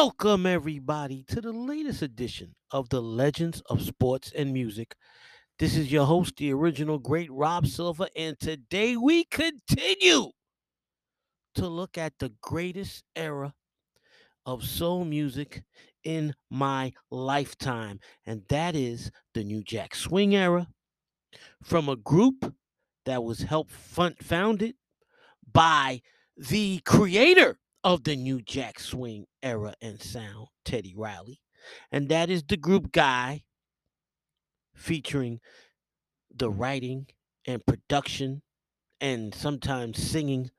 Welcome, everybody, to the latest edition of the Legends of Sports and Music. This is your host, the original great Rob Silver, and today we continue to look at the greatest era of soul music in my lifetime, and that is the New Jack Swing era from a group that was helped fund- founded by the creator of the New Jack Swing era and sound, Teddy Riley. And that is the group Guy, featuring the writing and production and sometimes singing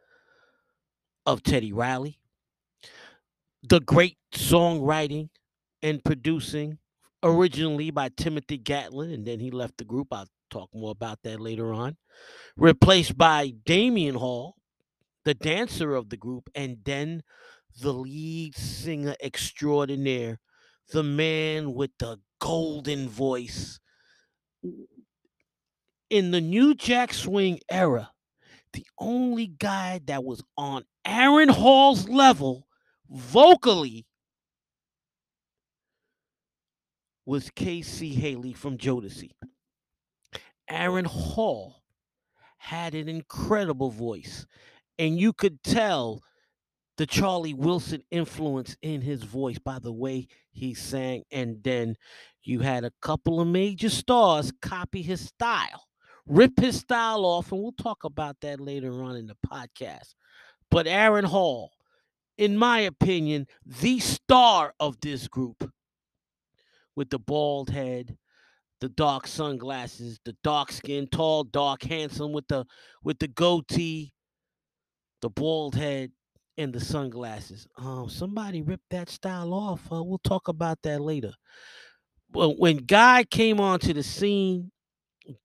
of Teddy Riley. The great songwriting and producing, originally by Timothy Gatling, and then he left the group. I'll talk more about that later on. Replaced by Damion Hall, the dancer of the group, and then the lead singer extraordinaire, the man with the golden voice. In the New Jack Swing era, the only guy that was on Aaron Hall's level vocally was K-Ci Hailey from Jodeci. Aaron Hall had an incredible voice, and you could tell the Charlie Wilson influence in his voice by the way he sang. And then you had a couple of major stars copy his style, rip his style off, and we'll talk about that later on in the podcast. But Aaron Hall, in my opinion, the star of this group with the bald head, the dark sunglasses, the dark skin, tall, dark, handsome with the with the goatee, the bald head, and the sunglasses. Um, somebody ripped that style off. Uh, we'll talk about that later. But when Guy came onto the scene,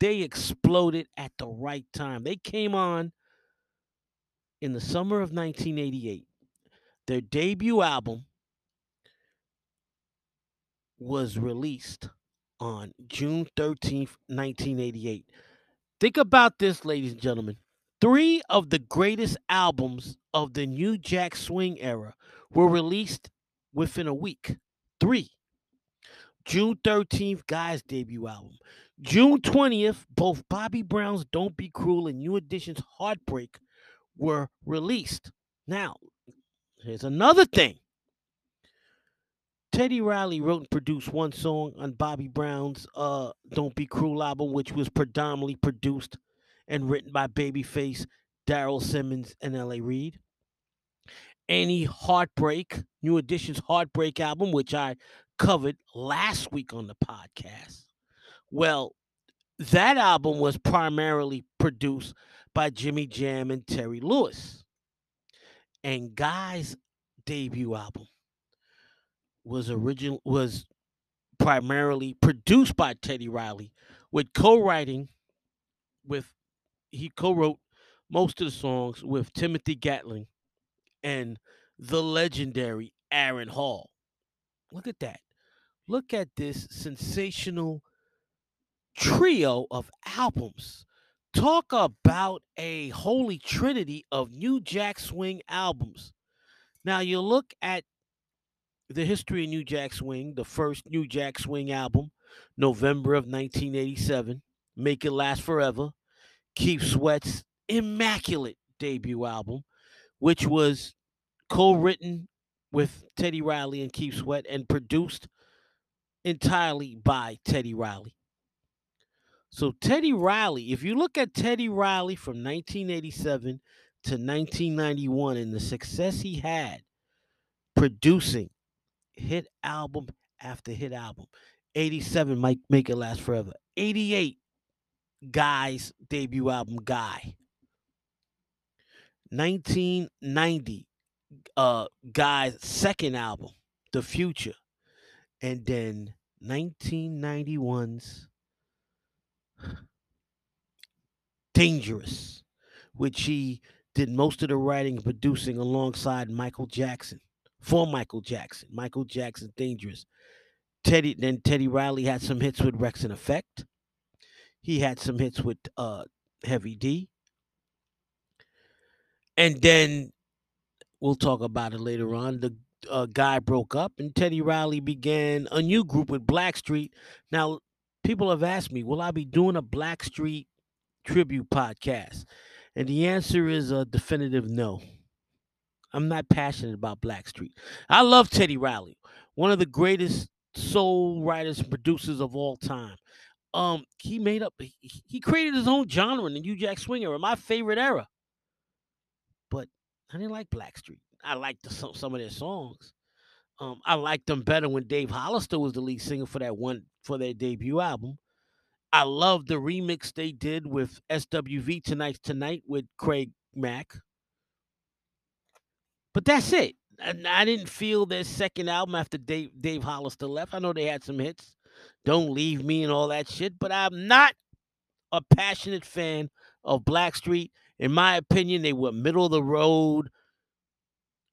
they exploded at the right time. They came on in the summer of 1988. Their debut album was released on June 13th, 1988. Think about this, ladies and gentlemen. Three of the greatest albums of the New Jack Swing era were released within a week. Three. June 13th, Guy's debut album. June 20th, both Bobby Brown's Don't Be Cruel and New Edition's Heartbreak were released. Now, here's another thing. Teddy Riley wrote and produced one song on Bobby Brown's uh, Don't Be Cruel album, which was predominantly produced and written by Babyface, Daryl Simmons, and L.A. Reid. Any Heartbreak, New Edition's Heartbreak album, which I covered last week on the podcast. Well, that album was primarily produced by Jimmy Jam and Terry Lewis. And Guy's debut album was original was primarily produced by Teddy Riley with co-writing with he co-wrote most of the songs with Timothy Gatling and the legendary Aaron Hall. Look at that. Look at this sensational trio of albums. Talk about a holy trinity of New Jack Swing albums. Now you look at the history of New Jack Swing, the first New Jack Swing album, November of 1987, Make It Last Forever, Keith Sweat's immaculate debut album, which was co-written with Teddy Riley and Keith Sweat and produced entirely by Teddy Riley. So Teddy Riley, if you look at Teddy Riley from 1987 to 1991 and the success he had producing hit album after hit album. 87 might make it last forever. 88 Guy's debut album Guy. 1990 uh Guy's second album The Future. And then 1991's Dangerous, which he did most of the writing and producing alongside Michael Jackson for Michael Jackson. Michael Jackson Dangerous. Teddy then Teddy Riley had some hits with Wreckx-n-Effect. He had some hits with uh Heavy D. And then we'll talk about it later on. The uh, Guy broke up, and Teddy Riley began a new group with Blackstreet. Now, people have asked me, will I be doing a Blackstreet tribute podcast? And the answer is a definitive no. I'm not passionate about Blackstreet. I love Teddy Riley, one of the greatest soul writers and producers of all time. Um, he made up, he, he created his own genre in the New Jack Swing era, my favorite era. But I didn't like Blackstreet. I liked the, some, some of their songs. Um, I liked them better when Dave Hollister was the lead singer for that one for their debut album. I love the remix they did with SWV Tonight's Tonight with Craig Mack. But that's it. I, I didn't feel their second album after Dave, Dave Hollister left. I know they had some hits, Don't Leave Me and all that shit, but I'm not a passionate fan of Blackstreet. In my opinion, they were middle of the road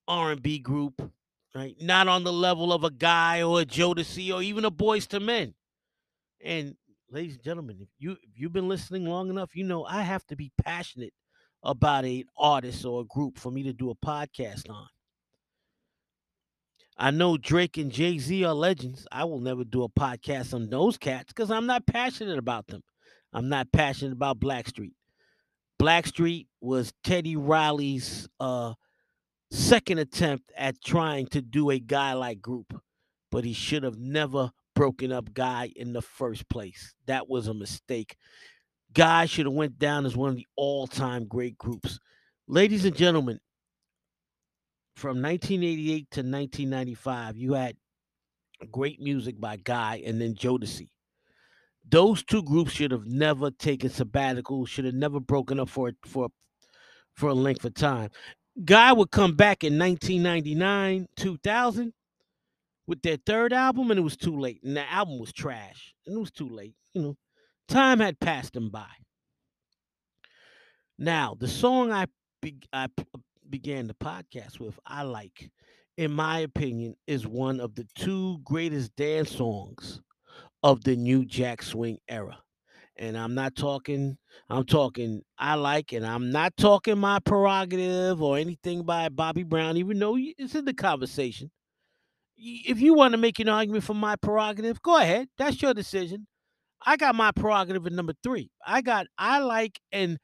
R&B group, right? Not on the level of a guy or a Jodeci or even a Boyz II Men. And ladies and gentlemen, if you if you've been listening long enough, you know I have to be passionate about an artist or a group for me to do a podcast on. I know Drake and Jay Z are legends. I will never do a podcast on those cats because I'm not passionate about them. I'm not passionate about Blackstreet. Blackstreet was Teddy Riley's uh, second attempt at trying to do a guy like group, but he should have never broken up Guy in the first place. That was a mistake. Guy should have went down as one of the all-time great groups. Ladies and gentlemen, from 1988 to 1995, you had great music by Guy and then Jodeci. Those two groups should have never taken sabbatical, should have never broken up for for for a length of time. Guy would come back in 1999, 2000 with their third album, and it was too late. And the album was trash, and it was too late. You know, time had passed them by. Now, the song I I began the podcast with, I like, in my opinion, is one of the two greatest dance songs of the New Jack Swing era. And I'm not talking, I'm talking I like, and I'm not talking my prerogative or anything by Bobby Brown, even though it's in the conversation. If you want to make an argument for my prerogative, go ahead. That's your decision. I got my prerogative at number three. I got I like and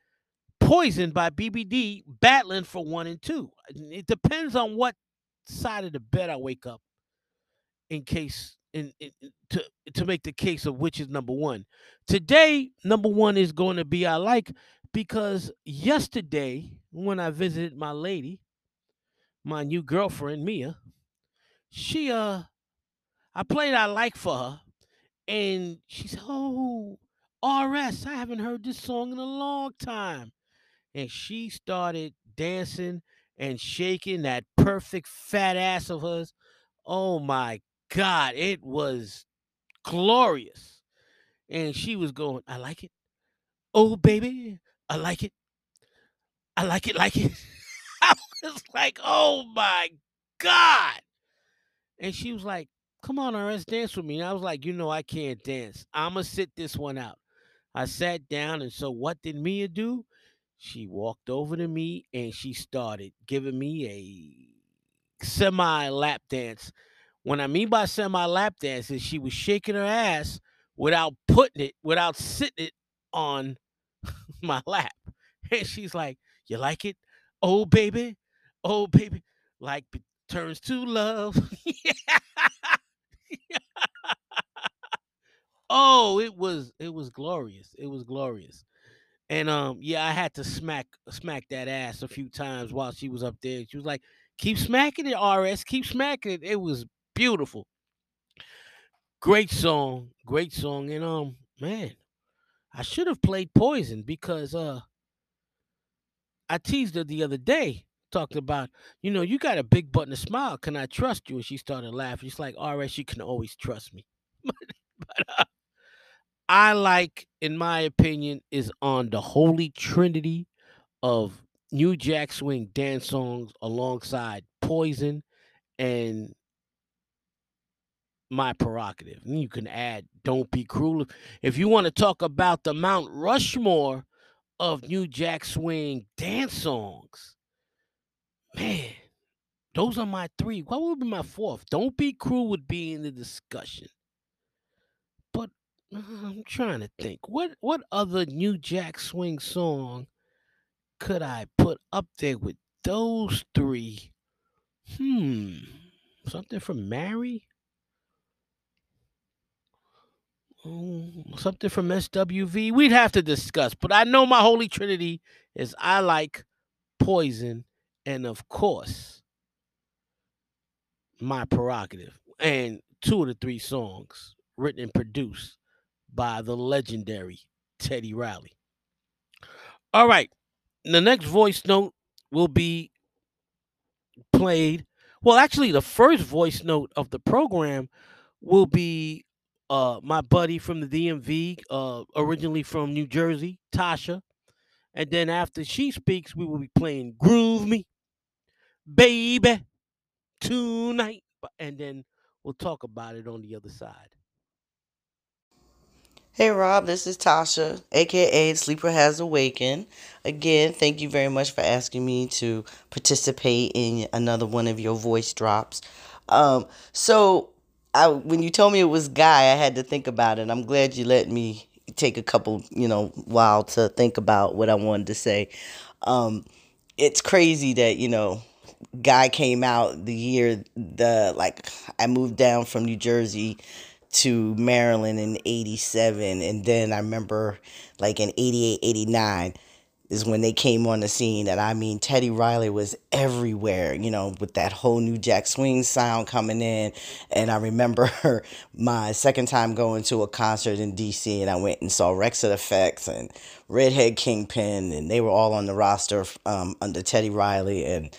Poison by BBD battling for one and two. It depends on what side of the bed I wake up in case in, in to to make the case of which is number one. Today, number one is going to be I like because yesterday when I visited my lady, my new girlfriend Mia, she uh I played I like for her and she said, "Oh, RS, I haven't heard this song in a long time." And she started dancing and shaking that perfect fat ass of hers. Oh my god, it was glorious. And she was going, "I like it. Oh baby, I like it. I like it like it." I was like, "Oh my god." And she was like, "Come on, RS, dance with me." And I was like, "You know I can't dance. I'ma sit this one out." I sat down, and so what did Mia do? She walked over to me and she started giving me a semi lap dance. What I mean by semi lap dance is she was shaking her ass without putting it, without sitting it on my lap. And she's like, You like it? Oh, baby. Oh, baby. Like turns to love. oh, it was it was glorious. It was glorious. And um, yeah, I had to smack smack that ass a few times while she was up there. She was like, "Keep smacking it, RS. Keep smacking it." It was beautiful. Great song, great song. And um, man, I should have played Poison because uh, I teased her the other day, talking about, you know, you got a big button to smile. Can I trust you? And she started laughing. She's like, RS, you can always trust me. but uh, I like, in my opinion, is on the holy trinity of New Jack Swing dance songs alongside Poison and My Prerogative. And you can add Don't Be Cruel. If you want to talk about the Mount Rushmore of New Jack Swing dance songs, man, Those are my three. What would be my fourth? Don't be cruel would be in the discussion. I'm trying to think. What what other New Jack Swing song could I put up there with those three? Hmm. Something from Mary? Mm, something from SWV. We'd have to discuss, but I know my holy trinity is I like Poison and of course my prerogative and two of the three songs written and produced by the legendary Teddy Riley. All right. The next voice note will be played. Well, actually, the first voice note of the program will be uh, my buddy from the DMV, uh, originally from New Jersey, Tasha. And then after she speaks, we will be playing Groove Me, Baby, Tonight. And then we'll talk about it on the other side. Hey Rob, this is Tasha, aka Sleeper Has Awakened. Again, thank you very much for asking me to participate in another one of your voice drops. Um, so I when you told me it was Guy, I had to think about it. I'm glad you let me take a couple, you know, while to think about what I wanted to say. Um, it's crazy that, you know, Guy came out the year the like I moved down from New Jersey to Maryland in 87 and then I remember like in 88 89 is when they came on the scene and I mean Teddy Riley was everywhere you know with that whole new Jack Swing sound coming in and I remember my second time going to a concert in DC and I went and saw Wreckx-n-Effect and Redhead Kingpin and they were all on the roster um, under Teddy Riley and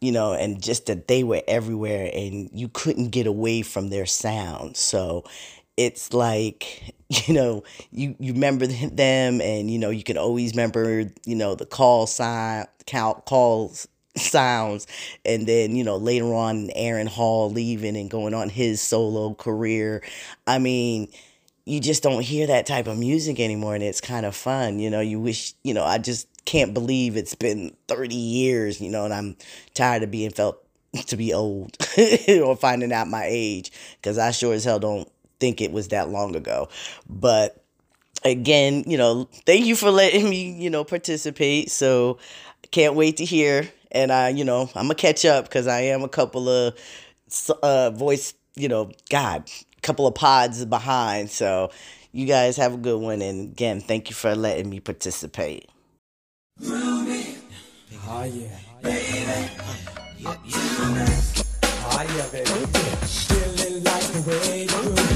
you know, and just that they were everywhere and you couldn't get away from their sound. So it's like, you know, you, you remember them and, you know, you can always remember, you know, the call sign, calls sounds and then you know later on Aaron Hall leaving and going on his solo career i mean you just don't hear that type of music anymore and it's kind of fun you know you wish you know i just can't believe it's been 30 years, you know, and I'm tired of being felt to be old or finding out my age because I sure as hell don't think it was that long ago. But again, you know, thank you for letting me, you know, participate. So can't wait to hear. And I, you know, I'm gonna catch up because I am a couple of uh, voice, you know, God, couple of pods behind. So you guys have a good one. And again, thank you for letting me participate. Oh yeah. Baby. Oh yeah, baby. Feeling like the way you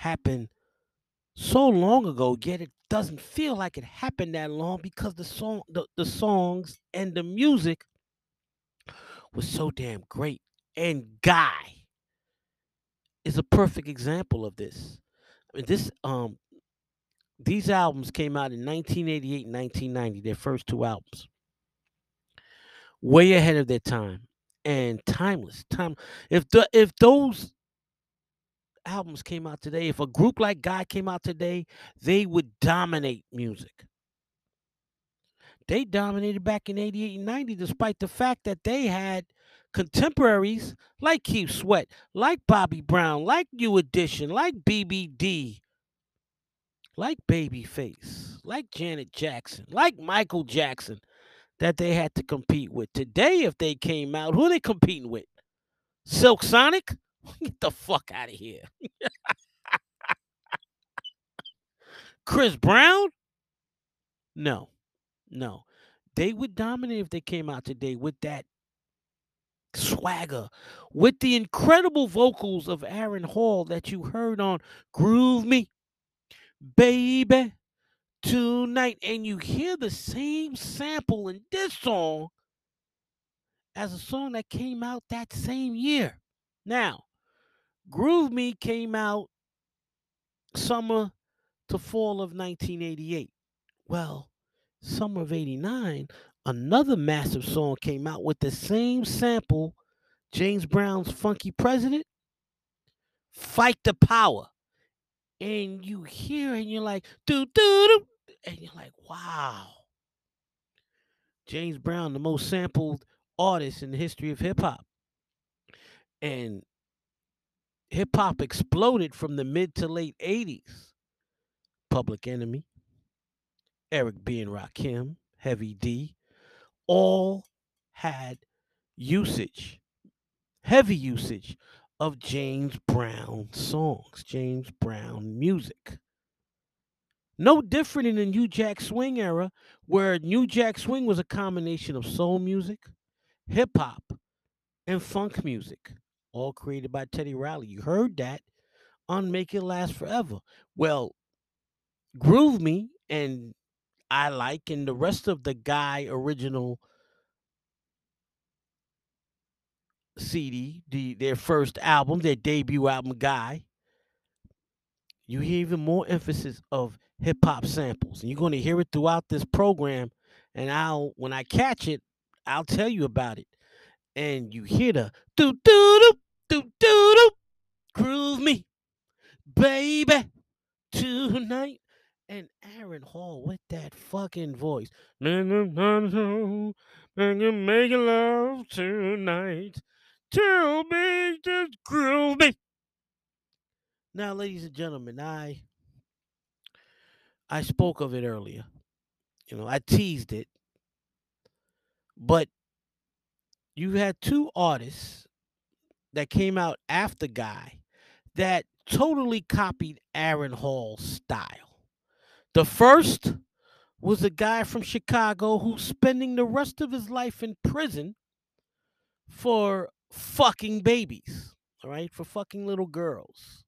happened so long ago, yet it doesn't feel like it happened that long because the song the, the songs and the music was so damn great. And Guy is a perfect example of this. I mean, this um these albums came out in 1988 and 1990, their first two albums. Way ahead of their time and timeless. Time if the if those albums came out today, if a group like God came out today, they would dominate music. They dominated back in 88 and 90 despite the fact that they had contemporaries like Keith Sweat, like Bobby Brown, like New Edition, like BBD, like Babyface, like Janet Jackson, like Michael Jackson that they had to compete with. Today, if they came out, who are they competing with? Silk Sonic? Get the fuck out of here. Chris Brown? No, no. They would dominate if they came out today with that swagger, with the incredible vocals of Aaron Hall that you heard on Groove Me, Baby, Tonight. And you hear the same sample in this song as a song that came out that same year. Now, Groove Me came out summer to fall of 1988. Well, summer of 89, another massive song came out with the same sample, James Brown's Funky President, Fight the Power. And you hear and you're like, doo doo doo. And you're like, wow. James Brown, the most sampled artist in the history of hip hop. And hip hop exploded from the mid to late 80s. Public Enemy, Eric B. and Rakim, Heavy D, all had usage, heavy usage of James Brown songs, James Brown music. No different in the New Jack Swing era, where New Jack Swing was a combination of soul music, hip hop, and funk music, all created by Teddy Riley. You heard that on Make It Last Forever. Well, Groove Me and I like, and the rest of the Guy original CD, the their first album, their debut album, Guy, you hear even more emphasis of hip hop samples, and you're going to hear it throughout this program. And I'll when I catch it, I'll tell you about it. And you hear the do do do do do do groove me, baby, tonight. And Aaron Hall with that fucking voice. Making love tonight. Too big to groove me. Now, ladies and gentlemen, I I spoke of it earlier. You know, I teased it. But you had two artists that came out after Guy that totally copied Aaron Hall's style. The first was a guy from Chicago who's spending the rest of his life in prison for fucking babies, all right, for fucking little girls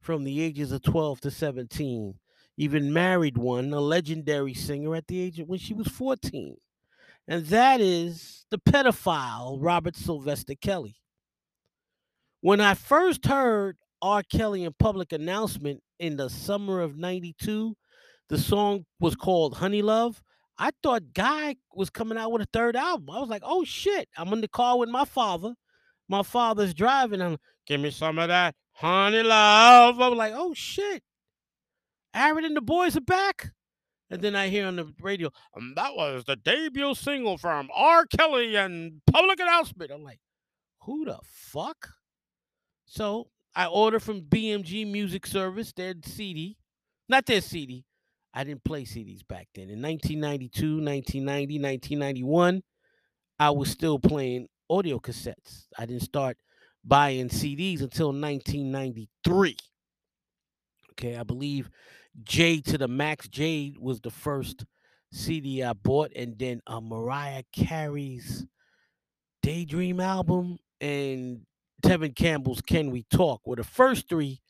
from the ages of 12 to 17. Even married one, a legendary singer at the age of when she was 14. And that is the pedophile Robert Sylvester Kelly. When I first heard R. Kelly in public announcement in the summer of 92, the song was called Honey Love. I thought Guy was coming out with a third album. I was like, oh shit. I'm in the car with my father. My father's driving. I'm give me some of that honey love. I'm like, oh shit. Aaron and the boys are back. And then I hear on the radio, and that was the debut single from R. Kelly and public announcement. I'm like, who the fuck? So I order from BMG Music Service their CD, not their CD. I didn't play CDs back then. In 1992, 1990, 1991, I was still playing audio cassettes. I didn't start buying CDs until 1993. Okay, I believe J to the Max Jade was the first CD I bought, and then uh, Mariah Carey's Daydream album and Tevin Campbell's Can We Talk were the first three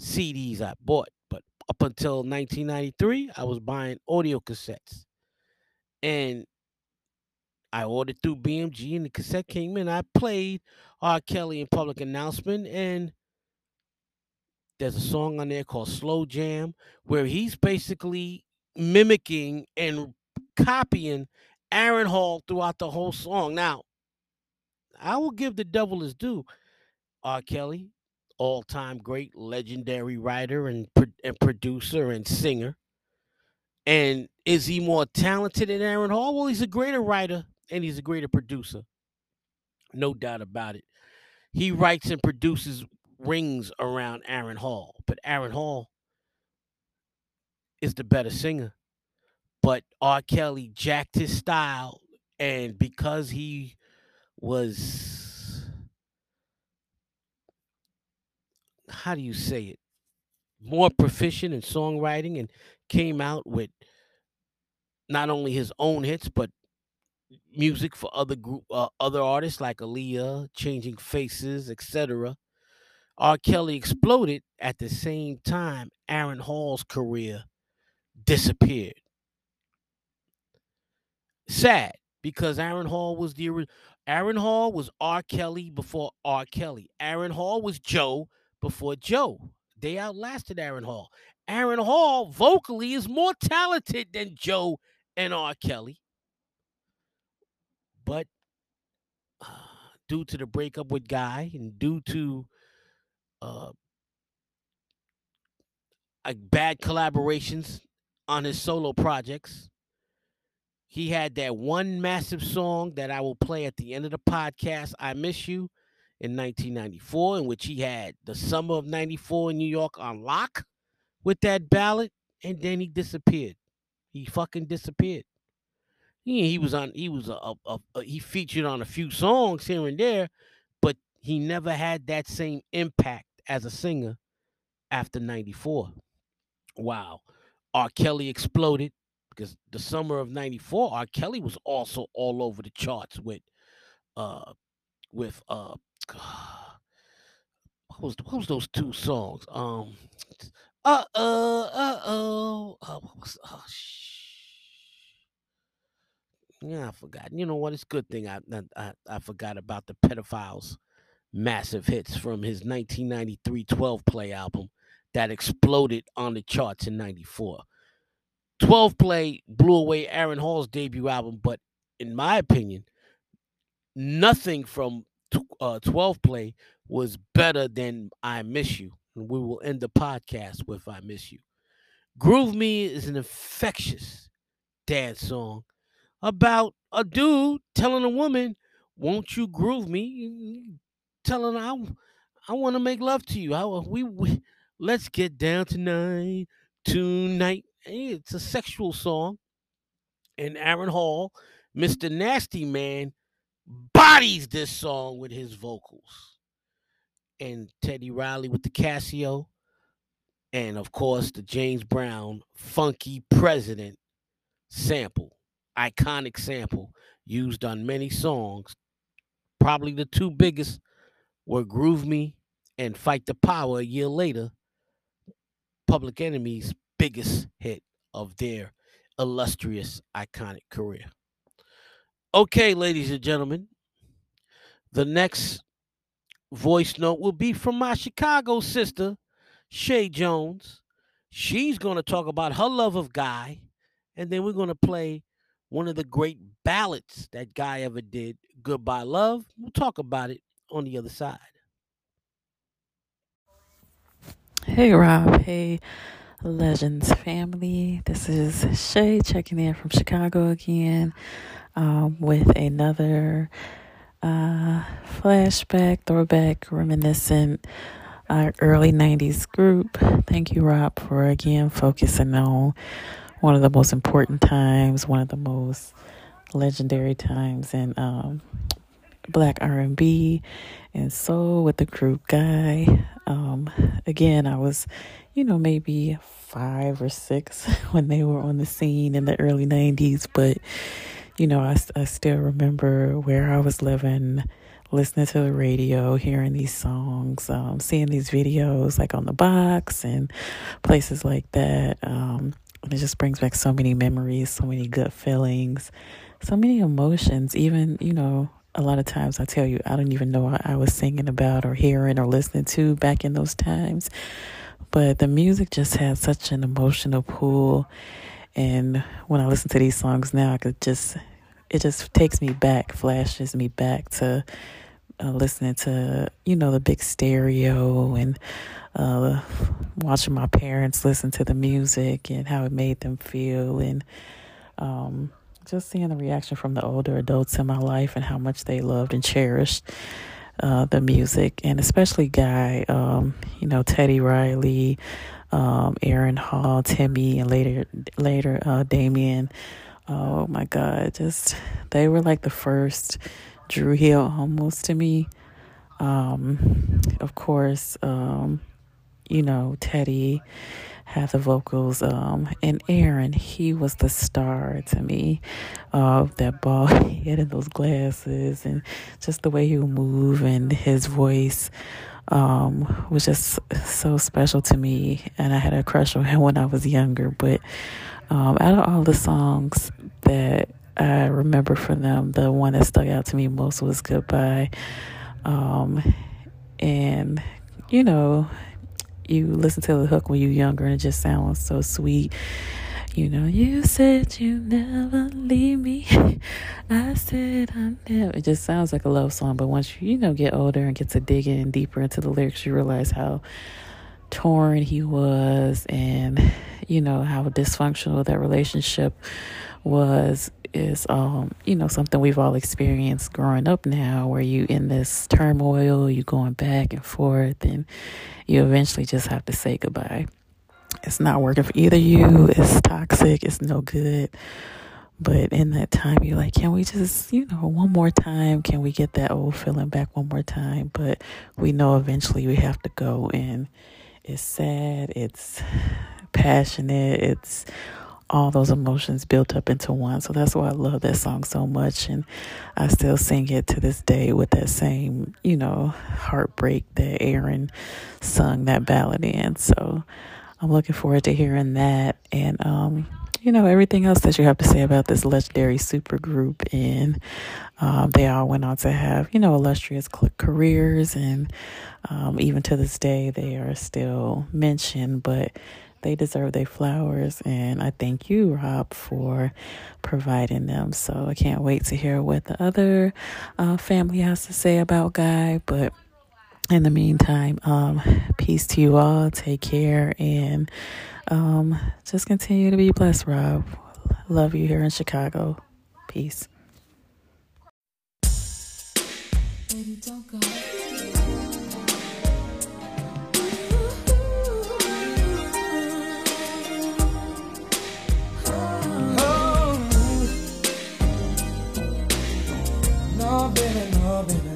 CDs I bought. But up until 1993, I was buying audio cassettes. And I ordered through BMG, and the cassette came in. I played R. Kelly in public announcement, and there's a song on there called Slow Jam, where he's basically mimicking and copying Aaron Hall throughout the whole song. Now, I will give the devil his due. R. Kelly, all time great, legendary writer and, and producer and singer. And is he more talented than Aaron Hall? Well, he's a greater writer and he's a greater producer. No doubt about it. He writes and produces rings around Aaron Hall, but Aaron Hall is the better singer. But R. Kelly jacked his style, and because he was how do you say it more proficient in songwriting and came out with not only his own hits but music for other group uh, other artists like Aaliyah, Changing Faces, etc. R. Kelly exploded at the same time Aaron Hall's career disappeared. Sad because Aaron Hall was the Aaron Hall was R. Kelly before R. Kelly. Aaron Hall was Joe before Joe. They outlasted Aaron Hall. Aaron Hall vocally is more talented than Joe and R. Kelly. But uh, due to the breakup with Guy and due to uh, bad collaborations on his solo projects, he had that one massive song that I will play at the end of the podcast, I Miss You, in 1994, in which he had the summer of 94 in New York on lock with that ballad, and then he disappeared. He fucking disappeared. He, he was on, he was a, a, a- a- he featured on a few songs here and there, but he never had that same impact as a singer after 94. Wow. R. Kelly exploded because the summer of 94 r kelly was also all over the charts with uh with uh what was what was those two songs um uh uh uh oh uh, what was oh sh- Yeah, I forgot. You know what? It's a good thing I I, I, forgot about the pedophiles massive hits from his 1993 12 play album that exploded on the charts in 94. 12 play blew away Aaron Hall's debut album, but in my opinion, nothing from uh, 12 play was better than I Miss You. And we will end the podcast with I Miss You. Groove Me is an infectious dance song about a dude telling a woman, "Won't you groove me?" Telling her, "I, I want to make love to you. I, we, we, let's get down tonight, tonight." It's a sexual song, and Aaron Hall, Mr. Nasty Man, bodies this song with his vocals, and Teddy Riley with the Casio, and of course the James Brown "Funky President" sample iconic sample used on many songs. Probably the two biggest were Groove Me and Fight the Power a year later. Public Enemy's biggest hit of their illustrious, iconic career. Okay, ladies and gentlemen, the next voice note will be from my Chicago sister, Shay Jones. She's going to talk about her love of Guy, and then we're going to play one of the great ballads that Guy ever did, Goodbye Love. We'll talk about it on the other side. Hey Rob, hey Legends family. This is Shay checking in from Chicago again um, with another uh, flashback, throwback, reminiscent uh, early 90s group. Thank you, Rob, for again focusing on one of the most important times, one of the most legendary times in um, black R&B and soul with the group Guy. Um, again, I was, you know, maybe five or six when they were on the scene in the early 90s, but, you know, I, I still remember where I was living, listening to the radio, hearing these songs, um, seeing these videos like on the box and places like that. Um, it just brings back so many memories, so many good feelings, so many emotions, even, you know, a lot of times I tell you, I don't even know what I was singing about or hearing or listening to back in those times. But the music just had such an emotional pull. And when I listen to these songs now, I could just, it just takes me back, flashes me back to uh, listening to, you know, the big stereo and uh, watching my parents listen to the music and how it made them feel. And, um, just seeing the reaction from the older adults in my life and how much they loved and cherished uh, the music, and especially Guy, um, you know, Teddy Riley, um, Aaron Hall, Timmy, and later, later, uh, Damion. Oh my God, just they were like the first Dru Hill almost to me. Um, of course, um, you know, Teddy had the vocals um and Aaron he was the star to me of that ball head and those glasses and just the way he would move and his voice um was just so special to me and I had a crush on him when I was younger but um out of all the songs that I remember from them the one that stuck out to me most was goodbye um and you know you listen to the hook when you're younger and it just sounds so sweet. You know, you said you never leave me. I said I never. It just sounds like a love song, but once you, you know, get older and get to digging deeper into the lyrics, you realize how torn he was and, you know, how dysfunctional that relationship was is um you know something we've all experienced growing up now where you in this turmoil you going back and forth and you eventually just have to say goodbye it's not working for either you it's toxic it's no good but in that time you're like can we just you know one more time can we get that old feeling back one more time but we know eventually we have to go and it's sad it's passionate it's all those emotions built up into one. So that's why I love that song so much. And I still sing it to this day with that same, you know, heartbreak that Aaron sung that ballad in. So I'm looking forward to hearing that. And um, you know, everything else that you have to say about this legendary supergroup. And um, they all went on to have, you know, illustrious careers. And um, even to this day, they are still mentioned, but they deserve their flowers. And I thank you, Rob, for providing them. So I can't wait to hear what the other uh, family has to say about Guy. But in the meantime, um, peace to you all. Take care and um, just continue to be blessed, Rob. Love you here in Chicago. Peace. Baby, don't go. No, no, baby, no, baby.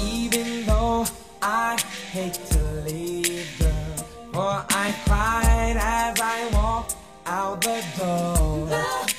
Even though I hate to leave, girl, I cried as I walked out the door.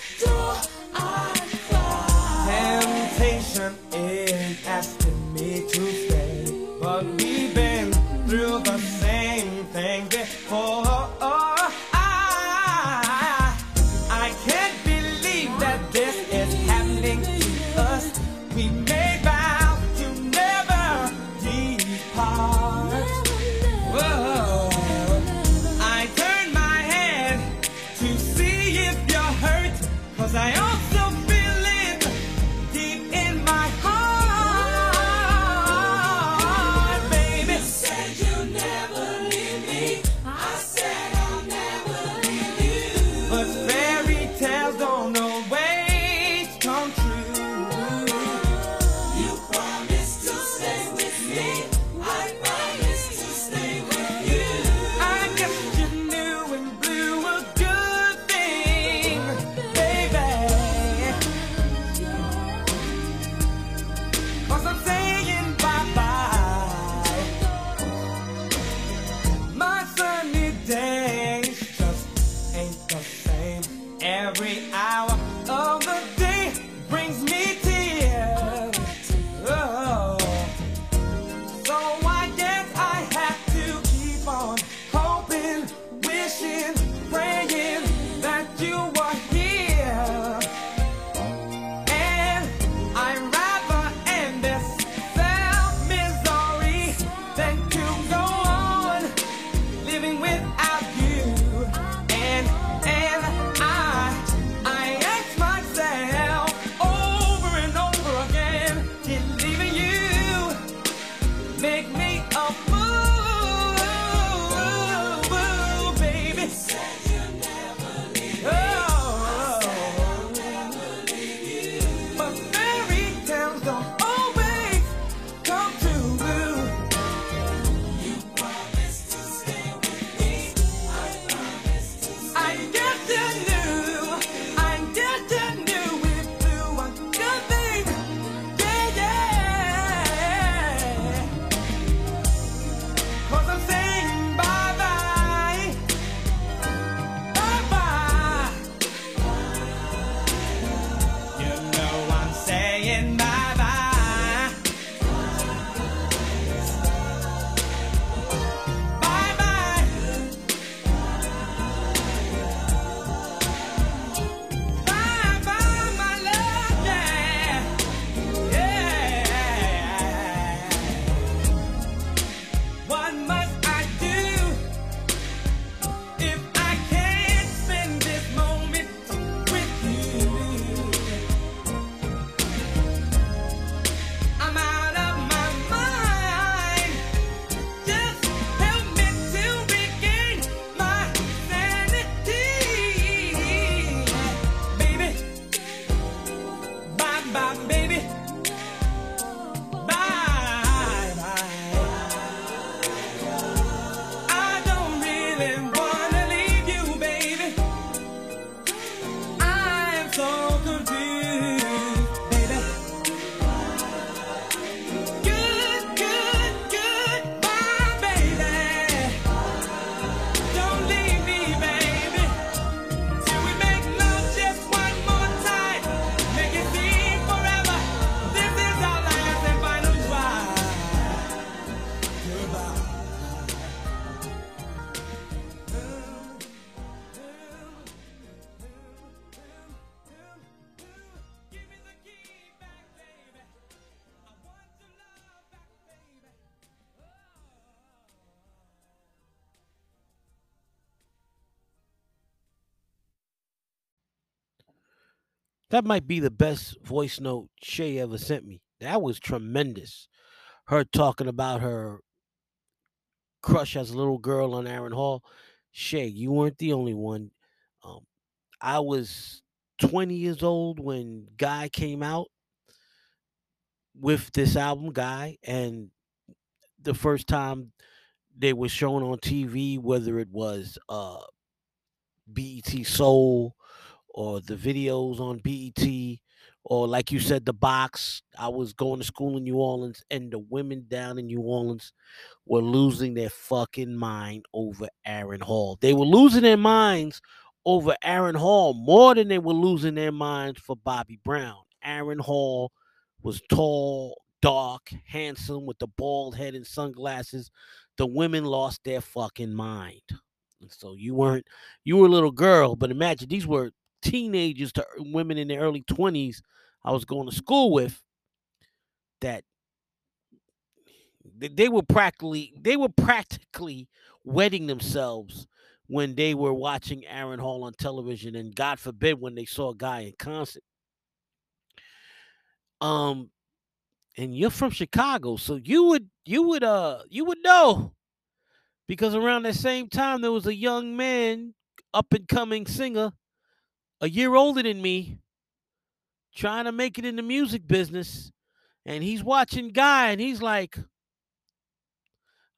That might be the best voice note Shay ever sent me. That was tremendous. Her talking about her crush as a little girl on Aaron Hall. Shay, you weren't the only one. Um, I was 20 years old when Guy came out with this album, Guy, and the first time they were shown on TV, whether it was uh, BET Soul or the mm-hmm. videos on BET, or like you said, the box. I was going to school in New Orleans, and the women down in New Orleans were losing their fucking mind over Aaron Hall. They were losing their minds over Aaron Hall more than they were losing their minds for Bobby Brown. Aaron Hall was tall, dark, handsome, with the bald head and sunglasses. The women lost their fucking mind. And so you weren't, you were a little girl, but imagine these were teenagers to women in their early 20s I was going to school with that they- they were practically they were practically wedding themselves when they were watching Aaron Hall on television and God forbid when they saw a guy in concert. Um and you're from Chicago, so you would you would uh you would know because around that same time there was a young man up and coming singer a year older than me trying to make it in the music business and he's watching guy and he's like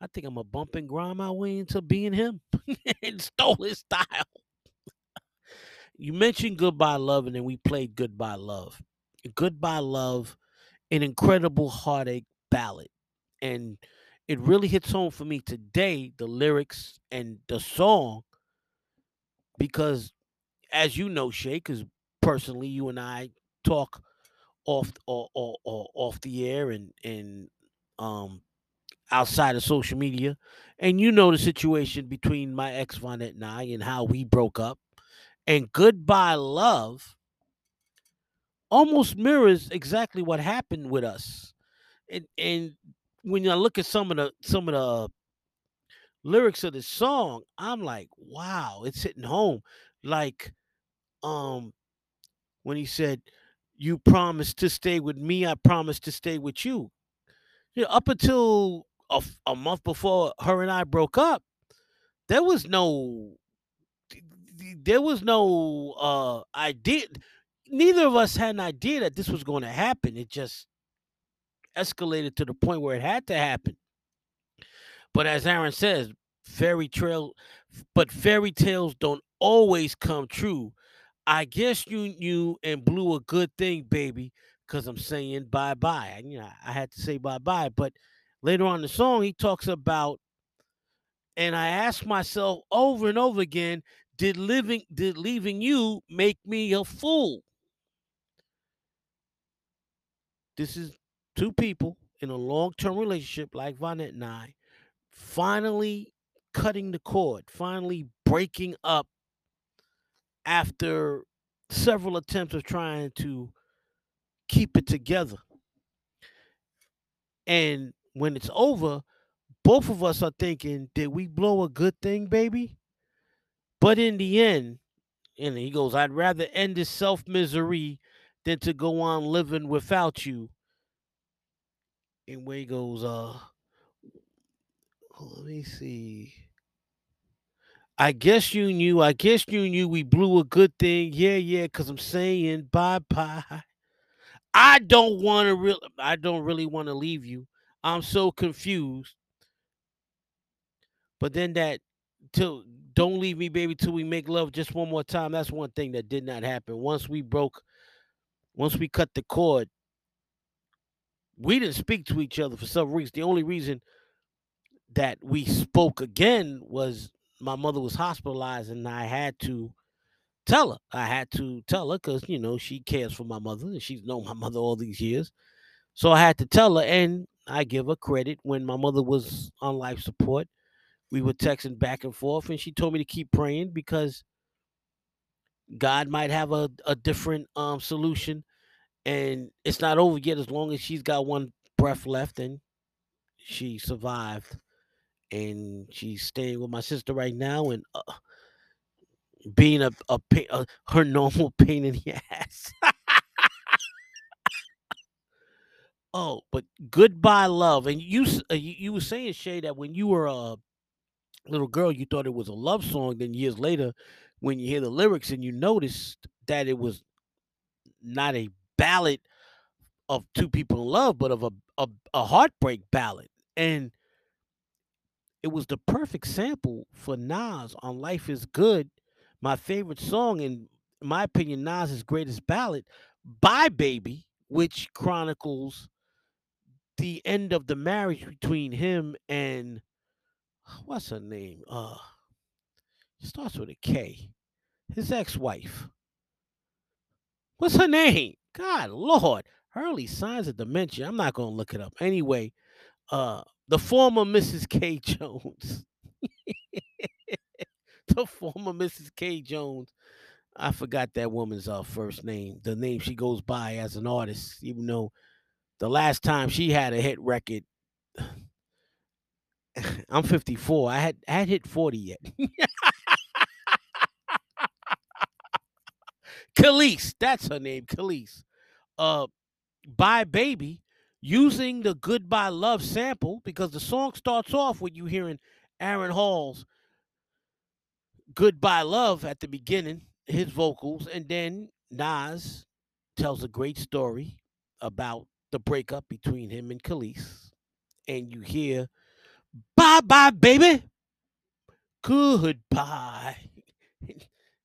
I think I'm gonna bump and grind my way into being him and stole his style. you mentioned Goodbye Love, and then we played Goodbye Love. Goodbye Love, an incredible heartache ballad. And it really hits home for me today, the lyrics and the song, because as you know, Shay, because personally you and I talk off or, or, or off the air and and um outside of social media. And you know the situation between my ex Vonette and I and how we broke up. And Goodbye Love almost mirrors exactly what happened with us. And and when I look at some of the some of the lyrics of the song, I'm like, wow, it's hitting home. Like um when he said, You promised to stay with me, I promised to stay with you. You know, up until a, a month before her and I broke up, there was no th- th- there was no uh idea neither of us had an idea that this was going to happen it just escalated to the point where it had to happen but as aaron says fairy trail but fairy tales don't always come true i guess you knew and blew a good thing baby because i'm saying bye-bye I, you know i had to say bye-bye but later on the song he talks about and I ask myself over and over again, did living did leaving you make me a fool? This is two people in a long-term relationship like Vonette and I, finally cutting the cord, finally breaking up after several attempts of trying to keep it together. And when it's over, both of us are thinking, did we blow a good thing, baby? But in the end, and he goes, I'd rather end this self misery than to go on living without you. And he goes, uh, let me see. I guess you knew, I guess you knew we blew a good thing. Yeah, yeah, because I'm saying bye bye. I don't want to real I don't really want to leave you. I'm so confused. But then that till don't leave me, baby, till we make love just one more time. That's one thing that did not happen. Once we broke, once we cut the cord, we didn't speak to each other for some reason. The only reason that we spoke again was my mother was hospitalized and I had to tell her. I had to tell her because, you know, she cares for my mother and she's known my mother all these years. So I had to tell her, and I give her credit when my mother was on life support. We were texting back and forth, and she told me to keep praying because God might have a, a different um solution, and it's not over yet. As long as she's got one breath left, and she survived, and she's staying with my sister right now and uh, being a, a, pain, a, uh, her normal pain in the ass. oh, but goodbye love. And you, uh, you were saying Shay that when you were a little girl, you thought it was a love song. Then years later, when you hear the lyrics and you noticed that it was not a ballad of two people in love, but of a a, a heartbreak ballad. And it was the perfect sample for Nas on "Life Is Good," my favorite song, and in my opinion, Nas's greatest ballad, "Bye Baby," which chronicles the end of the marriage between him and what's her name? Uh, starts with a K. His ex-wife. What's her name? God Lord. Early signs of dementia. I'm not gonna look it up. Anyway, uh the former Mrs. K. Jones. the former Mrs. K. Jones. I forgot that woman's uh, first name, the name she goes by as an artist, even though the last time she had a hit record, I'm 54. I had I had hit 40 yet. Kelis, that's her name, Kelis. Uh, Bye Baby, using the Goodbye Love sample because the song starts off with you hearing Aaron Hall's Goodbye Love at the beginning, his vocals, and then Nas tells a great story about the breakup between him and Kelis. And you hear, Bye bye, baby. Goodbye.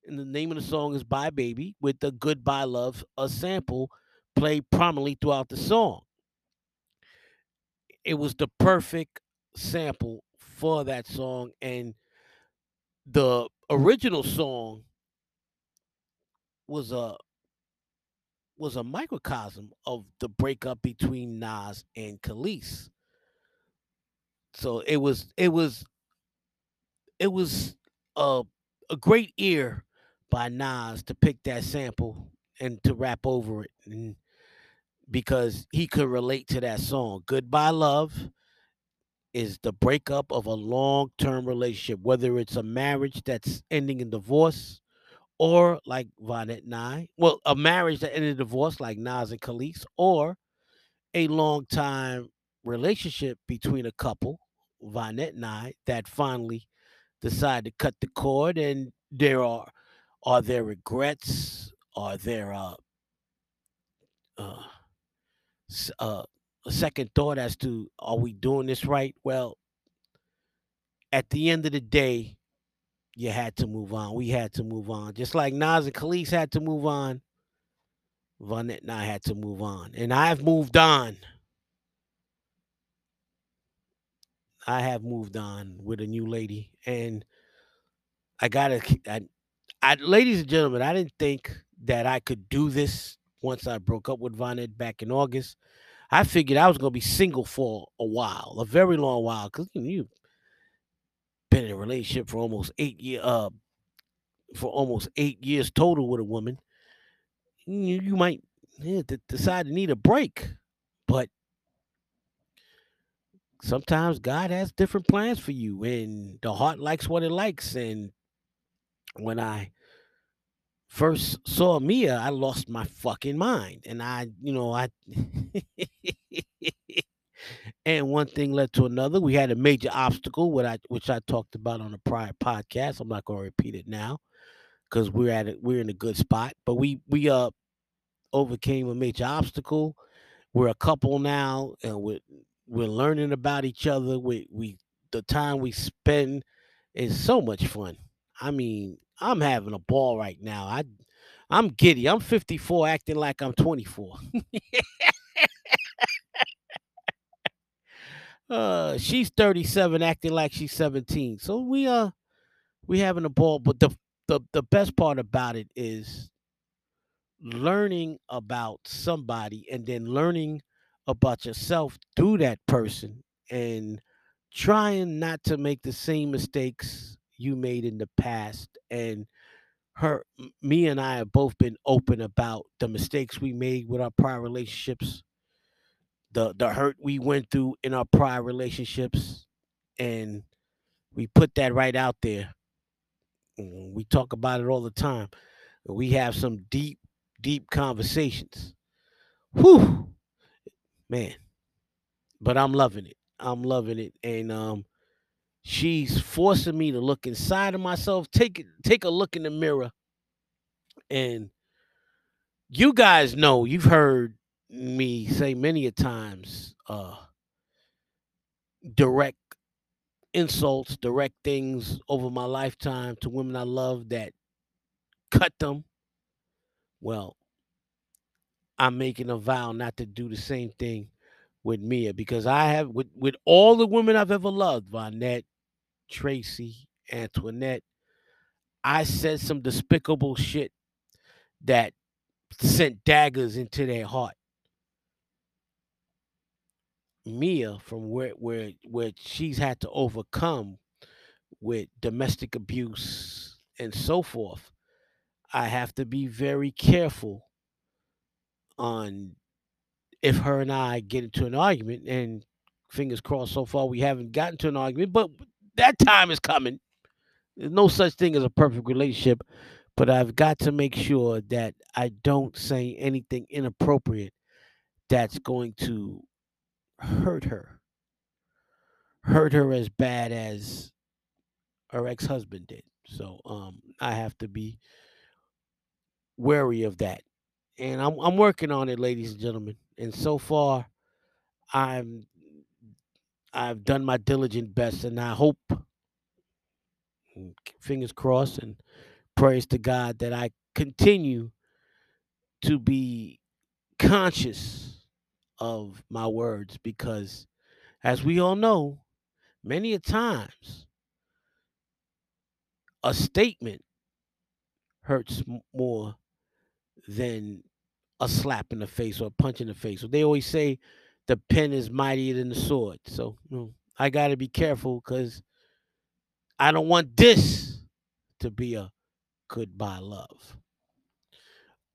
And the name of the song is Bye Baby with the Goodbye Love, a sample played prominently throughout the song. It was the perfect sample for that song. And the original song was a was a microcosm of the breakup between Nas and Kelis. So it was it was it was a a great ear by Nas to pick that sample and to rap over it and because he could relate to that song. Goodbye Love is the breakup of a long-term relationship, whether it's a marriage that's ending in divorce or like and I, well, a marriage that ended in divorce like Nas and Kelis, or a long time relationship between a couple, and I, that finally decide to cut the cord and there are are there regrets? Are there uh, uh, uh, a second thought as to are we doing this right? Well, at the end of the day, you had to move on. We had to move on. Just like Nas and Kelis had to move on, Vonette and I had to move on. And I've moved on. I have moved on with a new lady. And I gotta I, I ladies and gentlemen, I didn't think that I could do this once I broke up with Vonette back in August. I figured I was gonna be single for a while, a very long while, because you know, you've been in a relationship for almost eight year uh for almost eight years total with a woman. You, you might yeah, decide to need a break. But sometimes God has different plans for you, and the heart likes what it likes. And when I first saw Mia, I lost my fucking mind. And I, you know, I and one thing led to another. We had a major obstacle, what I which I talked about on a prior podcast. I'm not gonna repeat it now because we're at it, we're in a good spot. But we we uh overcame a major obstacle. We're a couple now, and we're we're learning about each other. We we the time we spend is so much fun. I mean, I'm having a ball right now. I I'm giddy. I'm 54 acting like I'm 24. uh she's 37 acting like she's 17. So we uh we having a ball, but the the the best part about it is learning about somebody and then learning about yourself through that person and trying not to make the same mistakes you made in the past and her me and I have both been open about the mistakes we made with our prior relationships the the hurt we went through in our prior relationships and we put that right out there Mm, we talk about it all the time we have some deep deep conversations Whew. man. But I'm loving it. I'm loving it, and um, she's forcing me to look inside of myself. Take take a look in the mirror, and you guys know you've heard me say many a times, uh, direct insults, direct things over my lifetime to women I love that cut them. Well, I'm making a vow not to do the same thing with Mia because I have with with all the women I've ever loved, Vonette, Tracy, Antoinette, I said some despicable shit that sent daggers into their heart. Mia, from where where where she's had to overcome with domestic abuse and so forth, I have to be very careful on if her and I get into an argument and fingers crossed so far we haven't gotten to an argument, but that time is coming. There's no such thing as a perfect relationship, but I've got to make sure that I don't say anything inappropriate that's going to hurt her. Hurt her as bad as her ex-husband did. So um I have to be wary of that. And I'm I'm working on it, ladies and gentlemen. And so far I'm I've done my diligent best and I hope mm, fingers crossed and praise to God that I continue to be conscious of my words because as we all know, many a times a statement hurts more than a slap in the face or a punch in the face. So they always say the pen is mightier than the sword. So you know, I got to be careful because I don't want this to be a goodbye love.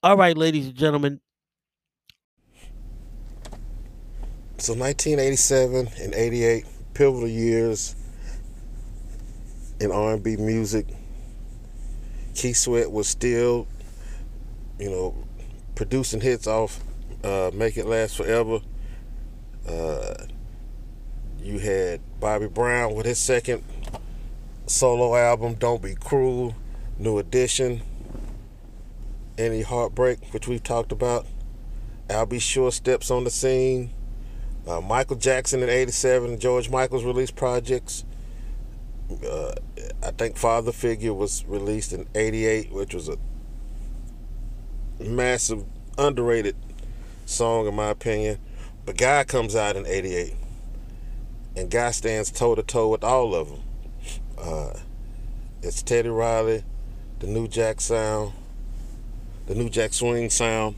All right, ladies and gentlemen, So 1987 and 88, pivotal years in R&B music. Keith Sweat was still, you know, producing hits off uh, "Make It Last Forever." Uh, you had Bobby Brown with his second solo album, "Don't Be Cruel," New Edition, "Any Heartbreak," which we've talked about. Al B. Sure steps on the scene. Uh, Michael Jackson in '87, George Michael's release projects. Uh, I think Father Figure was released in '88, which was a massive, underrated song in my opinion. But Guy comes out in '88, and Guy stands toe to toe with all of them. Uh, it's Teddy Riley, the New Jack sound, the New Jack swing sound,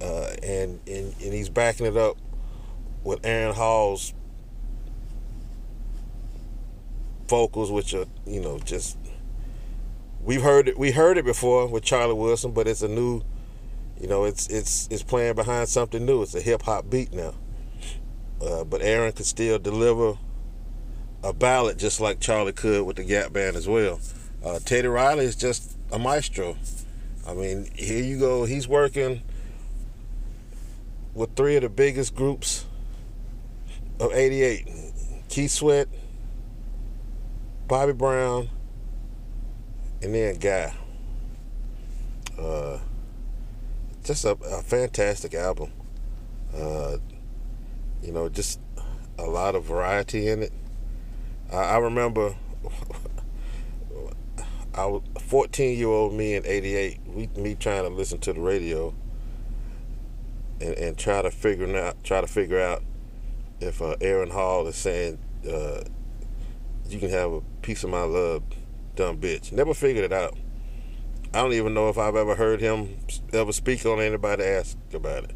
uh, and, and and he's backing it up with Aaron Hall's vocals, which are you know just we've heard it we heard it before with Charlie Wilson, but it's a new you know it's it's it's playing behind something new. It's a hip hop beat now, uh, but Aaron could still deliver a ballad just like Charlie could with the Gap Band as well. Uh, Teddy Riley is just a maestro. I mean, here you go. He's working with three of the biggest groups of 88 Keith Sweat, Bobby Brown, and then Guy. Uh, just a, a fantastic album. Uh, you know, just a lot of variety in it. I, remember I was 14 year old me in 88, we, me trying to listen to the radio and, and try to figure out try to figure out if uh, Aaron Hall is saying uh, you can have a piece of my love, dumb bitch. Never figured it out. I don't even know if I've ever heard him ever speak on anybody ask about it.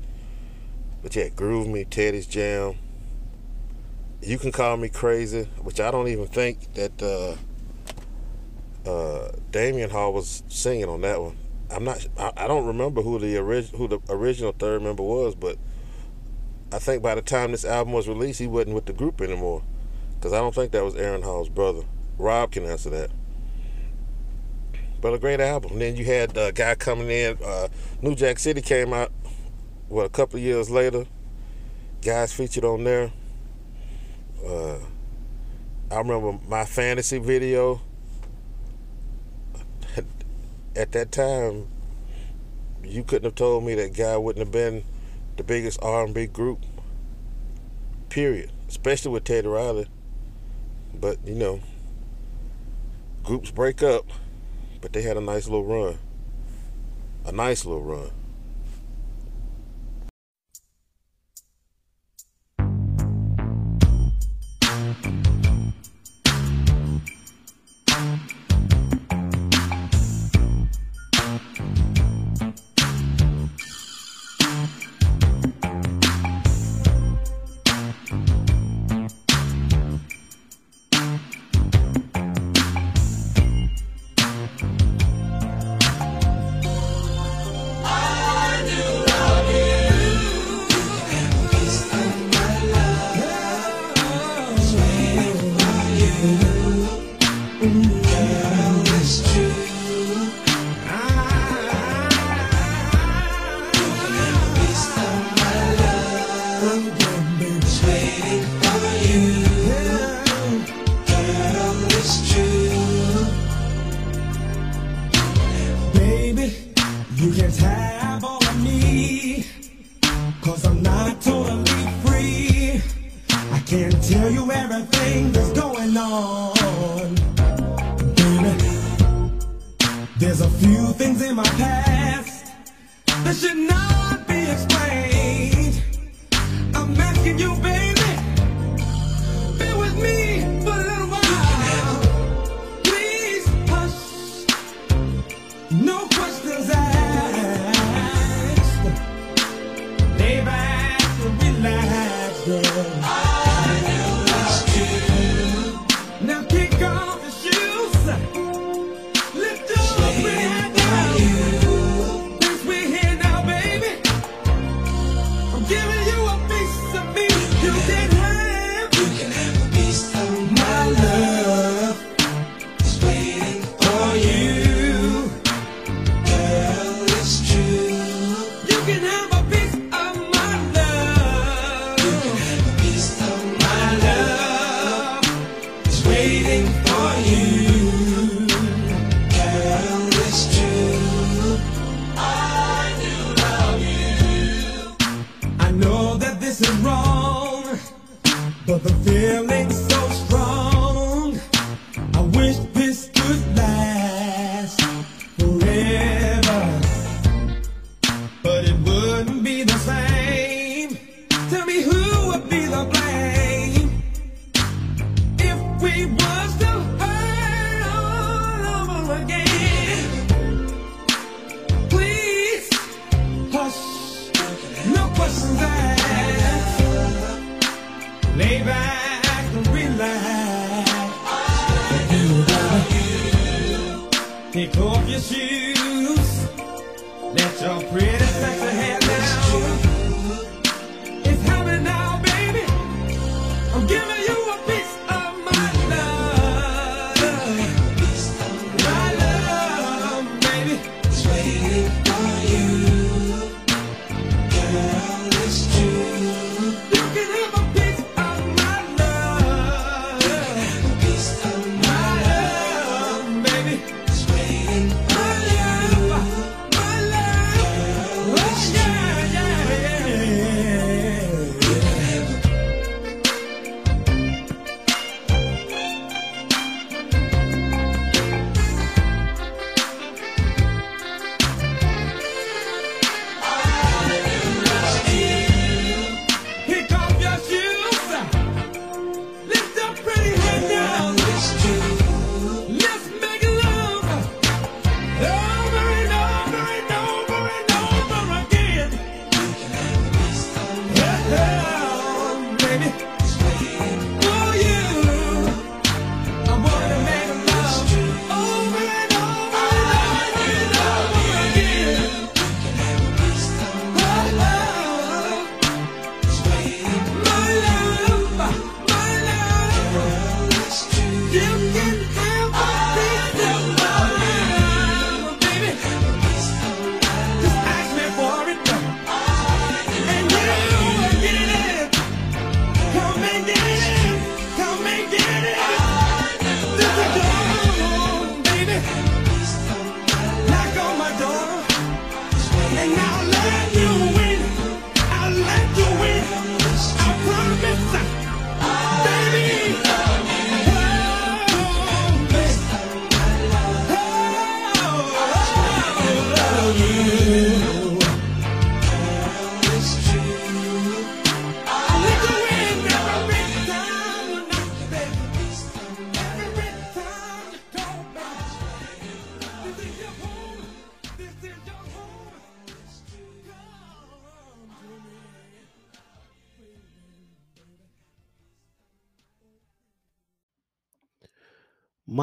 But yeah, Groove Me, Teddy's Jam. You can call me crazy, which I don't even think that uh, uh, Damion Hall was singing on that one. I'm not. I, I don't remember who the who the original third member was, but I think by the time this album was released, he wasn't with the group anymore. Because I don't think that was Aaron Hall's brother. Rob can answer that. But a great album. Then you had a guy coming in. Uh, New Jack City came out, what, a couple years later. Guys featured on there. Uh, I remember my fantasy video. At that time, you couldn't have told me that guy wouldn't have been the biggest R&B group. Period. Especially with Teddy Riley. But you know, groups break up. But they had a nice little run. A nice little run.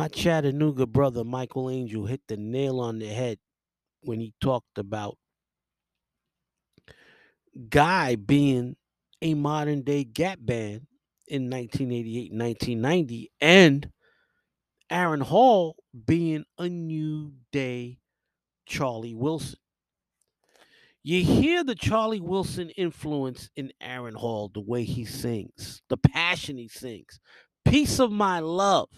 Chattanooga brother Michael Angel hit the nail on the head when he talked about Guy being a modern day Gap band in 1988 and 1990 and Aaron Hall being a new day Charlie Wilson. You hear the Charlie Wilson influence in Aaron Hall, the way he sings, the passion he sings. Piece of my love.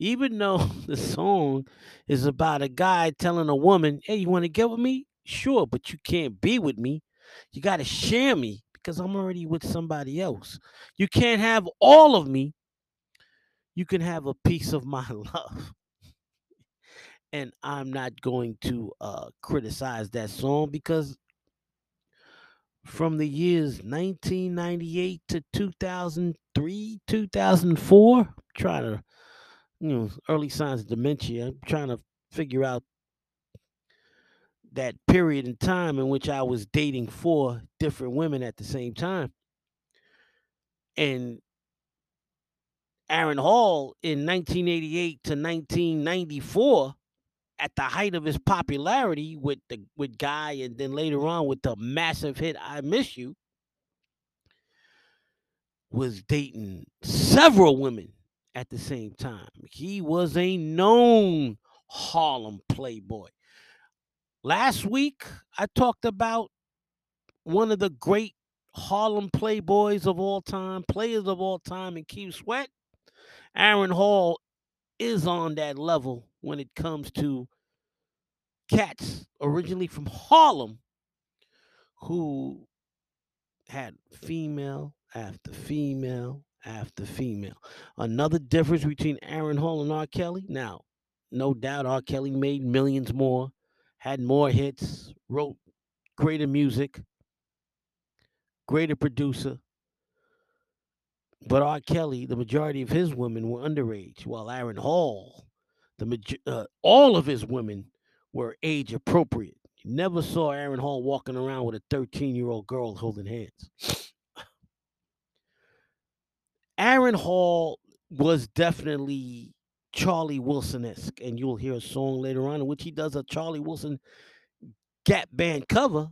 Even though the song is about a guy telling a woman, hey, you want to get with me? Sure, but you can't be with me. You got to share me because I'm already with somebody else. You can't have all of me. You can have a piece of my love. And I'm not going to uh, criticize that song because from the years 1998 to 2003, 2004, trying to, you know, early signs of dementia. I'm trying to figure out that period in time in which I was dating four different women at the same time. And Aaron Hall in 1988 to 1994 at the height of his popularity with the with Guy and then later on with the massive hit I Miss You was dating several women at the same time. He was a known Harlem playboy. Last week I talked about one of the great Harlem playboys of all time, players of all time in Keith Sweat. Aaron Hall is on that level when it comes to cats originally from Harlem who had female after female after female. Another difference between Aaron Hall and R. Kelly. Now, no doubt R. Kelly made millions more, had more hits, wrote greater music, greater producer. But R. Kelly, the majority of his women were underage, while Aaron Hall, the maj- uh, all of his women were age appropriate. You never saw Aaron Hall walking around with a 13 year old girl holding hands. Aaron Hall was definitely Charlie Wilson esque, and you'll hear a song later on in which he does a Charlie Wilson Gap Band cover,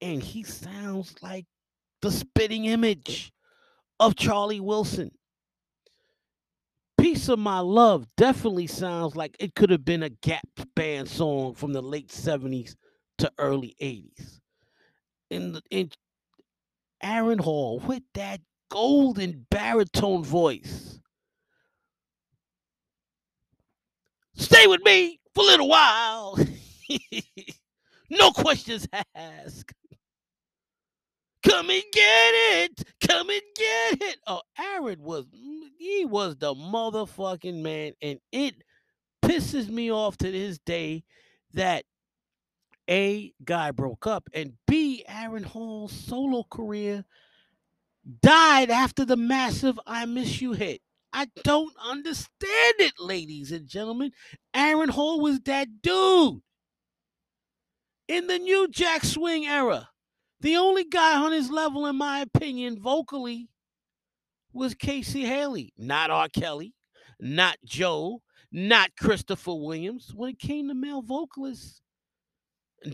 and he sounds like the spitting image of Charlie Wilson. Piece of My Love definitely sounds like it could have been a Gap Band song from the late 70s to early 80s. In, the, in Aaron Hall with that golden baritone voice. Stay with me for a little while. no questions asked. Come and get it. Come and get it. Oh, Aaron was he was the motherfucking man, and it pisses me off to this day that a guy broke up and B Aaron Hall's solo career died after the massive I Miss You hit. I don't understand it, ladies and gentlemen. Aaron Hall was that dude. In the new Jack Swing era, the only guy on his level, in my opinion, vocally, was K-Ci Hailey, not R. Kelly, not Joe, not Christopher Williams. When it came to male vocalists,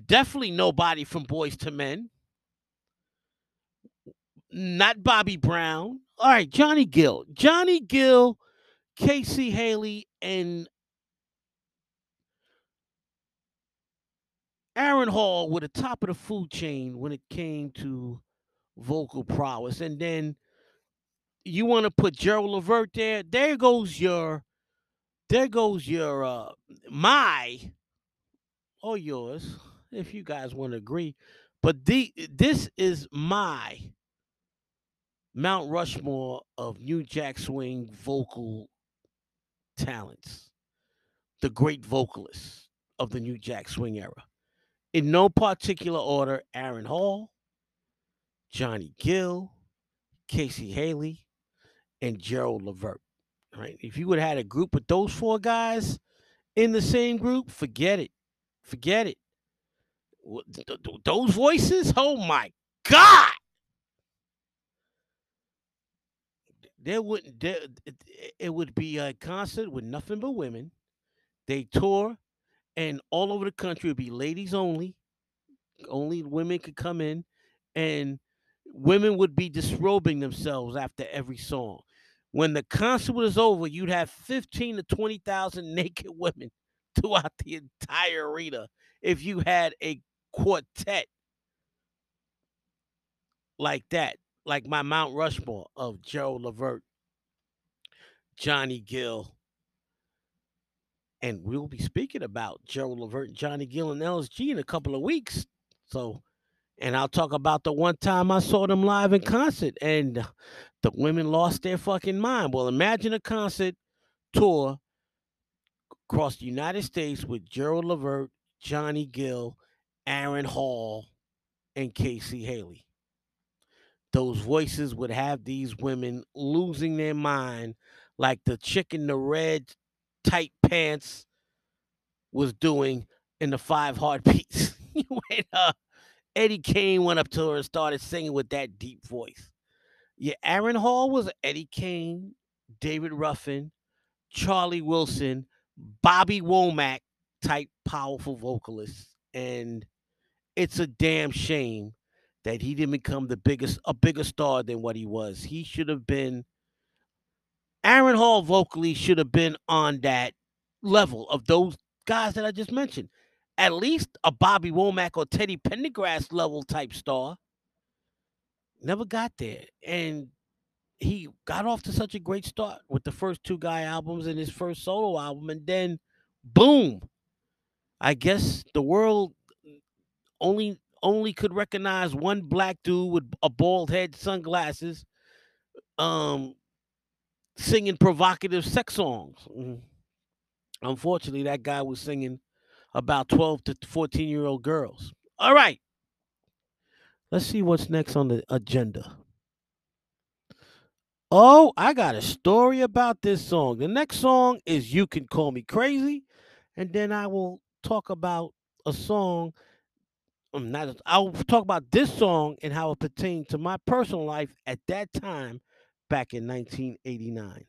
definitely nobody from Boyz II Men. Not Bobby Brown. All right, Johnny Gill. Johnny Gill, K-Ci Hailey, and Aaron Hall were the top of the food chain when it came to vocal prowess. And then you want to put Gerald Levert there. There goes your, there goes your uh my or yours, if you guys want to agree. But the this is my Mount Rushmore of New Jack Swing vocal talents. The great vocalists of the New Jack Swing era. In no particular order, Aaron Hall, Johnny Gill, K-Ci Hailey, and Gerald Levert. Right? If you would have had a group with those four guys in the same group, forget it. Forget it. Those voices, oh my God. There wouldn't there, it, it would be a concert with nothing but women. They tour, and all over the country would be ladies only. Only women could come in, and women would be disrobing themselves after every song. When the concert was over, you'd have fifteen to twenty thousand naked women throughout the entire arena. If you had a quartet like that, like my Mount Rushmore of Gerald Levert, Johnny Gill, and we'll be speaking about Levert and Johnny Gill and LSG in a couple of weeks. So, and I'll talk about the one time I saw them live in concert and the women lost their fucking mind. Well, imagine a concert tour across the United States with Gerald Levert, Johnny Gill, Aaron Hall, and K-Ci Hailey. Those voices would have these women losing their mind like the chick in the red tight pants was doing in the five heartbeats. when uh, Eddie Kane went up to her and started singing with that deep voice. Yeah, Aaron Hall was Eddie Kane, David Ruffin, Charlie Wilson, Bobby Womack type powerful vocalists And it's a damn shame that he didn't become the biggest a bigger star than what he was. He should have been Aaron Hall vocally should have been on that level of those guys that I just mentioned. At least a Bobby Womack or Teddy Pendergrass level type star. Never got there. And he got off to such a great start with the first two guy albums and his first solo album. And then boom. I guess the world only only could recognize one black dude with a bald head, sunglasses, um, singing provocative sex songs. Mm. Unfortunately, that guy was singing about 12 to 14 year old girls. All right. Let's see what's next on the agenda. Oh, I got a story about this song. The next song is You Can Call Me Crazy. And then I will talk about a song. Um, not, I'll talk about this song and how it pertained to my personal life at that time back in 1989.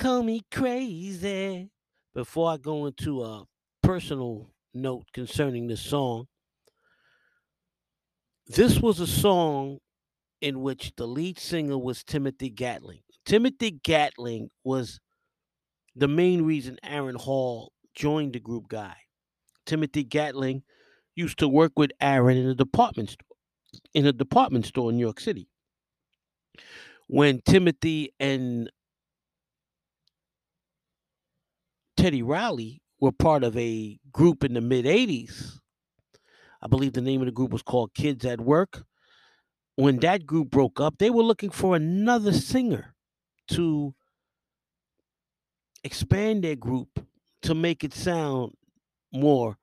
Call me crazy. Before I go into a personal note concerning this song, this was a song in which the lead singer was Timothy Gatling. Timothy Gatling was the main reason Aaron Hall joined the group Guy. Timothy Gatling used to work with Aaron in a department store in a department store in New York City. When Timothy and Teddy Riley were part of a group in the mid 80s, I believe the name of the group was called Kids at Work. When that group broke up, they were looking for another singer to expand their group to make it sound more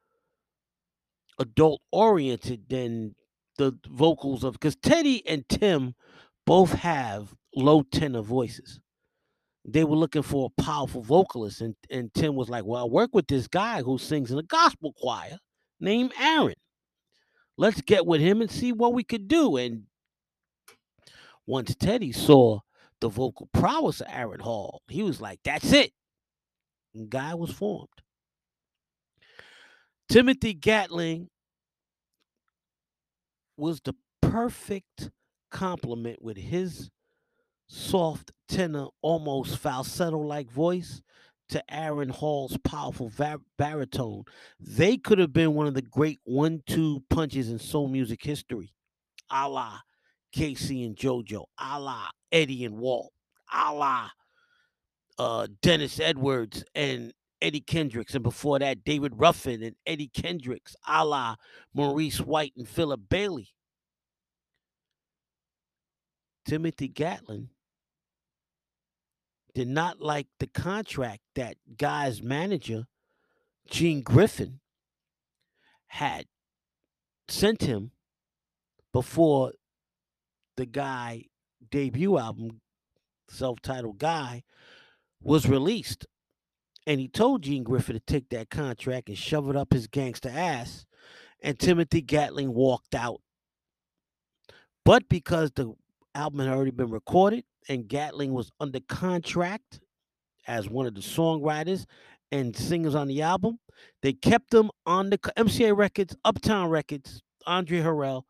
adult oriented than the vocals of because Teddy and Tim both have low tenor voices. They were looking for a powerful vocalist, and, and Tim was like, Well, I work with this guy who sings in a gospel choir named Aaron. Let's get with him and see what we could do. And once Teddy saw the vocal prowess of Aaron Hall, he was like, That's it. And Guy was formed. Timothy Gatling was the perfect complement with his soft tenor, almost falsetto like voice to Aaron Hall's powerful baritone. They could have been one of the great one two punches in soul music history, a la K-Ci and JoJo, a la Eddie and Walt, a la uh, Dennis Edwards and Eddie Kendricks, and before that, David Ruffin and Eddie Kendricks, a la Maurice White and Philip Bailey. Timothy Gatling did not like the contract that Guy's manager, Gene Griffin, had sent him before the Guy debut album, self titled Guy, was released. And he told Gene Griffin to take that contract and shove it up his gangster ass. And Timothy Gatling walked out. But because the album had already been recorded and Gatling was under contract as one of the songwriters and singers on the album, they kept him on the MCA Records, Uptown Records, Andre Harrell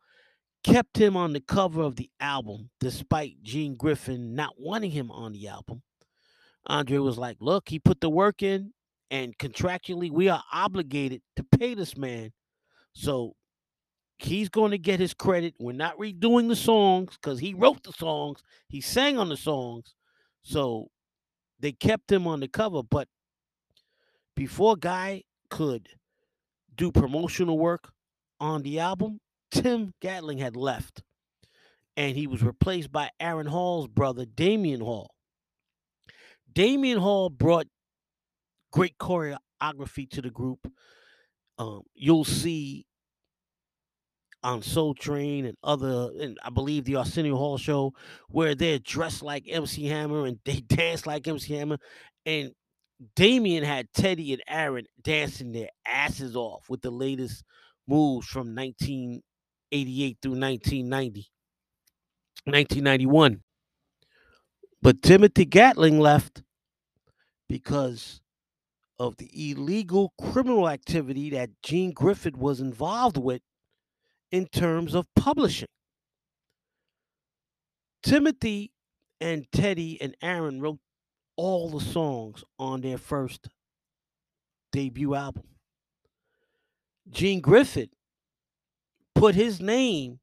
kept him on the cover of the album despite Gene Griffin not wanting him on the album. Andre was like, "Look, he put the work in and contractually we are obligated to pay this man. So he's going to get his credit. We're not redoing the songs because he wrote the songs, he sang on the songs. So they kept him on the cover. But before Guy could do promotional work on the album, Tim Gatling had left. And he was replaced by Aaron Hall's brother, Damion Hall. Damion Hall brought great choreography to the group. Um, you'll see on Soul Train and other, and I believe the Arsenio Hall show, where they're dressed like MC Hammer and they dance like MC Hammer. And Damion had Teddy and Aaron dancing their asses off with the latest moves from 1988 through 1990, 1991. But Timothy Gatling left because of the illegal criminal activity that Gene Griffin was involved with in terms of publishing. Timothy and Teddy and Aaron wrote all the songs on their first debut album. Gene Griffin put his name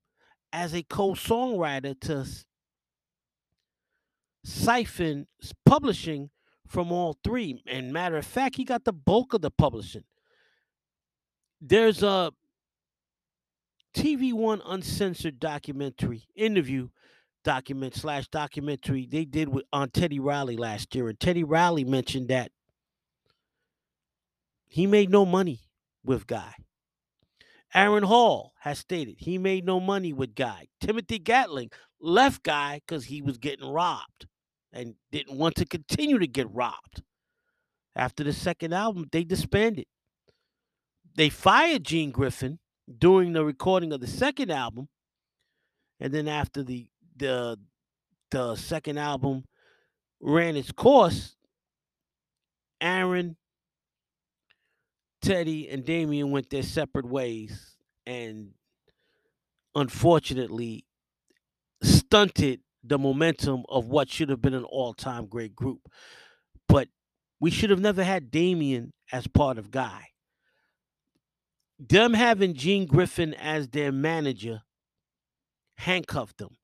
as a co-songwriter to siphon publishing from all three. And matter of fact, he got the bulk of the publishing. There's a TV One uncensored documentary interview document slash documentary they did with on Teddy Riley last year, and Teddy Riley mentioned that he made no money with Guy. Aaron Hall has stated he made no money with Guy. Timothy Gatling left Guy because he was getting robbed and didn't want to continue to get robbed. After the second album, they disbanded. They fired Gene Griffin during the recording of the second album, and then after the the the second album, ran its course, Aaron, Teddy, and Damion went their separate ways and unfortunately stunted the momentum of what should have been an all-time great group. But we should have never had Damion as part of Guy. Them having Gene Griffin as their manager handcuffed them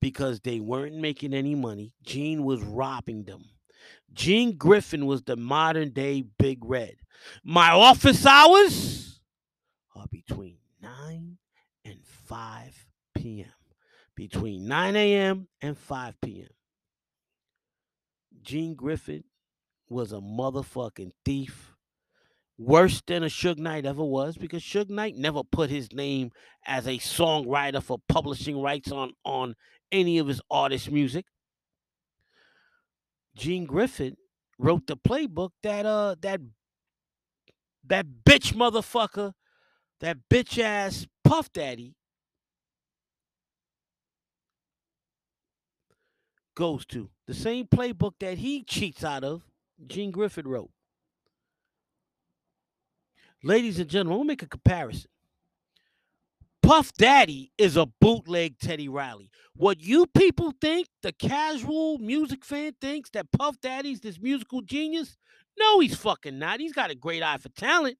because they weren't making any money. Gene was robbing them. Gene Griffin was the modern day Big Red. My office hours are between 9 and 5 p.m. Between 9 a.m. and 5 p.m. Gene Griffin was a motherfucking thief. Worse than a Suge Knight ever was because Suge Knight never put his name as a songwriter for publishing rights on, on any of his artist music. Gene Griffin wrote the playbook that uh that that bitch motherfucker, that bitch ass Puff Daddy goes to. The same playbook that he cheats out of, Gene Griffin wrote. Ladies and gentlemen, we'll make a comparison. Puff Daddy is a bootleg Teddy Riley. What you people think, the casual music fan thinks that Puff Daddy's this musical genius? No, he's fucking not. He's got a great eye for talent.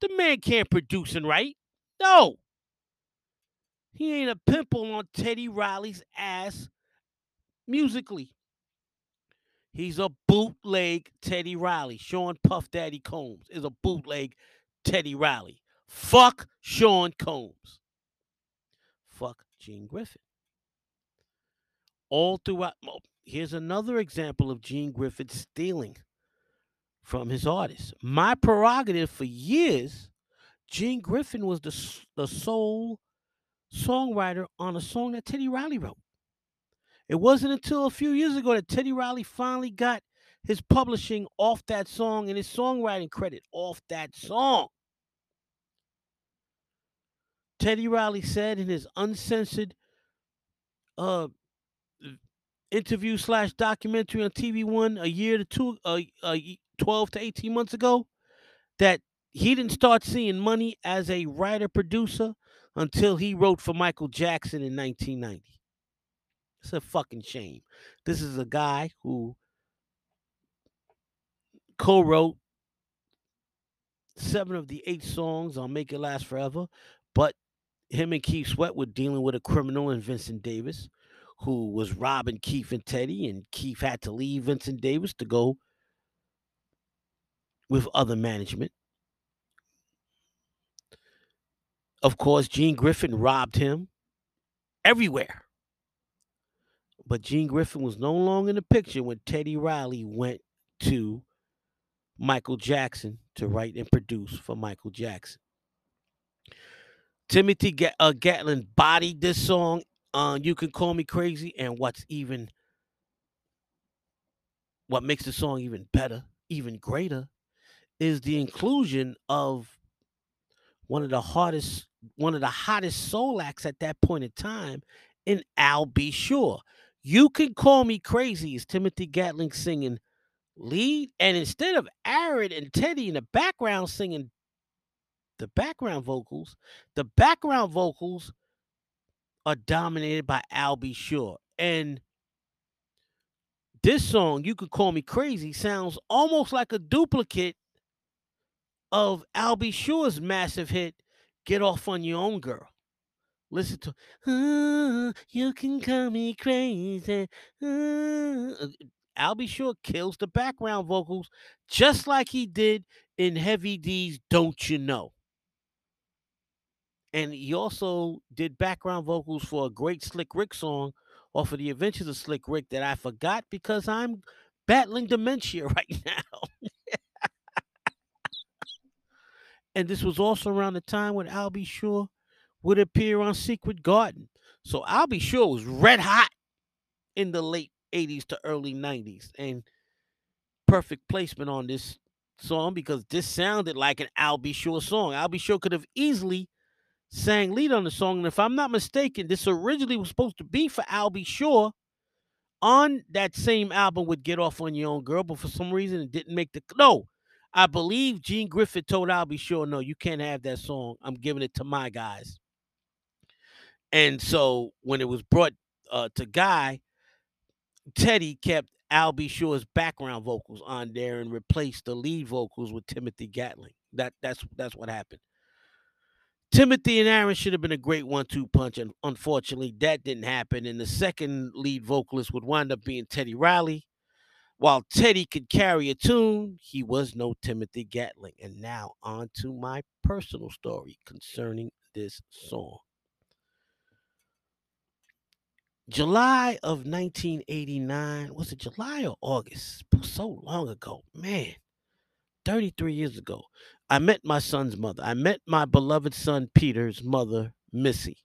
The man can't produce and write. No. He ain't a pimple on Teddy Riley's ass musically. He's a bootleg Teddy Riley. Sean Puff Daddy Combs is a bootleg Teddy Riley. Fuck Sean Combs. Fuck Gene Griffin. All throughout. oh, Here's another example of Gene Griffin stealing from his artists. My prerogative for years, Gene Griffin was the, the sole songwriter on a song that Teddy Riley wrote. It wasn't until a few years ago that Teddy Riley finally got his publishing off that song and his songwriting credit off that song. Teddy Riley said in his uncensored uh interview slash documentary on TV One a year to two, uh, uh, twelve to eighteen months ago, that he didn't start seeing money as a writer producer until he wrote for Michael Jackson in 1990. It's a fucking shame. This is a guy who co-wrote seven of the eight songs on Make It Last Forever, but him and Keith Sweat were dealing with a criminal in Vincent Davis, who was robbing Keith and Teddy, and Keith had to leave Vincent Davis to go with other management. Of course, Gene Griffin robbed him everywhere. But Gene Griffin was no longer in the picture when Teddy Riley went to Michael Jackson to write and produce for Michael Jackson. Timothy uh, Gatling bodied this song on "You Can Call Me Crazy," and what's even what makes the song even better, even greater, is the inclusion of one of the hardest, one of the hottest soul acts at that point in time, in Al B. Sure. You can call me crazy is Timothy Gatling singing lead, and instead of Aaron and Teddy in the background singing the background vocals, the background vocals are dominated by Al B. Sure. And this song, You Could Call Me Crazy, sounds almost like a duplicate of Albie B. Sure's massive hit, Get Off on Your Own Girl. Listen to "Uh, You Can Call Me Crazy. uh." Al B. Sure kills the background vocals just like he did in Heavy D's Don't You Know. And he also did background vocals for a great Slick Rick song off of the Adventures of Slick Rick that I forgot because I'm battling dementia right now. and this was also around the time when Al B. Sure would appear on Secret Garden. So Al B. Sure was red hot in the late 80s to early 90s. And perfect placement on this song because this sounded like an Al B. Sure song. Al B. Sure could have easily sang lead on the song. And if I'm not mistaken, this originally was supposed to be for Al B. Sure on that same album with Get Off on Your Own Girl, but for some reason it didn't make the no. I believe Gene Griffin told Al B. Sure, no, you can't have that song. I'm giving it to my guys. And so when it was brought uh, to Guy, Teddy kept Al B. Sure's background vocals on there and replaced the lead vocals with Timothy Gatling. That that's that's what happened. Timothy and Aaron should have been a great one-two punch, and unfortunately, that didn't happen. And the second lead vocalist would wind up being Teddy Riley. While Teddy could carry a tune, he was no Timothy Gatling. And now on to my personal story concerning this song. July of 1989, was it July or August? So long ago, man. 33 years ago, I met my son's mother. I met my beloved son Peter's mother, Missy.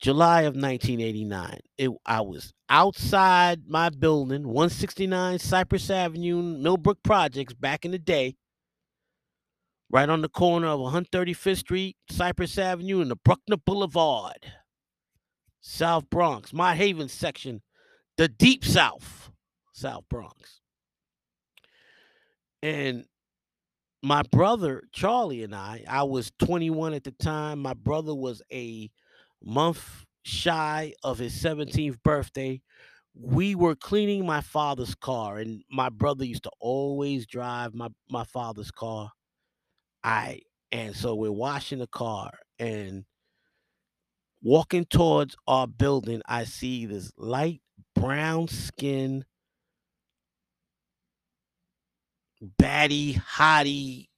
July of 1989. It, I was outside my building, 169 Cypress Avenue, Millbrook Projects, back in the day, right on the corner of 135th Street, Cypress Avenue, and the Bruckner Boulevard, South Bronx, Mott Haven section, the Deep South, South Bronx. And my brother Charlie and I, I was 21 at the time. My brother was a month shy of his 17th birthday. We were cleaning my father's car, and my brother used to always drive my, my father's car. I and so we're washing the car and walking towards our building. I see this light brown skin batty, hottie,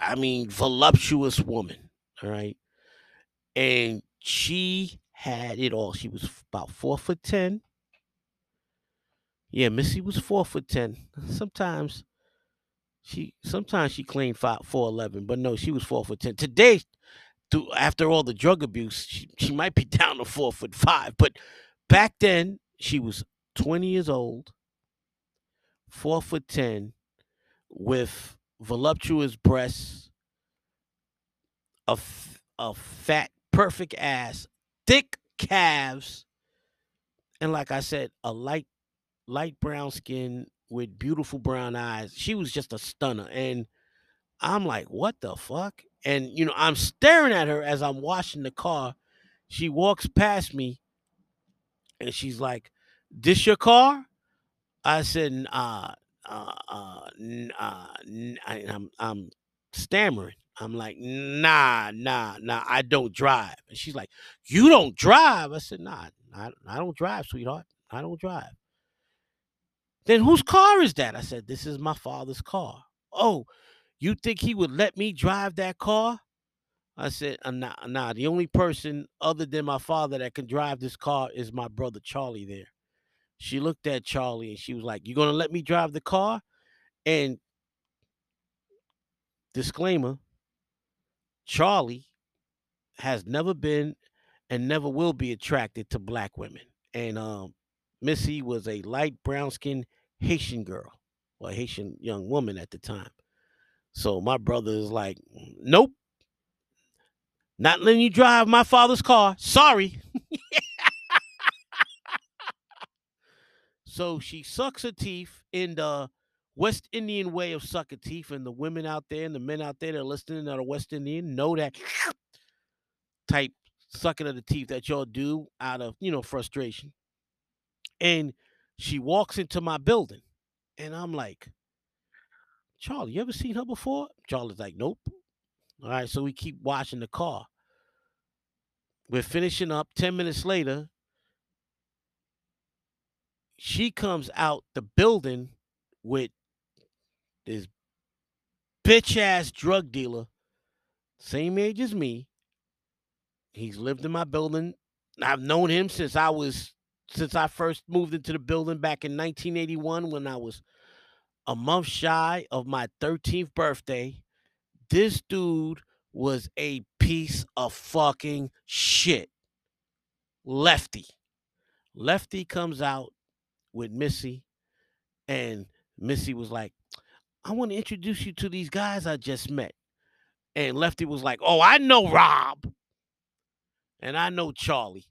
I mean, voluptuous woman. All right. And she had it all. She was about four foot ten. Yeah, Missy was four foot ten. Sometimes she sometimes she claimed five four eleven, but no, she was four foot ten. Today, after all the drug abuse, she, she might be down to four foot five. But back then, she was 20 years old, four foot ten, with voluptuous breasts, a, f- a fat, perfect ass, thick calves, and like I said, a light, light brown skin with beautiful brown eyes. She was just a stunner. And I'm like, what the fuck? And you know, I'm staring at her as I'm washing the car. She walks past me and she's like, This your car? I said, "N- uh, uh, uh, n- uh, n- I, am I'm stammering. I'm like, nah, nah, nah, I don't drive. And she's like, you don't drive? I said, nah, I, I don't drive, sweetheart. I don't drive. Then whose car is that? I said, this is my father's car. Oh, you think he would let me drive that car? I said, uh, nah, nah, the only person other than my father that can drive this car is my brother Charlie there. She looked at Charlie and she was like, You gonna let me drive the car? And disclaimer Charlie has never been and never will be attracted to black women. And um, Missy was a light brown skinned Haitian girl or Haitian young woman at the time. So my brother is like, Nope, not letting you drive my father's car. Sorry. So she sucks her teeth in the West Indian way of sucking teeth, and the women out there and the men out there that are listening that are West Indian know that type sucking of the teeth that y'all do out of you know frustration. And she walks into my building, and I'm like, Charlie, you ever seen her before? Charlie's like, Nope. All right, so we keep washing the car. We're finishing up. Ten minutes later, she comes out the building with this bitch ass drug dealer, same age as me. He's lived in my building. I've known him since I was since I first moved into the building back in 1981 when I was a month shy of my 13th birthday. This dude was a piece of fucking shit. Lefty. Lefty comes out with Missy, and Missy was like, I want to introduce you to these guys I just met. And Lefty was like, Oh, I know Rob. And I know Charlie.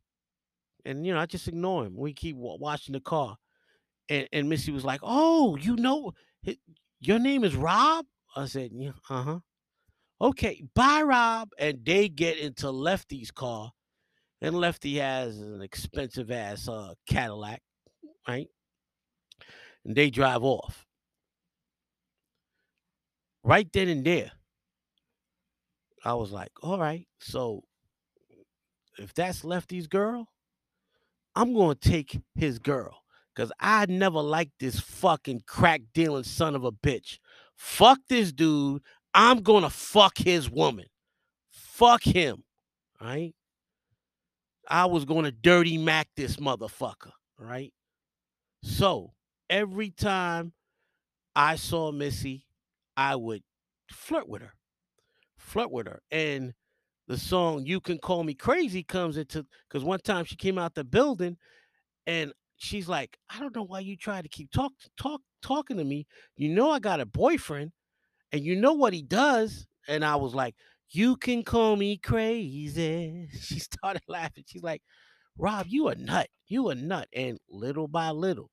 and you know, I just ignore him. We keep watching the car, and and Missy was like, "Oh, you know, your name is Rob." I said, "Yeah, uh huh." Okay, bye, Rob. And they get into Lefty's car, and Lefty has an expensive ass uh, Cadillac, right? And they drive off. Right then and there, I was like, "All right, so if that's Lefty's girl, I'm gonna take his girl." Cause I never liked this fucking crack dealing son of a bitch. Fuck this dude. I'm gonna fuck his woman. Fuck him. Right? I was gonna dirty Mac this motherfucker. Right? So every time I saw Missy, I would flirt with her. Flirt with her. And the song You Can Call Me Crazy comes into because one time she came out the building and she's like, I don't know why you try to keep talk talk talking to me. You know I got a boyfriend and you know what he does. And I was like, You can call me crazy. She started laughing. She's like, Rob, you a nut. You a nut. And little by little,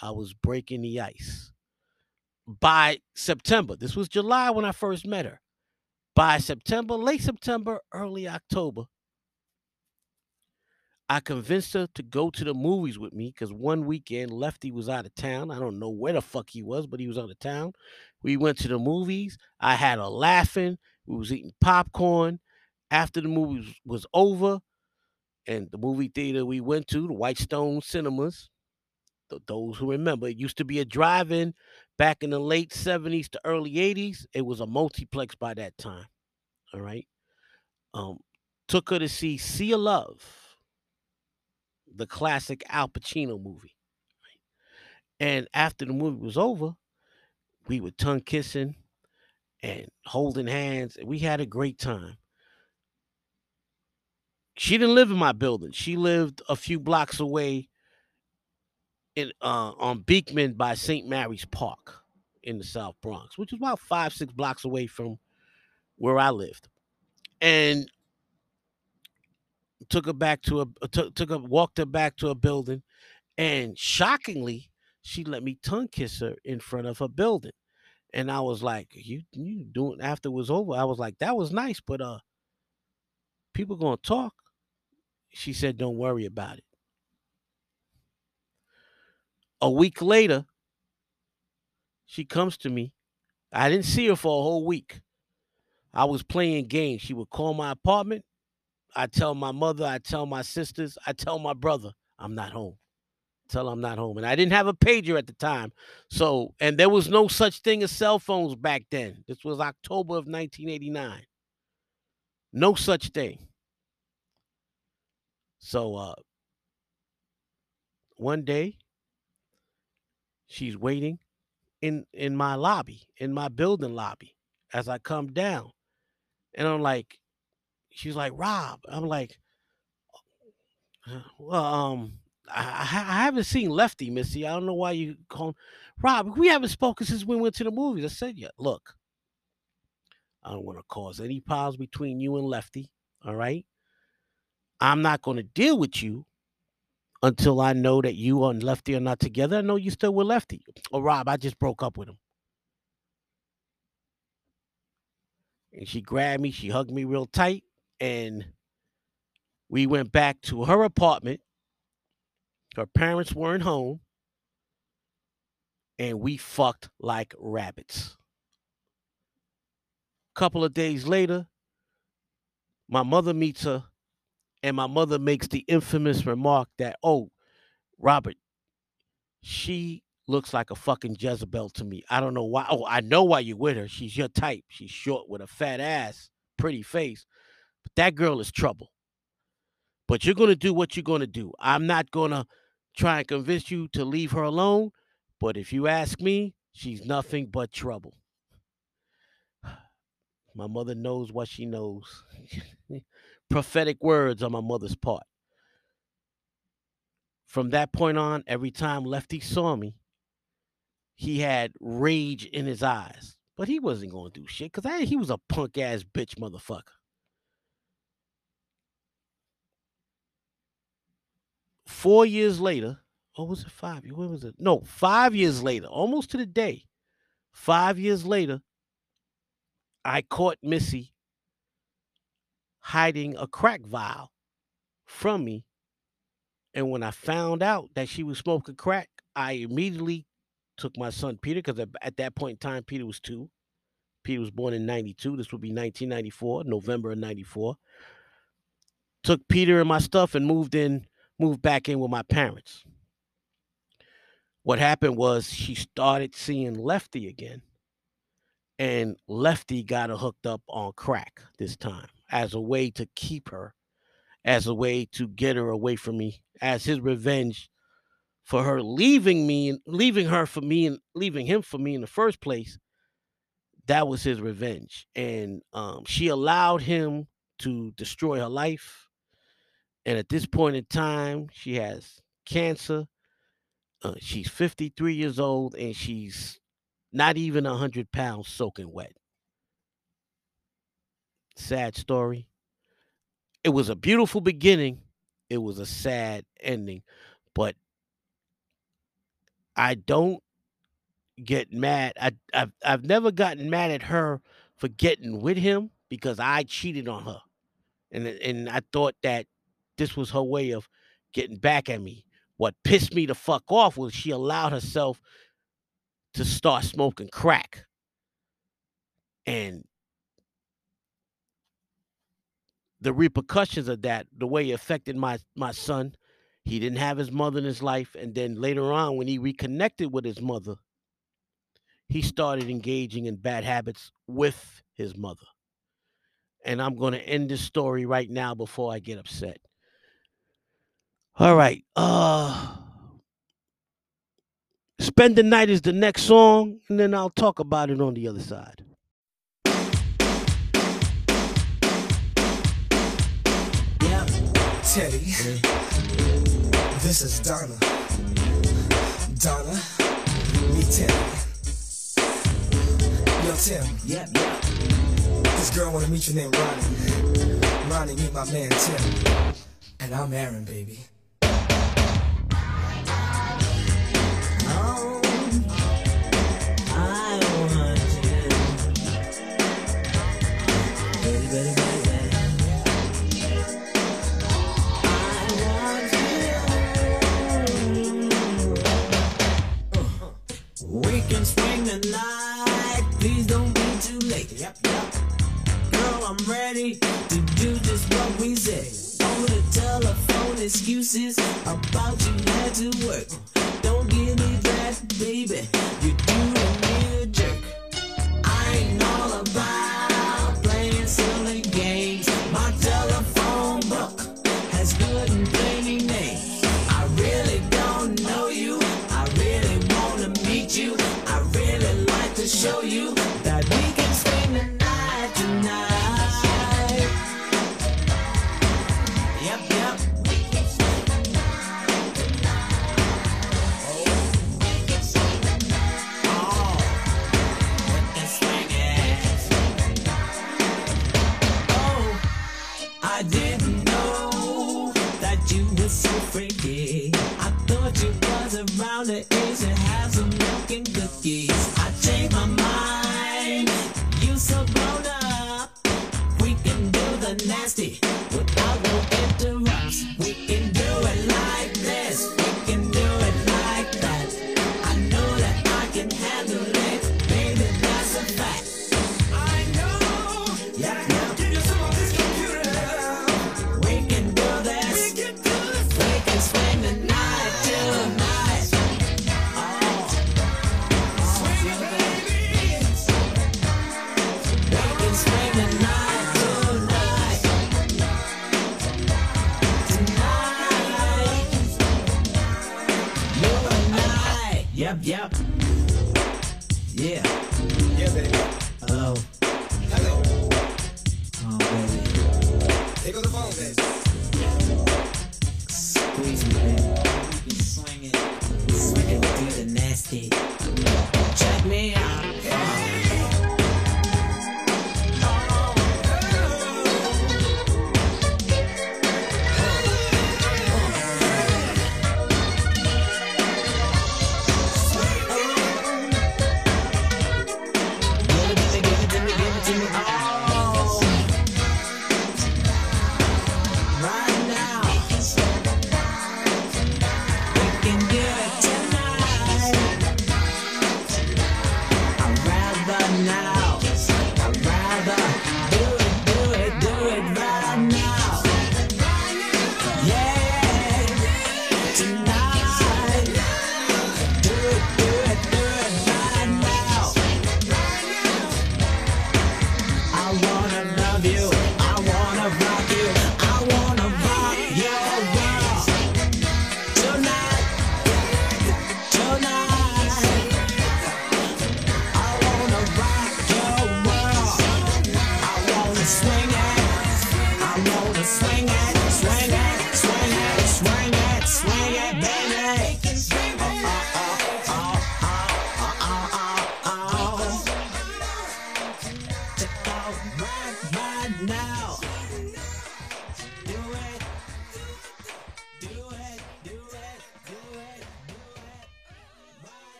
I was breaking the ice. By September, this was July when I first met her. By September, late September, early October, I convinced her to go to the movies with me because one weekend Lefty was out of town. I don't know where the fuck he was, but he was out of town. We went to the movies. I had her laughing. We was eating popcorn. After the movie was, over, and the movie theater we went to, the White Stone Cinemas, th- those who remember, it used to be a drive-in back in the late 70s to early 80s. It was a multiplex by that time. All right. Um, took her to see Sea of Love, the classic Al Pacino movie. And after the movie was over, we were tongue kissing and holding hands, and we had a great time. She didn't live in my building. She lived a few blocks away in uh, on Beekman by St. Mary's Park in the South Bronx, which is about five, six blocks away from where I lived. And took her back to a uh, took took her walked her back to a building, and shockingly, she let me tongue kiss her in front of her building. And I was like, "You you doing?" After it was over, I was like, "That was nice, but uh, people gonna talk." She said, "Don't worry about it." A week later, she comes to me. I didn't see her for a whole week. I was playing games. She would call my apartment. I tell my mother, I tell my sisters, I tell my brother, I'm not home. Tell I'm not home. And I didn't have a pager at the time. So, and there was no such thing as cell phones back then. This was October of 1989. No such thing. So, uh, one day, she's waiting in in my lobby, in my building lobby, as I come down, and I'm like, she's like, Rob. I'm like, "Uh, well, um, I, I haven't seen Lefty, Missy. I don't know why you call Rob. We haven't spoken since we went to the movies. I said, yeah, look, I don't want to cause any piles between you and Lefty. All right. I'm not going to deal with you until I know that you and Lefty are not together. I know you still with Lefty. Oh, Rob, I just broke up with him. And she grabbed me, she hugged me real tight, and we went back to her apartment. Her parents weren't home, and we fucked like rabbits. A Couple of days later, my mother meets her, and my mother makes the infamous remark that, oh, Robert, she looks like a fucking Jezebel to me. I don't know why. Oh, I know why you're with her. She's your type. She's short with a fat ass, pretty face. That girl is trouble. But you're going to do what you're going to do. I'm not going to try and convince you to leave her alone. But if you ask me, she's nothing but trouble. My mother knows what she knows. Prophetic words on my mother's part. From that point on, every time Lefty saw me, he had rage in his eyes. But he wasn't going to do shit because he was a punk ass bitch motherfucker. Four years later, or was it five? When was it? No, five years later, almost to the day. Five years later, I caught Missy hiding a crack vial from me. And when I found out that she was smoking crack, I immediately took my son Peter, because at, at that point in time, Peter was two. Peter was born in 92. This would be 1994, November of 94. Took Peter and my stuff and moved in, moved back in with my parents. What happened was she started seeing Lefty again. And Lefty got her hooked up on crack this time as a way to keep her, as a way to get her away from me, as his revenge for her leaving me and leaving her for me and leaving him for me in the first place. That was his revenge. And um, she allowed him to destroy her life. And at this point in time, she has cancer. Uh, she's 53 years old and she's not even 100 pounds soaking wet. Sad story. It was a beautiful beginning. It was a sad ending. But I don't get mad. I, I've, I've never gotten mad at her for getting with him because I cheated on her. And, and I thought that this was her way of getting back at me. What pissed me the fuck off was she allowed herself to start smoking crack. And the repercussions of that, the way it affected my my son, he didn't have his mother in his life. And then later on, when he reconnected with his mother, he started engaging in bad habits with his mother. And I'm going to end this story right now before I get upset. All right. Uh Spend the Night is the next song, and then I'll talk about it on the other side. Yeah, Teddy. This is Donna. Donna, me Teddy. Yo, Tim. Yep, yep. This girl wanna meet you named Ronnie. Ronnie, meet my man Tim. And I'm Aaron, baby. Can swing the night. Please don't be too late. Yep, yep. Girl, I'm ready to do just what we say. On the telephone, excuses about you had to work. Don't give me that, baby. You doing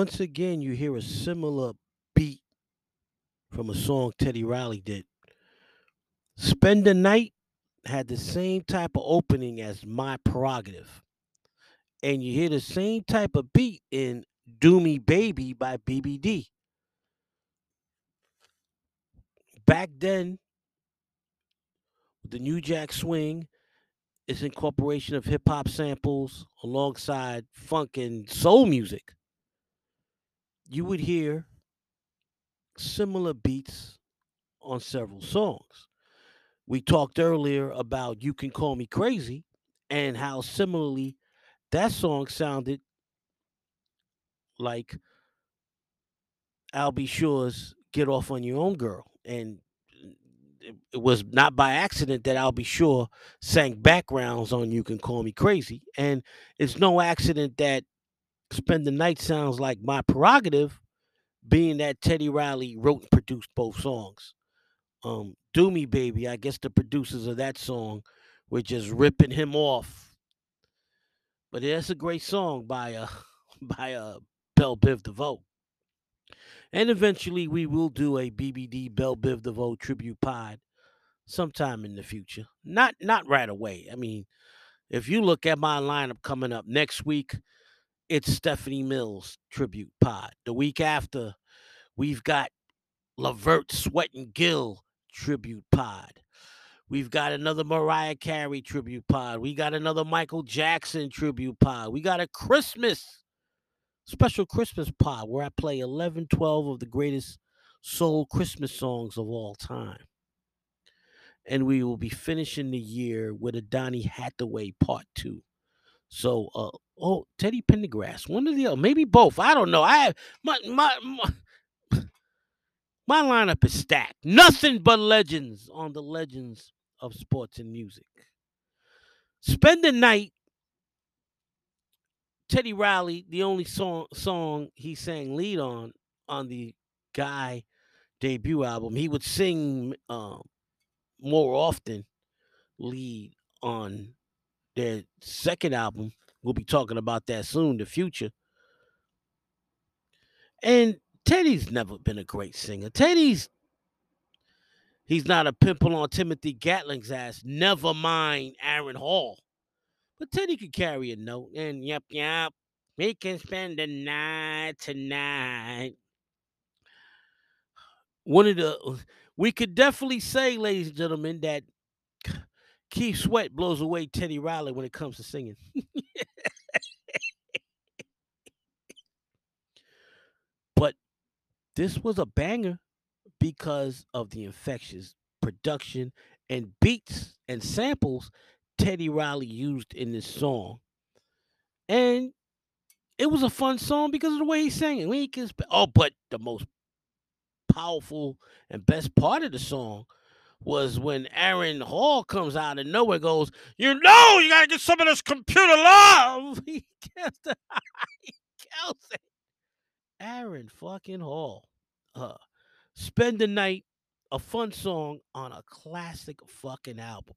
Once again, you hear a similar beat from a song Teddy Riley did. Spend the Night had the same type of opening as My Prerogative. And you hear the same type of beat in Do Me Baby by BBD. Back then, the New Jack Swing is incorporation of hip hop samples alongside funk and soul music. You would hear similar beats on several songs. We talked earlier about You Can Call Me Crazy and how similarly that song sounded like Al B. Sure's Get Off on Your Own Girl. And it, was not by accident that Be Sure sang backgrounds on You Can Call Me Crazy. And it's no accident that Spend the Night sounds like my prerogative, being that Teddy Riley wrote and produced both songs. Um, Do Me Baby, I guess the producers of that song were just ripping him off. But that's a great song by uh by uh Bell Biv DeVoe. And eventually we will do a BBD Bell Biv DeVoe tribute pod sometime in the future. Not not right away. I mean, if you look at my lineup coming up next week, it's Stephanie Mills tribute pod. The week after, we've got Levert Sweat and Gill tribute pod. We've got another Mariah Carey tribute pod. We got another Michael Jackson tribute pod. We got a Christmas special Christmas pod where I play 11, 12 of the greatest soul Christmas songs of all time. And we will be finishing the year with a Donny Hathaway part two. So, uh, oh, Teddy Pendergrass, one of the other, maybe both. I don't know. I my my my, my lineup is stacked. Nothing but legends on the legends of sports and music. Spend the night. Teddy Riley, the only song song he sang lead on on the Guy debut album, he would sing um, more often lead on their second album. We'll be talking about that soon, the future. And Teddy's never been a great singer. Teddy's he's not a pimple on Timothy Gatling's ass. Never mind Aaron Hall. But Teddy could carry a note and yep, yep. We can spend the night tonight. One of the we could definitely say, ladies and gentlemen, that Keith Sweat blows away Teddy Riley when it comes to singing. but this was a banger because of the infectious production and beats and samples Teddy Riley used in this song. And it was a fun song because of the way he sang it. Can oh, but the most powerful and best part of the song was when Aaron Hall comes out of nowhere goes, You know, you gotta get some of this computer love. He kills the he kills it. Aaron fucking Hall. Uh Spend the Night, a fun song on a classic fucking album.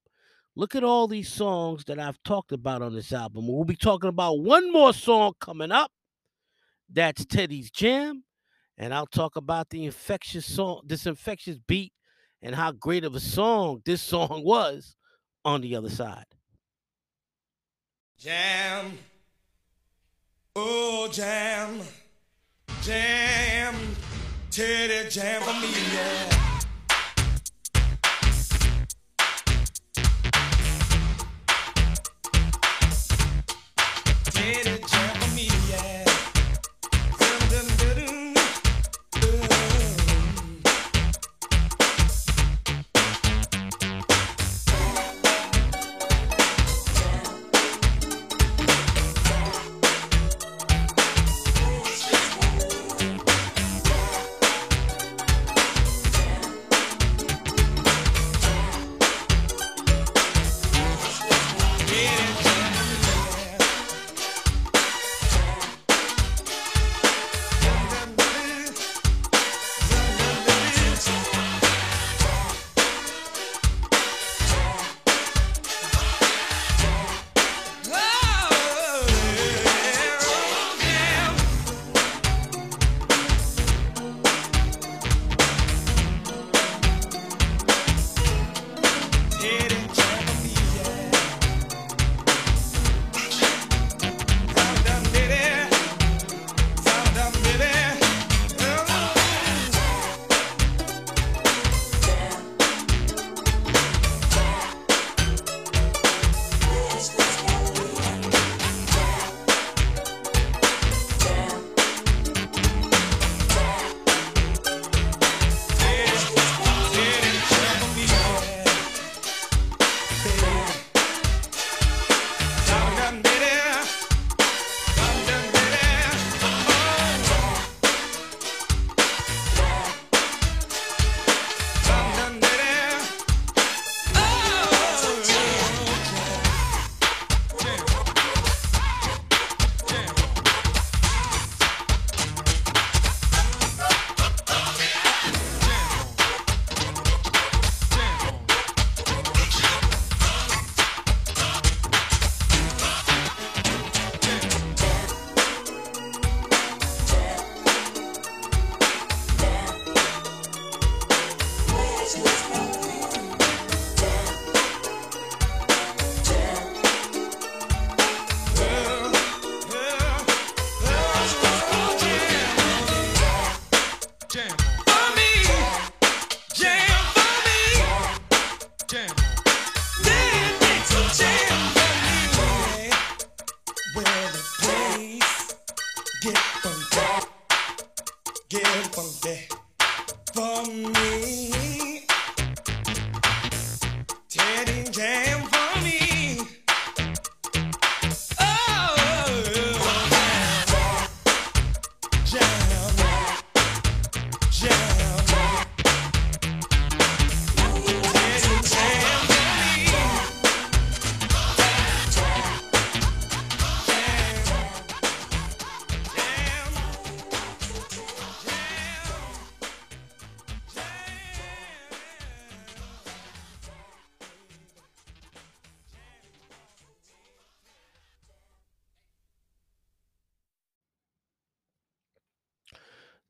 Look at all these songs that I've talked about on this album. We'll be talking about one more song coming up. That's Teddy's Jam. And I'll talk about the infectious song, this infectious beat, and how great of a song this song was on the other side. Jam. Oh, jam. Jam. Teddy jam for me, yeah.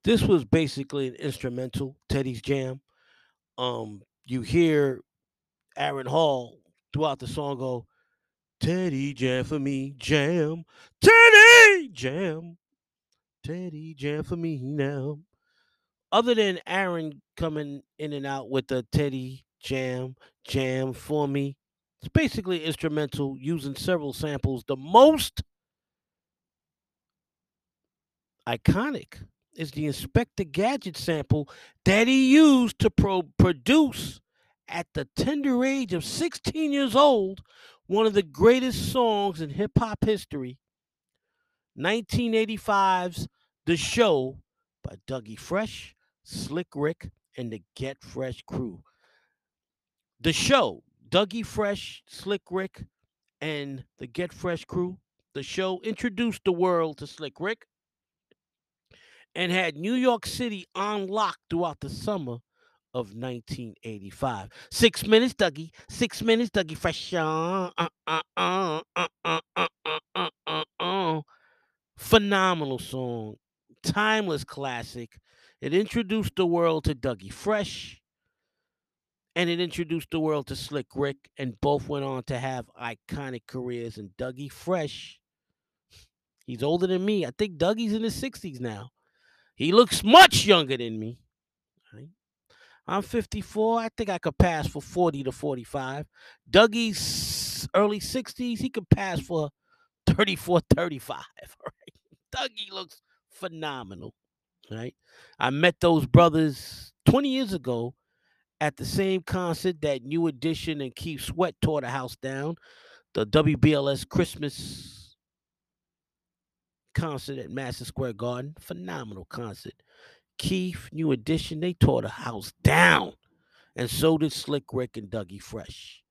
This was basically an instrumental, Teddy's Jam. Um, you hear Aaron Hall throughout the song go, Teddy Jam for me, jam, Teddy Jam, Teddy Jam for me now. Other than Aaron coming in and out with the Teddy Jam, Jam for me, it's basically instrumental using several samples. The most iconic is the Inspector Gadget sample that he used to pro- produce at the tender age of 16 years old one of the greatest songs in hip hop history 1985's The Show by Dougie Fresh, Slick Rick, and the Get Fresh crew. The Show, Dougie Fresh, Slick Rick, and the Get Fresh crew. The show introduced the world to Slick Rick and had New York City on lock throughout the summer of 1985. Six minutes, Dougie. Six minutes, Dougie. Fresh. Phenomenal song. Timeless classic. It introduced the world to Dougie Fresh and it introduced the world to Slick Rick, and both went on to have iconic careers. And Dougie Fresh, he's older than me. I think Dougie's in his 60s now. He looks much younger than me. I'm 54. I think I could pass for 40 to 45. Dougie's early 60s. He could pass for 34, 35. All right. Dougie looks phenomenal. Right. I met those brothers 20 years ago at the same concert that New Edition and Keith Sweat tore the house down. The WBLS Christmas concert at Madison Square Garden. Phenomenal concert. Keith, New Edition, they tore the house down. And so did Slick Rick and Dougie Fresh.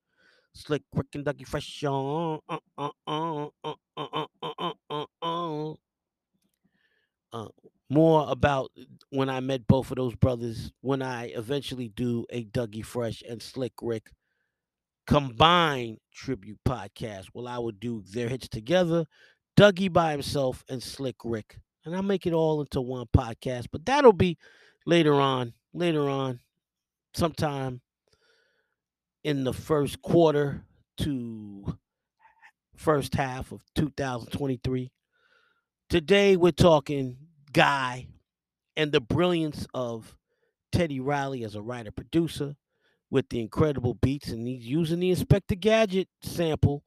Slick Rick and Dougie Fresh. Uh, uh, uh, uh, uh, uh, uh, uh, uh, uh. Uh, more about when I met both of those brothers when I eventually do a Dougie Fresh and Slick Rick combined tribute podcast. Well, I would do their hits together, Dougie by himself, and Slick Rick. And I'll make it all into one podcast. But that'll be later on, later on, sometime in the first quarter to first half of 2023. Today, we're talking Guy and the brilliance of Teddy Riley as a writer producer with the incredible beats, and he's using the Inspector Gadget sample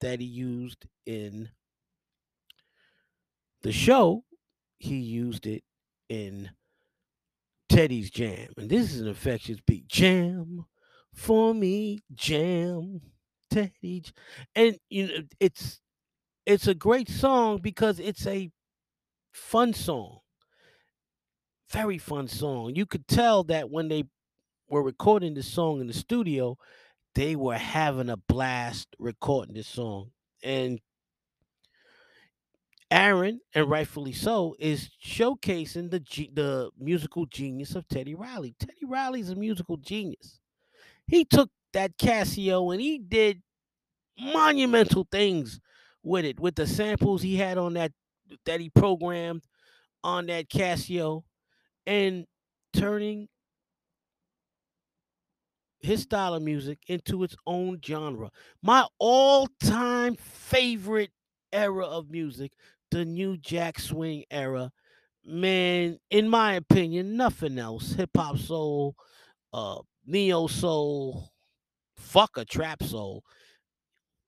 that he used in the show. He used it in Teddy's Jam, and this is an infectious beat. Jam for me, jam, Teddy, and you know it's it's a great song because it's a fun song, very fun song. You could tell that when they were recording this song in the studio, they were having a blast recording this song. And Aaron, and rightfully so, is showcasing the the musical genius of Teddy Riley. Teddy Riley's a musical genius. He took that Casio and he did monumental things with it, with the samples he had on that that he programmed on that Casio, and turning his style of music into its own genre. My all-time favorite era of music, the new Jack Swing era. Man, in my opinion, nothing else. Hip hop soul, uh, neo soul, fuck a trap soul.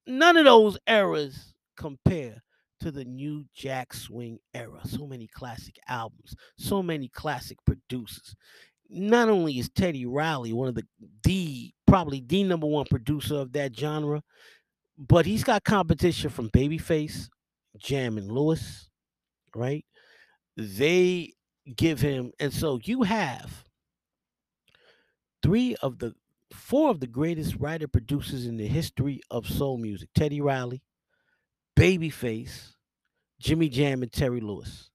None of those eras compare to the new Jack Swing era. So many classic albums, so many classic producers. Not only is Teddy Riley one of the the probably the number one producer of that genre, but he's got competition from Babyface, Jam and Lewis, right? They give him, and so you have three of the four of the greatest writer producers in the history of soul music: Teddy Riley, Babyface, Jimmy Jam, and Terry Lewis,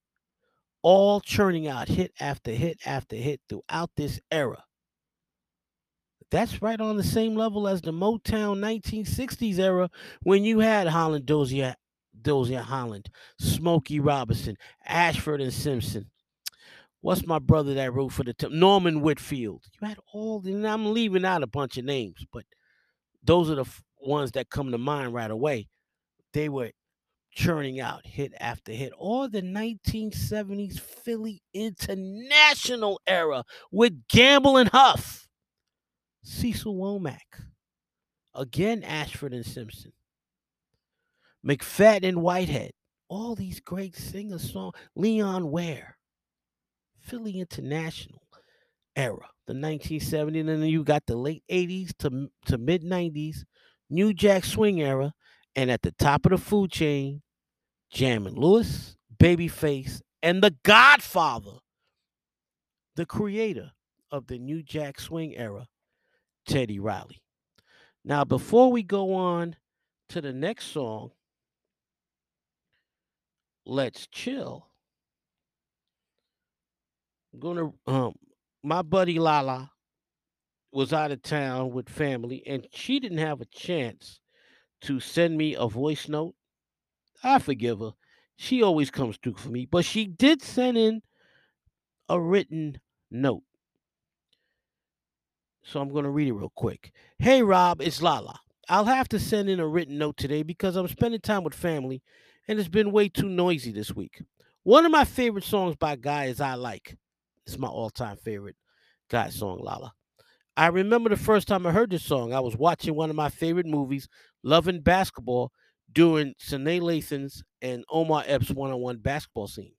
all churning out hit after hit after hit throughout this era. That's right on the same level as the Motown 1960s era when you had Holland Dozier, Dozier Holland, Smokey Robinson, Ashford and Simpson. What's my brother that wrote for the Tem- Norman Whitfield? You had all, and I'm leaving out a bunch of names, but those are the f- ones that come to mind right away. They were churning out hit after hit. Or the 1970s Philly International era with Gamble and Huff. Cecil Womack. Again, Ashford and Simpson. McFadden and Whitehead. All these great singer song. Leon Ware. Philly International era. The 1970s. And then you got the late 80s to, to mid 90s. New Jack Swing era. And at the top of the food chain, Jam and Lewis, Babyface, and the Godfather, the creator of the New Jack Swing era, Teddy Riley. Now, before we go on to the next song, let's chill. I'm gonna um my buddy Lala was out of town with family and she didn't have a chance to send me a voice note. I forgive her. She always comes through for me, but she did send in a written note. So I'm going to read it real quick. Hey, Rob, it's Lala. I'll have to send in a written note today because I'm spending time with family and it's been way too noisy this week. One of my favorite songs by Guy is I Like. It's my all time favorite Guy song, Lala. I remember the first time I heard this song, I was watching one of my favorite movies, Love and Basketball, during Sanaa Lathan's and Omar Epps one on one basketball scene.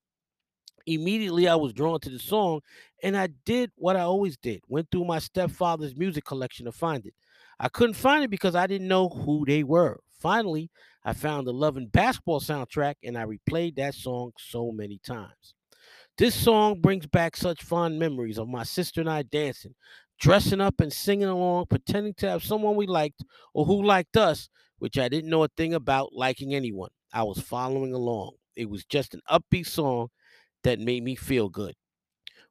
Immediately, I was drawn to the song, and I did what I always did went through my stepfather's music collection to find it. I couldn't find it because I didn't know who they were. Finally, I found the Love and Basketball soundtrack, and I replayed that song so many times. This song brings back such fond memories of my sister and I dancing, dressing up and singing along, pretending to have someone we liked or who liked us, which I didn't know a thing about liking anyone. I was following along. It was just an upbeat song that made me feel good.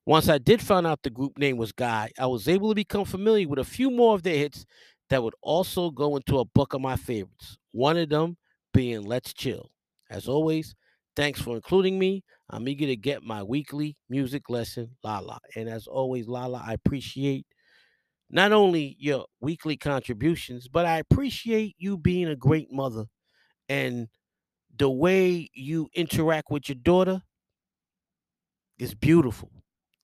Once I did find out the group name was Guy, I was able to become familiar with a few more of their hits that would also go into a book of my favorites. One of them being Let's Chill. As always, thanks for including me. I'm eager to get my weekly music lesson, Lala. And as always, Lala, I appreciate not only your weekly contributions, but I appreciate you being a great mother and the way you interact with your daughter is beautiful.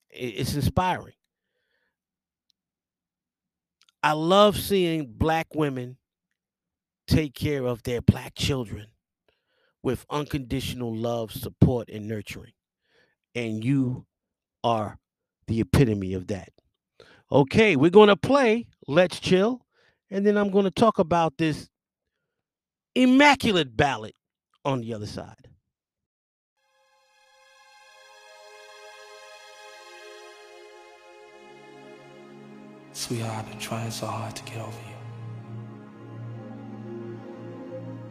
It's inspiring. I love seeing black women take care of their black children with unconditional love, support, and nurturing. And you are the epitome of that. Okay, we're going to play Let's Chill, and then I'm going to talk about this immaculate ballad on the other side. Sweetheart, I've been trying so hard to get over you.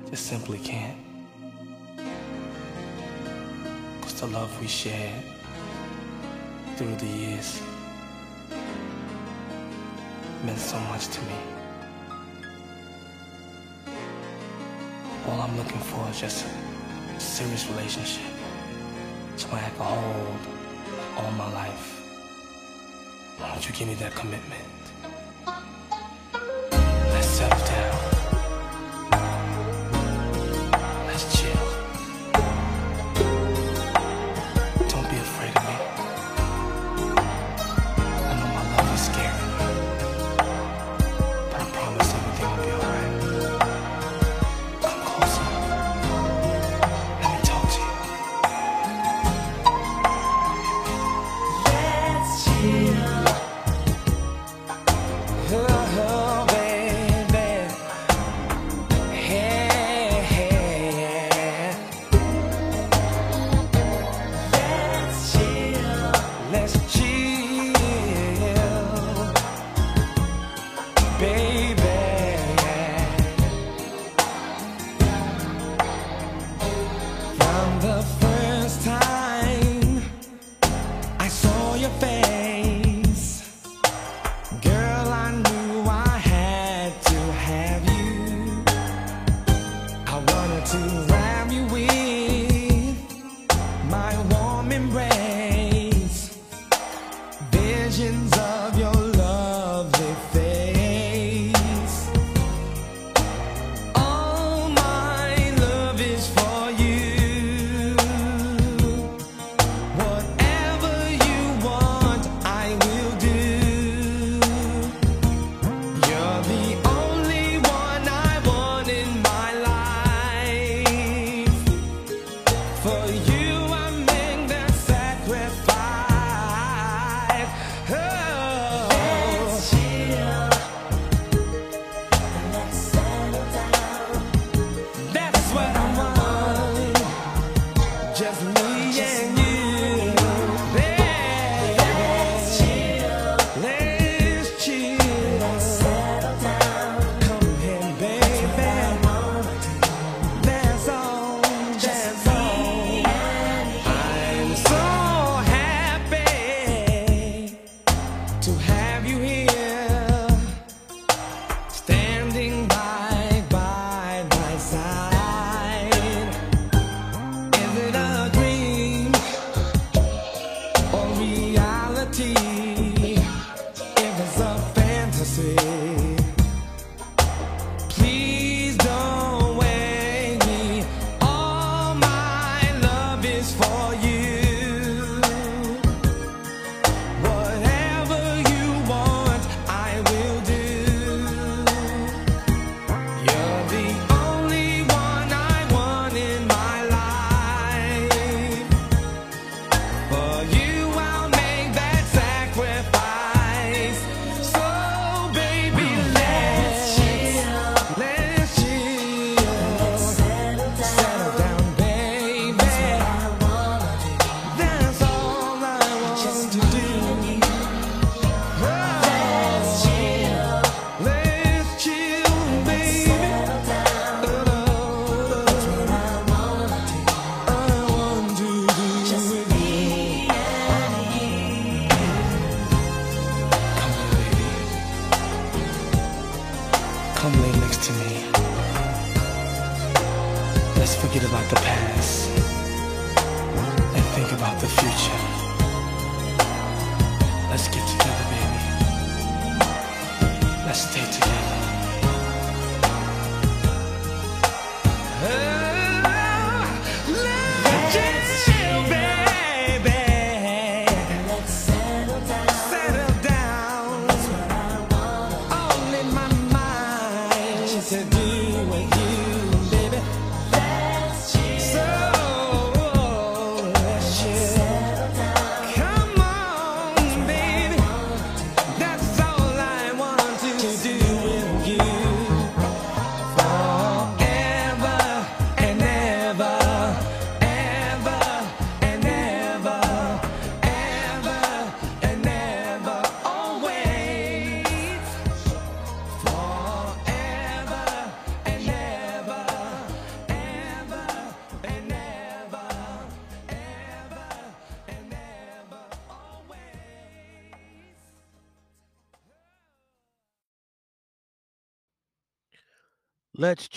I just simply can't. Cause the love we shared through the years meant so much to me. All I'm looking for is just a serious relationship. Someone I can hold all my life. Why don't you give me that commitment?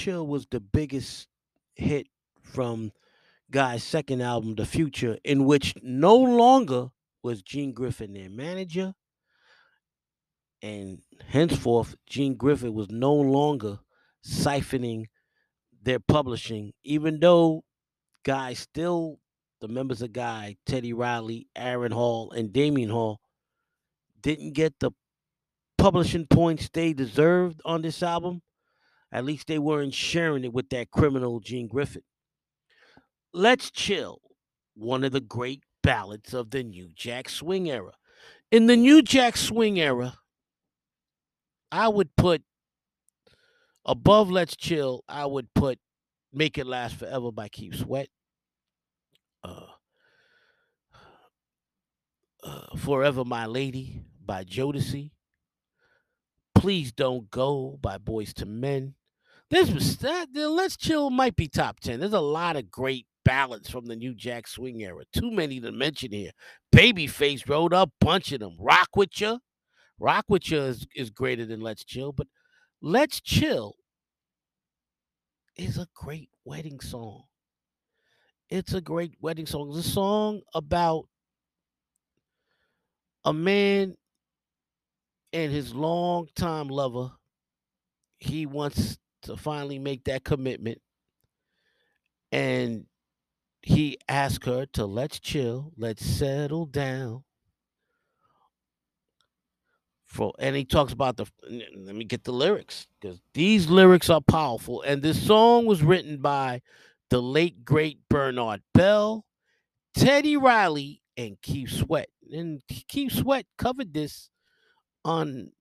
Chill was the biggest hit from Guy's second album, The Future, in which no longer was Gene Griffin their manager. And henceforth, Gene Griffin was no longer siphoning their publishing, even though Guy still, the members of Guy, Teddy Riley, Aaron Hall, and Damion Hall, didn't get the publishing points they deserved on this album. At least they weren't sharing it with that criminal Gene Griffin. Let's Chill, one of the great ballads of the New Jack Swing era. In the New Jack Swing era, I would put above Let's Chill, I would put Make It Last Forever by Keith Sweat. Uh, uh, Forever My Lady by Jodeci. Please Don't Go by Boyz II Men. This was that Let's Chill might be top 10. There's a lot of great ballads from the New Jack Swing era. Too many to mention here. Babyface wrote a bunch of them. Rock with Ya. Rock with Ya is, is greater than Let's Chill, but Let's Chill is a great wedding song. It's a great wedding song. It's a song about a man and his longtime lover. He wants to finally make that commitment. And he asked her to let's chill, let's settle down. For and he talks about the let me get the lyrics because these lyrics are powerful. And this song was written by the late great Bernard Bell, Teddy Riley, and Keith Sweat. And Keith Sweat covered this on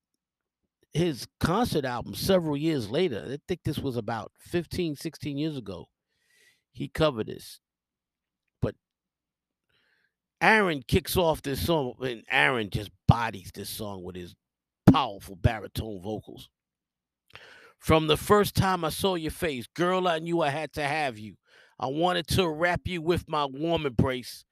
his concert album several years later. I think this was about 15, 16 years ago. He covered this. But Aaron kicks off this song, and Aaron just bodies this song with his powerful baritone vocals. From the first time I saw your face, girl, I knew I had to have you. I wanted to wrap you with my warm embrace.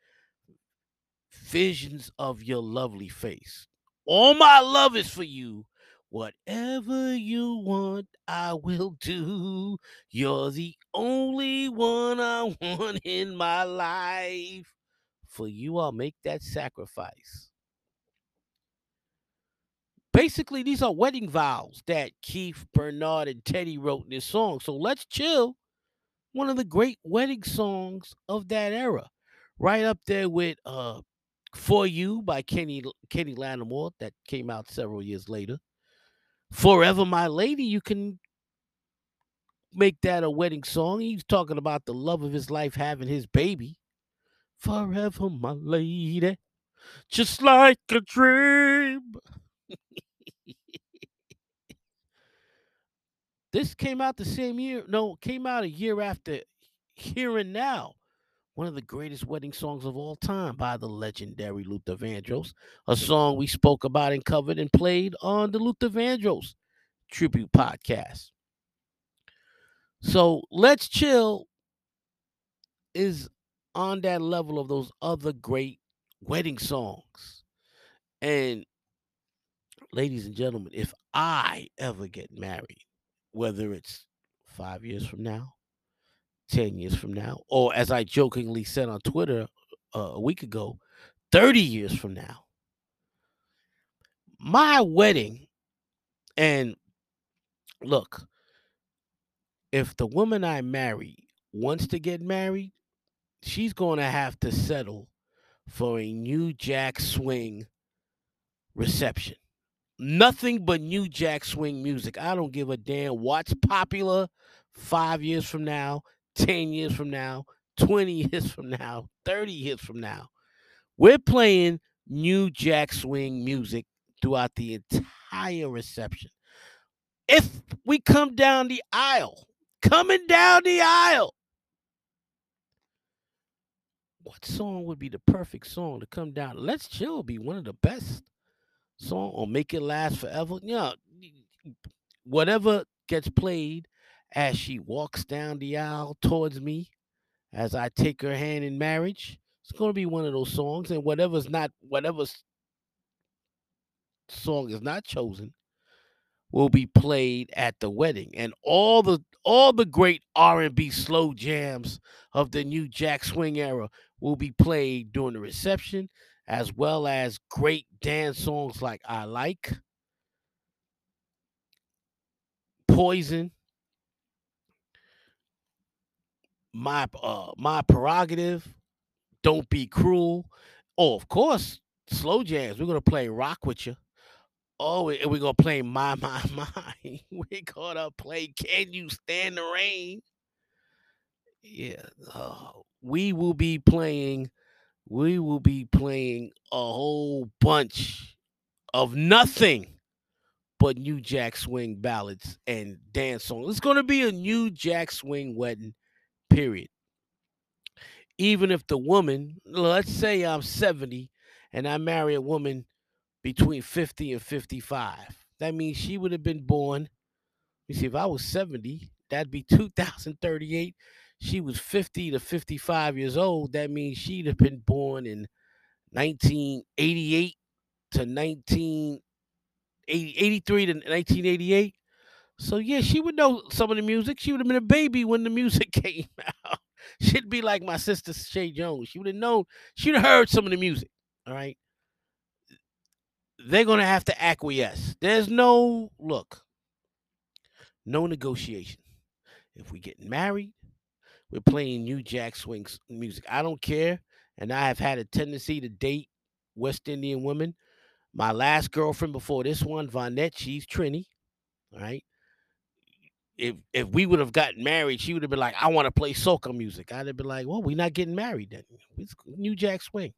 Visions of your lovely face. All my love is for you. Whatever you want, I will do. You're the only one I want in my life. For you, I'll make that sacrifice. Basically, these are wedding vows that Keith, Bernard, and Teddy wrote in this song. So let's chill. One of the great wedding songs of that era. Right up there with uh For You by Kenny Kenny Lattimore that came out several years later. Forever My Lady, you can make that a wedding song. He's talking about the love of his life having his baby. Forever My Lady, just like a dream. this came out the same year. No, came out a year after Here and Now, one of the greatest wedding songs of all time by the legendary Luther Vandross, a song we spoke about and covered and played on the Luther Vandross tribute podcast. So let's chill is on that level of those other great wedding songs. And ladies and gentlemen, if I ever get married, whether it's five years from now, 10 years from now, or as I jokingly said on Twitter uh, a week ago, 30 years from now, my wedding, and look, if the woman I marry wants to get married, she's going to have to settle for a New Jack Swing reception. Nothing but New Jack Swing music. I don't give a damn what's popular five years from now, 10 years from now, 20 years from now, 30 years from now. We're playing New Jack Swing music throughout the entire reception. If we come down the aisle, coming down the aisle, what song would be the perfect song to come down? Let's Chill be one of the best song or Make It Last Forever. Yeah, whatever gets played as she walks down the aisle towards me as I take her hand in marriage. It's going to be one of those songs, and whatever's not, whatever song is not chosen, will be played at the wedding, and all the all the great R and B slow jams of the new Jack Swing era will be played during the reception, as well as great dance songs like "I Like," "Poison," "My uh, My Prerogative," "Don't Be Cruel." Oh, of course, slow jams. We're gonna play "Rock with You." Oh, and we're gonna play "My My My." We're gonna play "Can You Stand the Rain." Yeah, uh, we will be playing. We will be playing a whole bunch of nothing but New Jack Swing ballads and dance songs. It's gonna be a New Jack Swing wedding. Period. Even if the woman, let's say I'm 70 and I marry a woman between 50 and 55. That means she would have been born. You see, if I was 70, that'd be 2038. She was 50 to 55 years old. That means she'd have been born in 1988 to 1983 to 1988. So yeah, she would know some of the music. She would have been a baby when the music came out. She'd be like my sister Shay Jones. She would have known. She'd have heard some of the music. All right they're to have to acquiesce. There's no look, no negotiation. If we get married, we're playing New Jack Swing music. I don't care. And I have had a tendency to date West Indian women. My last girlfriend before this one, Vonette, she's Trini. All right. If if we would have gotten married, she would have been like, I want to play soca music. I'd have been like, well, we're not getting married then. It's New Jack Swing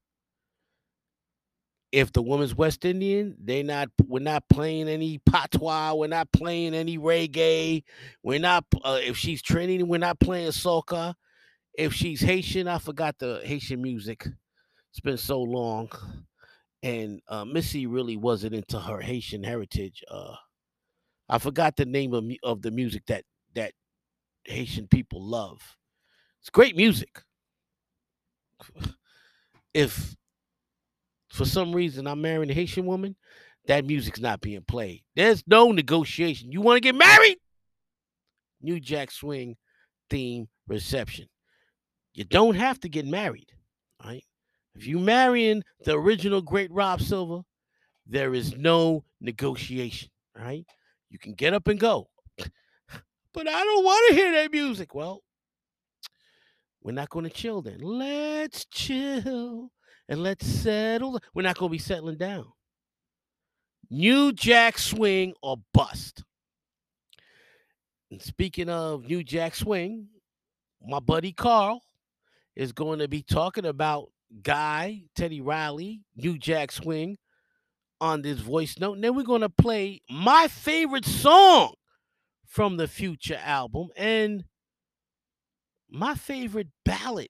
if the woman's West Indian, they not we're not playing any patois, we're not playing any reggae, we're not uh, if she's Trinity, we're not playing soca. If she's Haitian, I forgot the Haitian music. It's been so long, and uh, Missy really wasn't into her Haitian heritage. Uh, I forgot the name of of the music that that Haitian people love. It's great music. If for some reason I'm marrying a Haitian woman, that music's not being played. There's no negotiation. You want to get married? New Jack Swing theme reception. You don't have to get married, right? If you marrying the original great Rob Silver, there is no negotiation, right? You can get up and go. But I don't want to hear that music. Well, we're not going to chill then. Let's chill and let's settle. We're not going to be settling down. New Jack Swing or bust. And speaking of New Jack Swing, my buddy Carl is going to be talking about Guy, Teddy Riley, New Jack Swing on this voice note. And then we're going to play my favorite song from the Future album and my favorite ballad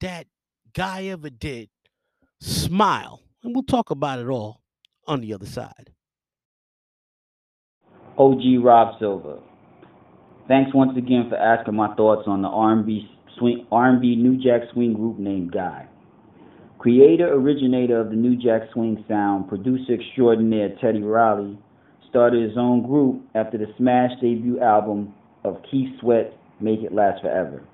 that Guy ever did, Smile. And we'll talk about it all on the other side. OG Rob Silver. Thanks once again for asking my thoughts on the R&B swing, R&B New Jack Swing group named Guy. Creator, originator of the New Jack Swing sound, producer extraordinaire Teddy Riley started his own group after the smash debut album of Keith Sweat, Make It Last Forever.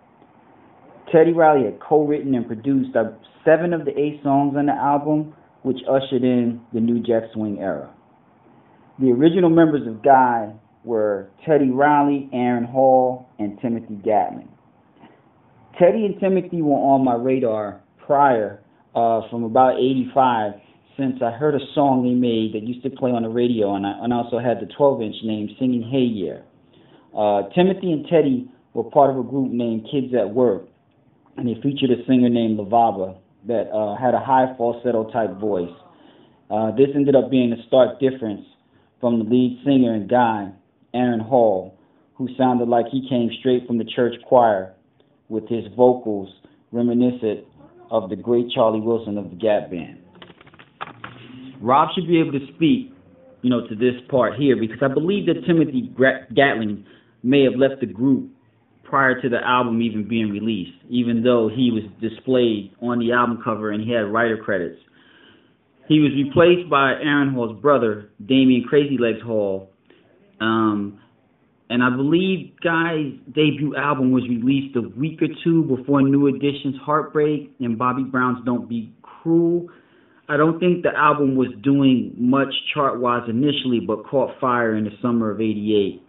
Teddy Riley had co-written and produced uh, seven of the eight songs on the album, which ushered in the New Jack Swing era. The original members of Guy were Teddy Riley, Aaron Hall, and Timothy Gatling. Teddy and Timothy were on my radar prior, uh, from about 85, since I heard a song they made that used to play on the radio, and I and also had the 12 inch named Singing Hey Yeah. Uh, Timothy and Teddy were part of a group named Kids at Work, and they featured a singer named Lavaba that uh, had a high falsetto type voice. Uh, this ended up being a stark difference from the lead singer and guy, Aaron Hall, who sounded like he came straight from the church choir with his vocals reminiscent of the great Charlie Wilson of the Gap Band. Rob should be able to speak, you know, to this part here because I believe that Timothy Gatling may have left the group prior to the album even being released, even though he was displayed on the album cover and he had writer credits. He was replaced by Aaron Hall's brother, Damion Crazy Legs Hall, um, and I believe Guy's debut album was released a week or two before New Edition's Heartbreak and Bobby Brown's Don't Be Cruel. I don't think the album was doing much chart wise initially, but caught fire in the summer of '88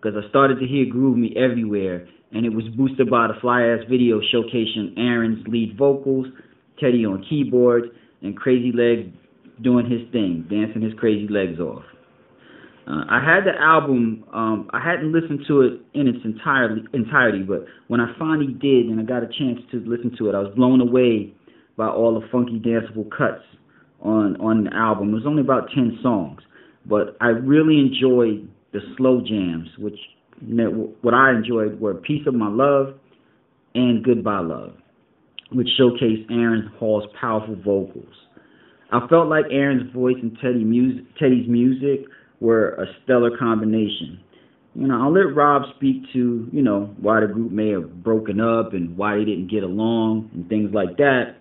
because I started to hear Groove Me everywhere, and it was boosted by the fly ass video showcasing Aaron's lead vocals, Teddy on keyboards, and Crazy Legs doing his thing, dancing his crazy legs off. Uh, I had the album. Um, I hadn't listened to it in its entirely entirety, but when I finally did, and I got a chance to listen to it, I was blown away by all the funky, danceable cuts on on the album. It was only about ten songs, but I really enjoyed the slow jams, which what I enjoyed were "Piece of My Love" and "Goodbye Love," which showcased Aaron Hall's powerful vocals. I felt like Aaron's voice and Teddy music, Teddy's music were a stellar combination. You know, I'll let Rob speak to, you know, why the group may have broken up and why they didn't get along and things like that.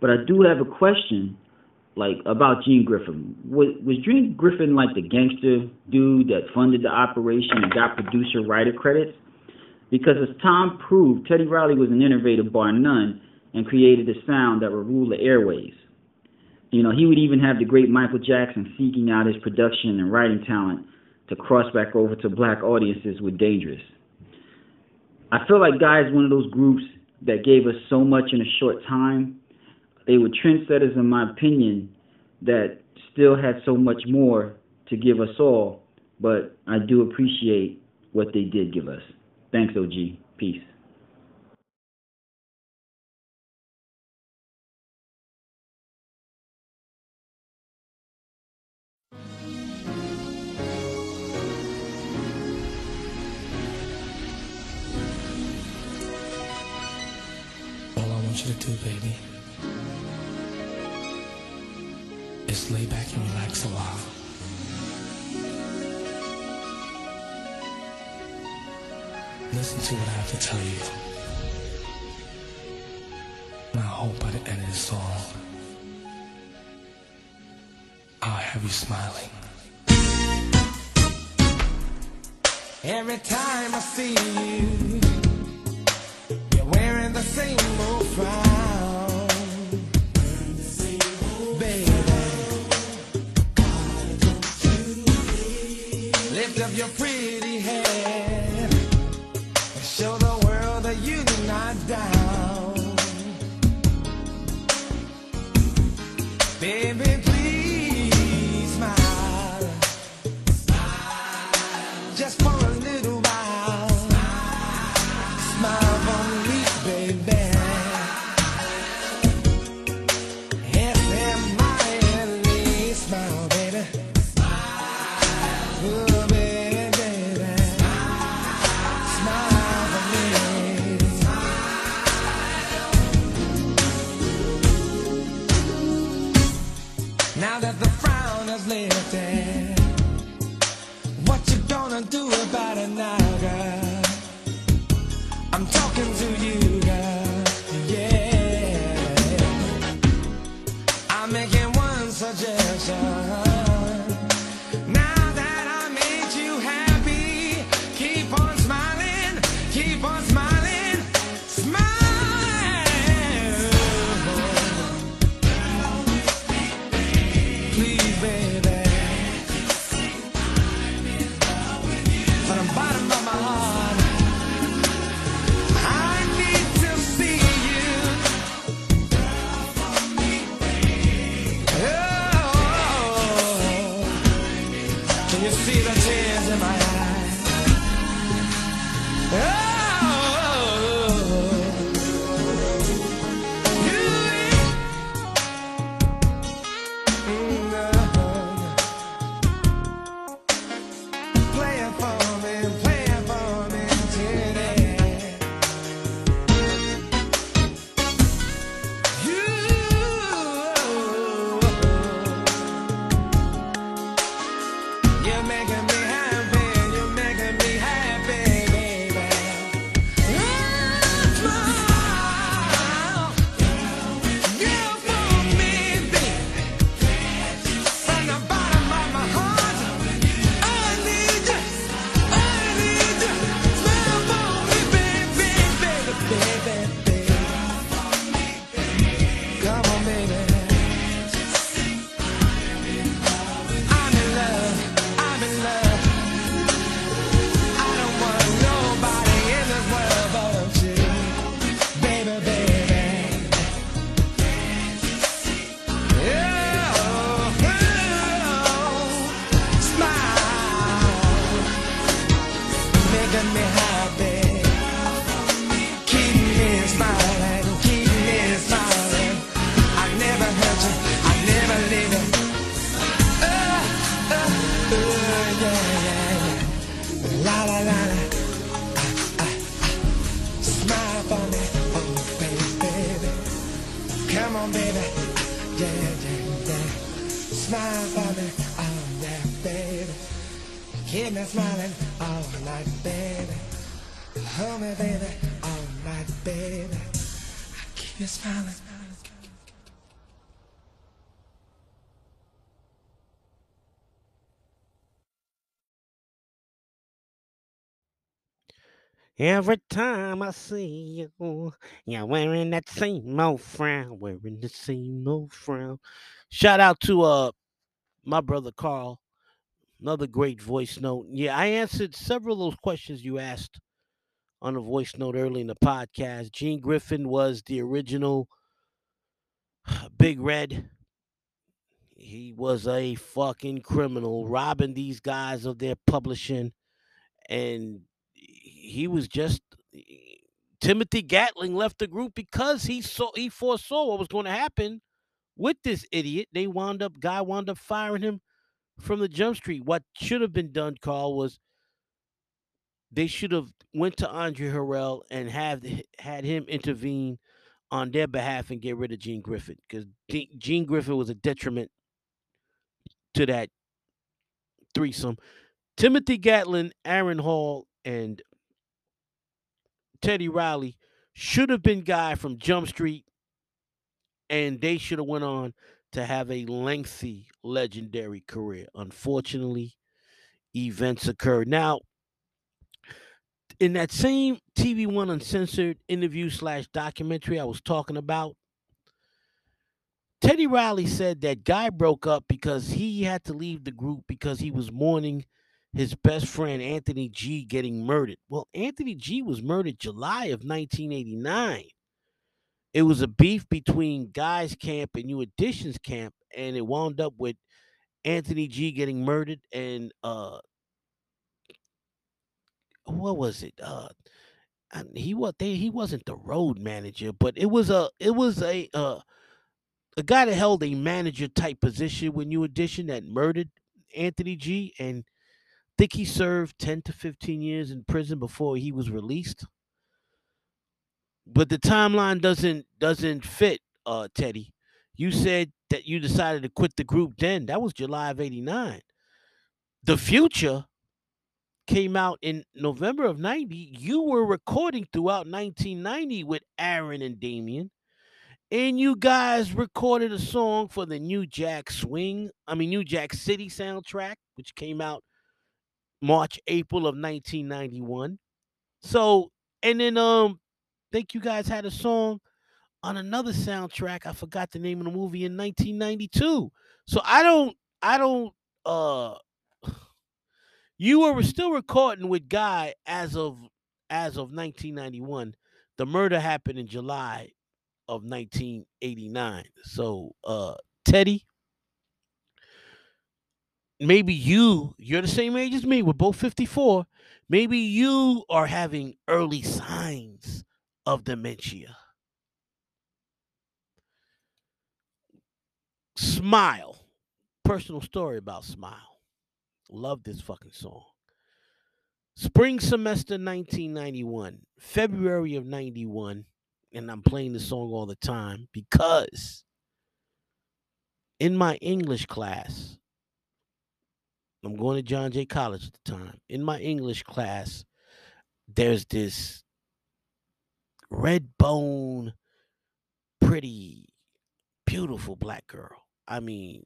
But I do have a question, like, about Gene Griffin. Was, was Gene Griffin like the gangster dude that funded the operation and got producer writer credits? Because as Tom proved, Teddy Riley was an innovator bar none and created a sound that would rule the airways. You know, he would even have the great Michael Jackson seeking out his production and writing talent to cross back over to black audiences with Dangerous. I feel like Guy is one of those groups that gave us so much in a short time. They were trendsetters, in my opinion, that still had so much more to give us all, but I do appreciate what they did give us. Thanks, OG. Peace. you to do, baby, is lay back and relax a while. Listen to what I have to tell you. I hope by the end of this song, I'll have you smiling. Every time I see you wearing the same old frown. Baby, lift up your pretty head frown Every time I see you, you're wearing that same old frown, wearing the same old frown. Shout out to uh my brother Carl, another great voice note. Yeah, I answered several of those questions you asked on a voice note early in the podcast. Gene Griffin was the original Big Red. He was a fucking criminal, robbing these guys of their publishing, and he was just eh, Timothy Gatling left the group because he saw he foresaw what was going to happen with this idiot. They wound up guy wound up firing him from the jump street. What should have been done, Carl, was they should have went to Andre Harrell and have had him intervene on their behalf and get rid of Gene Griffin because Gene Griffin was a detriment to that threesome. Timothy Gatling, Aaron Hall, and Teddy Riley should have been guy from Jump Street, and they should have went on to have a lengthy, legendary career. Unfortunately, events occurred. Now, in that same TV One Uncensored interview slash documentary I was talking about, Teddy Riley said that Guy broke up because he had to leave the group because he was mourning his best friend Anthony G getting murdered. Well, Anthony G was murdered July of 1989. It was a beef between Guy's camp and New Edition's camp, and it wound up with Anthony G getting murdered and uh what was it? Uh he was they, he wasn't the road manager, but it was a it was a uh a guy that held a manager type position with New Edition that murdered Anthony G and think he served 10 to 15 years in prison before he was released. But the timeline doesn't doesn't fit, uh Teddy. You said that you decided to quit the group then. That was July of 89. The future came out in November of 90. You were recording throughout 1990 with Aaron and Damion. And you guys recorded a song for the New Jack Swing, I mean New Jack City soundtrack, which came out March, April of 1991. So, and then um think you guys had a song on another soundtrack. I forgot the name of the movie in 1992. So I don't I don't uh you were still recording with Guy as of as of 1991. The murder happened in July of 1989. So uh Teddy maybe you you're the same age as me we're both 54 maybe you are having early signs of dementia. Smile. Personal story about smile. Love this fucking song. Spring semester 1991 february of 91 and i'm playing the song all the time because in my english class I'm going to John Jay College at the time. In my English class, there's this red bone, pretty, beautiful black girl. I mean,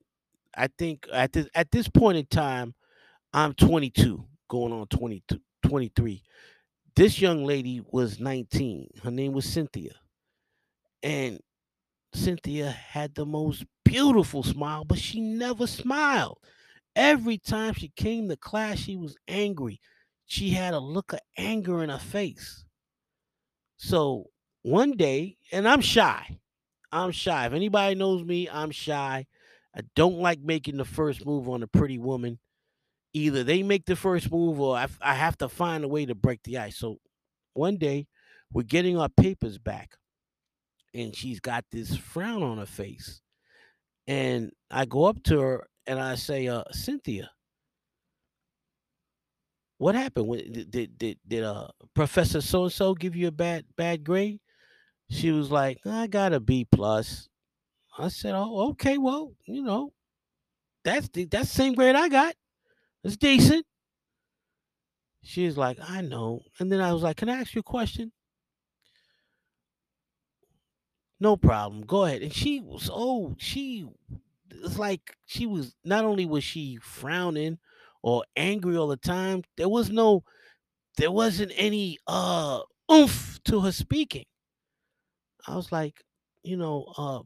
I think at this at this point in time, I'm 22, going on 22, 23. This young lady was 19. Her name was Cynthia. And Cynthia had the most beautiful smile, but she never smiled. Every time she came to class, she was angry. She had a look of anger in her face. So one day, and I'm shy. I'm shy. If anybody knows me, I'm shy. I don't like making the first move on a pretty woman. Either they make the first move or I, I have to find a way to break the ice. So one day, we're getting our papers back, and she's got this frown on her face. And I go up to her and I say, uh, Cynthia, what happened? When- Did did did, did uh Professor so and so give you a bad bad grade? She was like, I got a B plus. I said, Oh, okay, well, you know, that's the that's the same grade I got. It's decent. She was like, I know. And then I was like, Can I ask you a question? No problem. Go ahead. And she was oh, she it's like she was not only was she frowning or angry all the time, there was no there wasn't any uh oomph to her speaking. I was like, you know, uh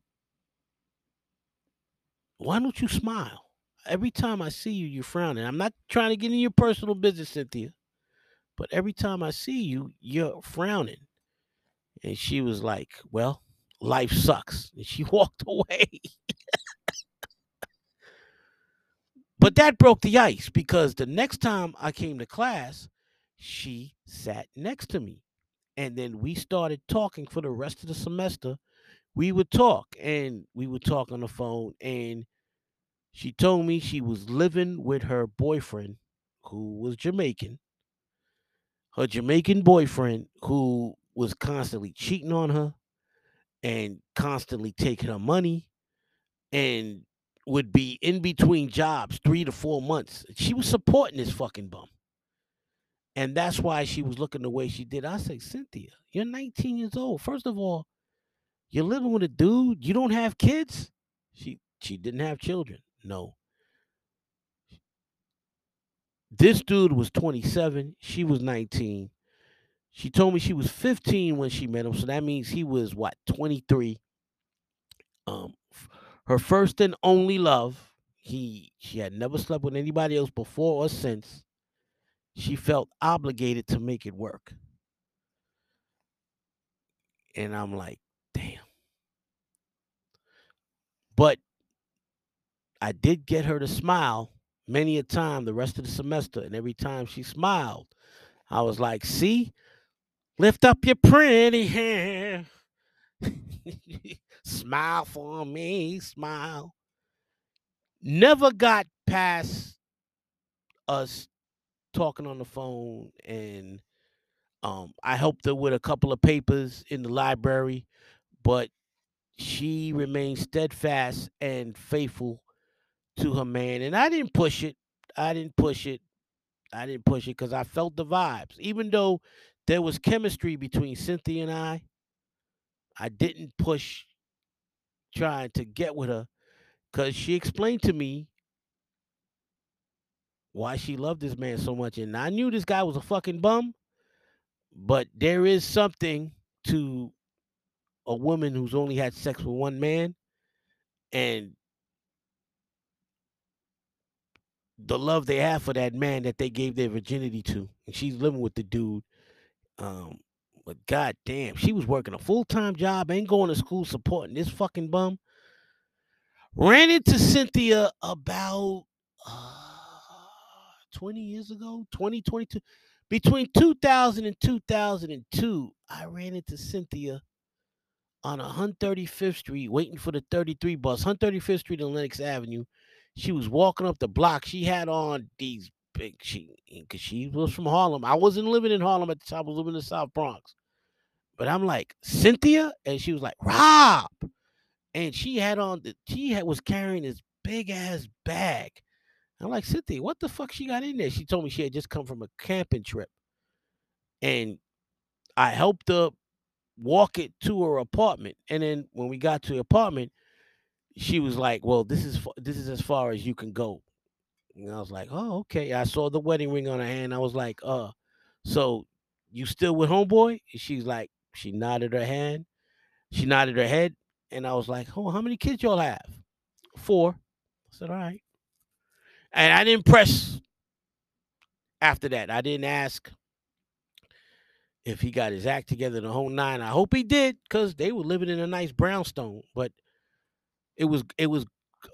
why don't you smile? Every time I see you, you're frowning. I'm not trying to get in your personal business, Cynthia, but every time I see you, you're frowning. And she was like, Well, life sucks. And she walked away. But that broke the ice because the next time I came to class, she sat next to me. And then we started talking for the rest of the semester. We would talk and we would talk on the phone. And she told me she was living with her boyfriend, who was Jamaican. Her Jamaican boyfriend, who was constantly cheating on her and constantly taking her money and would be in between jobs three to four months. She was supporting this fucking bum. And that's why she was looking the way she did. I say, Cynthia, you're 19 years old. First of all, you're living with a dude. You don't have kids. She she didn't have children. No. This dude was 27. She was 19. She told me she was 15 when she met him, so that means he was what 23. Um, her first and only love. He she had never slept with anybody else before or since. She felt obligated to make it work. And I'm like, damn. But I did get her to smile many a time the rest of the semester. And every time she smiled, I was like, see, lift up your pretty hand. smile for me, smile. Never got past us talking on the phone and um I helped her with a couple of papers in the library, but she remained steadfast and faithful to her man. And I didn't push it. I didn't push it. I didn't push it because I felt the vibes. Even though there was chemistry between Cynthia and I, I didn't push trying to get with her because she explained to me why she loved this man so much. And I knew this guy was a fucking bum, but there is something to a woman who's only had sex with one man and the love they have for that man that they gave their virginity to. And she's living with the dude. Um, but god damn, she was working a full-time job, ain't going to school supporting this fucking bum. Ran into Cynthia about uh, 20 years ago, 2022. Between 2000 and 2002, I ran into Cynthia on 135th Street waiting for the 33 bus. 135th Street and Lenox Avenue. She was walking up the block. She had on these big she because she was from Harlem. I wasn't living in Harlem at the time. I was living in the South Bronx. But I'm like, Cynthia? And she was like, Rob. And she had on the she had was carrying this big ass bag. I'm like, Cynthia, what the fuck she got in there? She told me she had just come from a camping trip. And I helped her walk it to her apartment. And then when we got to the apartment, she was like, "Well, this is this is as far as you can go." And I was like, "Oh, okay." I saw the wedding ring on her hand. I was like, "Uh, so you still with homeboy?" And she's like, she nodded her hand. She nodded her head, and I was like, "Oh, how many kids y'all have?" Four. I said, "All right." And I didn't press after that. I didn't ask if he got his act together the whole nine. I hope he did, because they were living in a nice brownstone. But it was it was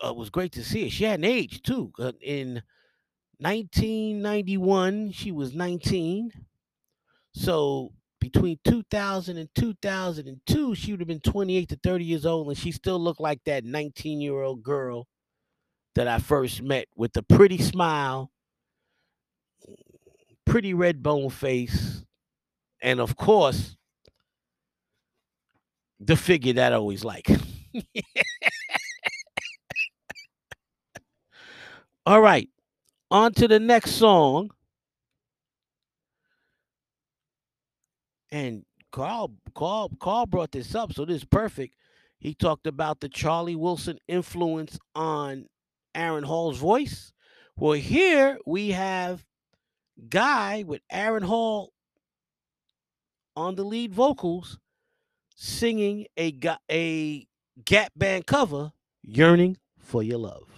uh, it was great to see her. She had an age too. Uh, in 1991, she was 19. So between 2000 and 2002, she would have been 28 to 30 years old, and she still looked like that 19 year old girl that I first met with the pretty smile, pretty red bone face, and of course, the figure that I always like. All right, on to the next song. And Carl, Carl, Carl brought this up, so this is perfect. He talked about the Charlie Wilson influence on Aaron Hall's voice. Well, here we have Guy with Aaron Hall on the lead vocals singing a a Gap Band cover, "Yearning for Your Love."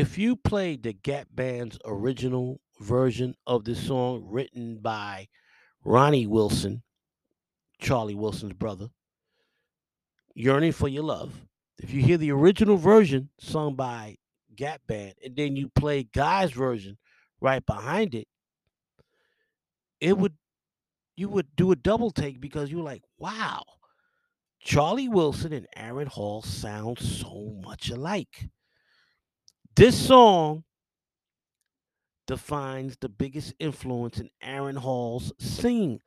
If you played the Gap Band's original version of this song written by Ronnie Wilson, Charlie Wilson's brother, Yearning for Your Love, if you hear the original version sung by Gap Band and then you play Guy's version right behind it, it would you would do a double take because you're like, wow, Charlie Wilson and Aaron Hall sound so much alike. This song defines the biggest influence in Aaron Hall's singing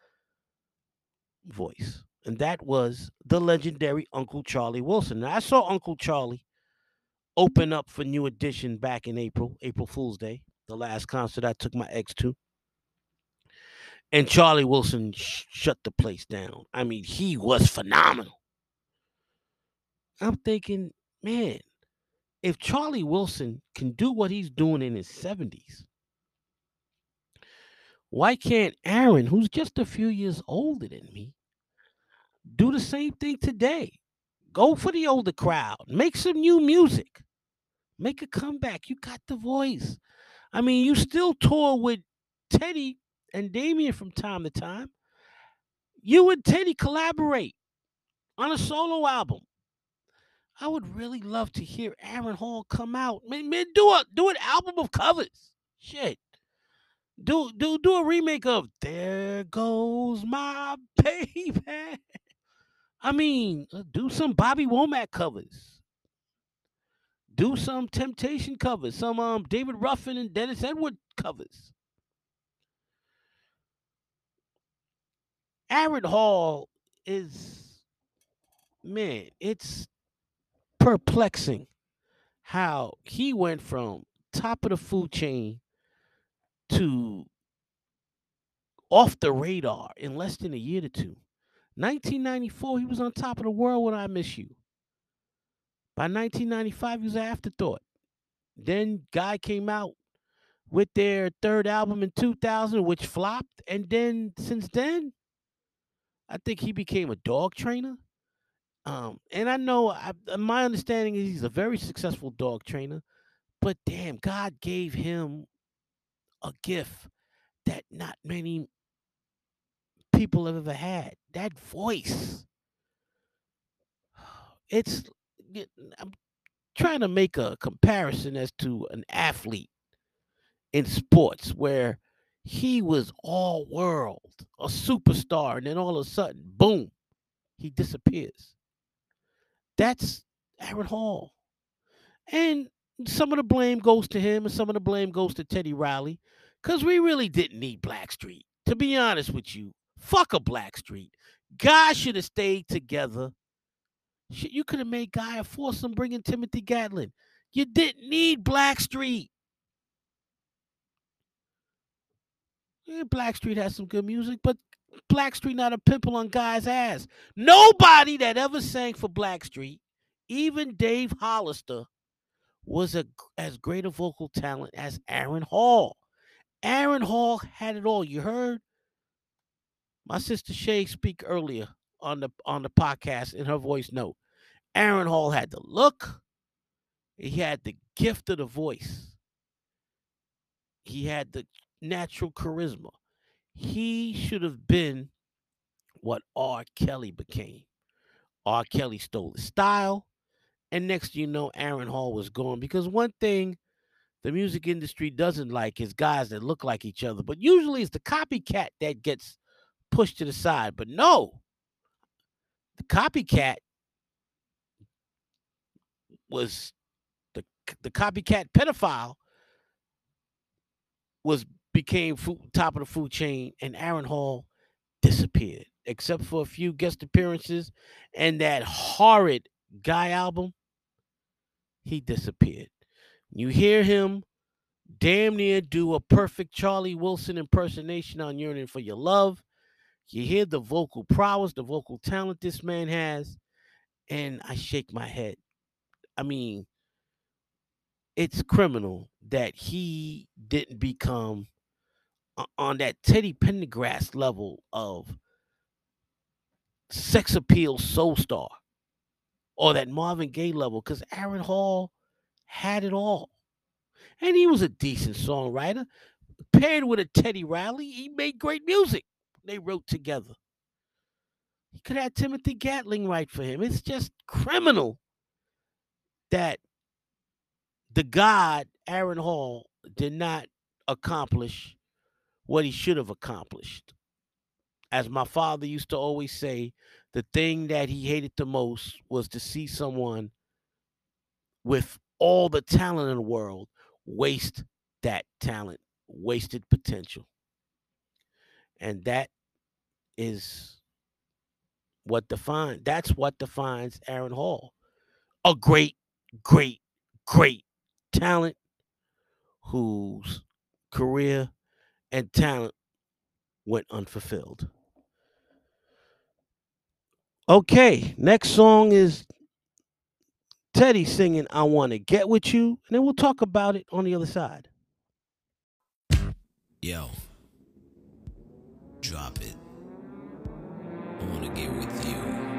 voice, and that was the legendary Uncle Charlie Wilson. Now, I saw Uncle Charlie open up for New Edition back in April, April Fool's Day, the last concert I took my ex to. And Charlie Wilson sh- shut the place down. I mean, he was phenomenal. I'm thinking, man, if Charlie Wilson can do what he's doing in his 70s, why can't Aaron, who's just a few years older than me, do the same thing today? Go for the older crowd, make some new music, make a comeback. You got the voice. I mean, you still tour with Teddy and Damion from time to time. You and Teddy collaborate on a solo album. I would really love to hear Aaron Hall come out. Man, man do a do an album of covers. Shit. Do do do a remake of There Goes My Baby. I mean, uh, do some Bobby Womack covers. Do some Temptation covers, some um David Ruffin and Dennis Edward covers. Aaron Hall is man, it's perplexing how he went from top of the food chain to off the radar in less than a year to two. 1994, he was on top of the world when I Miss You. By 1995, he was an afterthought. Then Guy came out with their third album in 2000, which flopped. And then since then, I think he became a dog trainer. Um, and I know I, uh, my understanding is he's a very successful dog trainer, but damn, God gave him a gift that not many people have ever had. That voice. It's I'm trying to make a comparison as to an athlete in sports where he was all world, a superstar, and then all of a sudden, boom, he disappears. That's Aaron Hall. And some of the blame goes to him and some of the blame goes to Teddy Riley because we really didn't need Blackstreet. To be honest with you, fuck a Blackstreet. Guys should have stayed together. Shit, you could have made Guy a foursome bringing Timothy Gatling. You didn't need Blackstreet. Yeah, Blackstreet has some good music, but Blackstreet not a pimple on Guy's ass. Nobody that ever sang for Blackstreet, even Dave Hollister, was a, as great a vocal talent as Aaron Hall. Aaron Hall had it all. You heard my sister Shay speak earlier on the on the podcast in her voice note. Aaron Hall had the look. He had the gift of the voice. He had the natural charisma. He should have been what R. Kelly became. R. Kelly stole his style. And next you know, Aaron Hall was gone. Because one thing the music industry doesn't like is guys that look like each other. But usually it's the copycat that gets pushed to the side. But no, the copycat was the the copycat pedophile was became food, top of the food chain, and Aaron Hall disappeared, except for a few guest appearances and that horrid guy album. He disappeared. You hear him damn near do a perfect Charlie Wilson impersonation on Yearning for Your Love. You hear the vocal prowess, the vocal talent this man has, and I shake my head. I mean, it's criminal that he didn't become on that Teddy Pendergrass level of sex appeal soul star or that Marvin Gaye level because Aaron Hall had it all. And he was a decent songwriter. Paired with a Teddy Riley, he made great music. They wrote together. He could have Timothy Gatling write for him. It's just criminal that the God, Aaron Hall, did not accomplish what he should have accomplished. As my father used to always say, the thing that he hated the most was to see someone with all the talent in the world waste that talent, wasted potential. And that is what defines that's what defines Aaron Hall. A great, great, great talent whose career and talent went unfulfilled. Okay, next song is Teddy singing I Want to Get With You, and then we'll talk about it on the other side. Yo, drop it. I wanna get with you.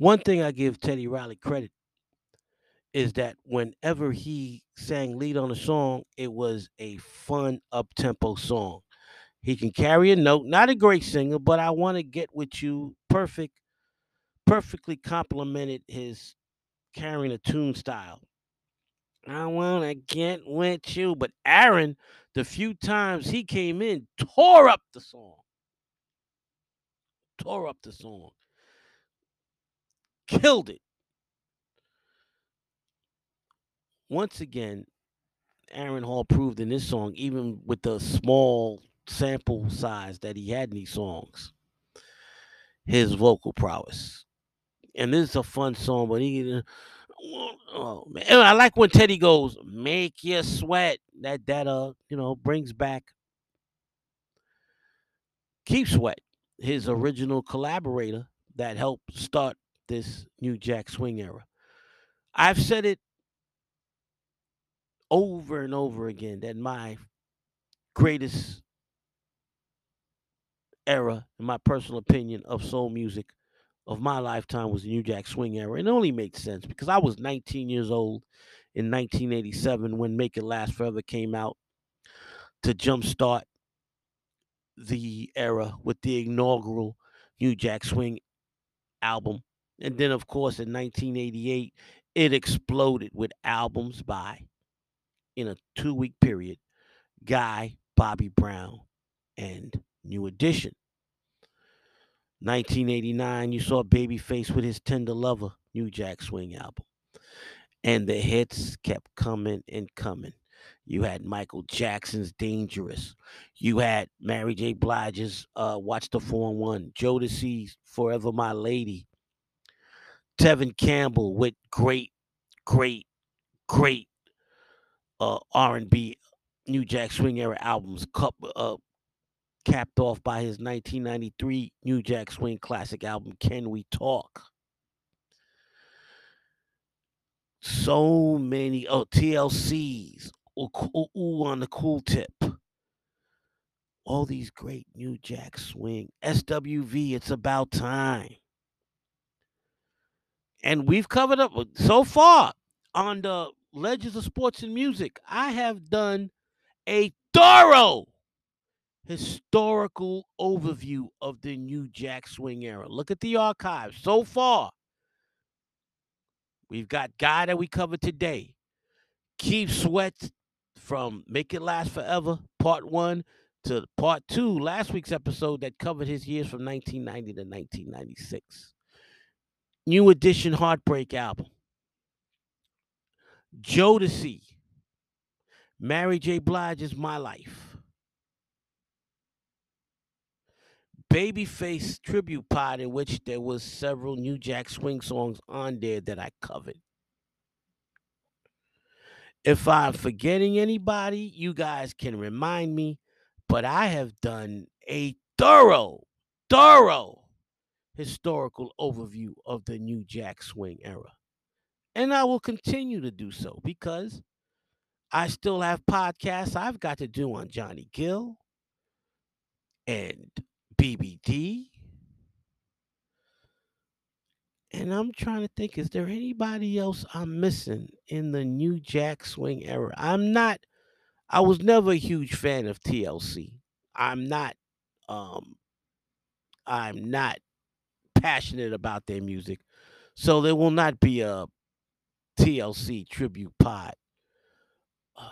One thing I give Teddy Riley credit is that whenever he sang lead on a song, it was a fun up tempo song. He can carry a note, not a great singer, but I want to get with you. Perfect, perfectly complemented his carrying a tune style. I want to get with you. But Aaron, the few times he came in, tore up the song. Tore up the song. Killed it. Once again, Aaron Hall proved in this song, even with the small sample size that he had in these songs, his vocal prowess. And this is a fun song, but he oh man. I like when Teddy goes, make you sweat. That that uh, you know, brings back Keith Sweat, his original collaborator that helped start this new Jack Swing era. I've said it over and over again that my greatest era, in my personal opinion, of soul music of my lifetime was the New Jack Swing era. And it only makes sense because I was 19 years old in 1987 when Make It Last Forever came out to jumpstart the era with the inaugural New Jack Swing album. And then, of course, in 1988, it exploded with albums by, in a two week period, Guy, Bobby Brown, and New Edition. 1989, you saw Babyface with his Tender Lover, New Jack Swing album. And the hits kept coming and coming. You had Michael Jackson's Dangerous. You had Mary J. Blige's uh, What's the 4 1. Jodeci's Forever My Lady. Tevin Campbell with great, great, great uh, R&B New Jack Swing era albums, cup, uh, capped off by his 1993 New Jack Swing classic album, Can We Talk? So many, oh, TLCs, on the cool tip. All these great New Jack Swing, SWV, it's about time. And we've covered up uh, so far on the Legends of Sports and Music. I have done a thorough historical overview of the New Jack Swing era. Look at the archives so far. We've got Guy that we covered today. Keith Sweat from Make It Last Forever, part one, to part two, last week's episode that covered his years from 1990 to 1996. New Edition Heartbreak album. Jodeci. Mary J. Blige is My Life. Babyface tribute pod in which there was several New Jack Swing songs on there that I covered. If I'm forgetting anybody, you guys can remind me, but I have done a thorough, thorough historical overview of the New Jack Swing era. And I will continue to do so because I still have podcasts I've got to do on Johnny Gill and BBD. And I'm trying to think, is there anybody else I'm missing in the New Jack Swing era? I'm not, I was never a huge fan of TLC. I'm not, um, I'm not passionate about their music. So there will not be a TLC tribute pod. Uh,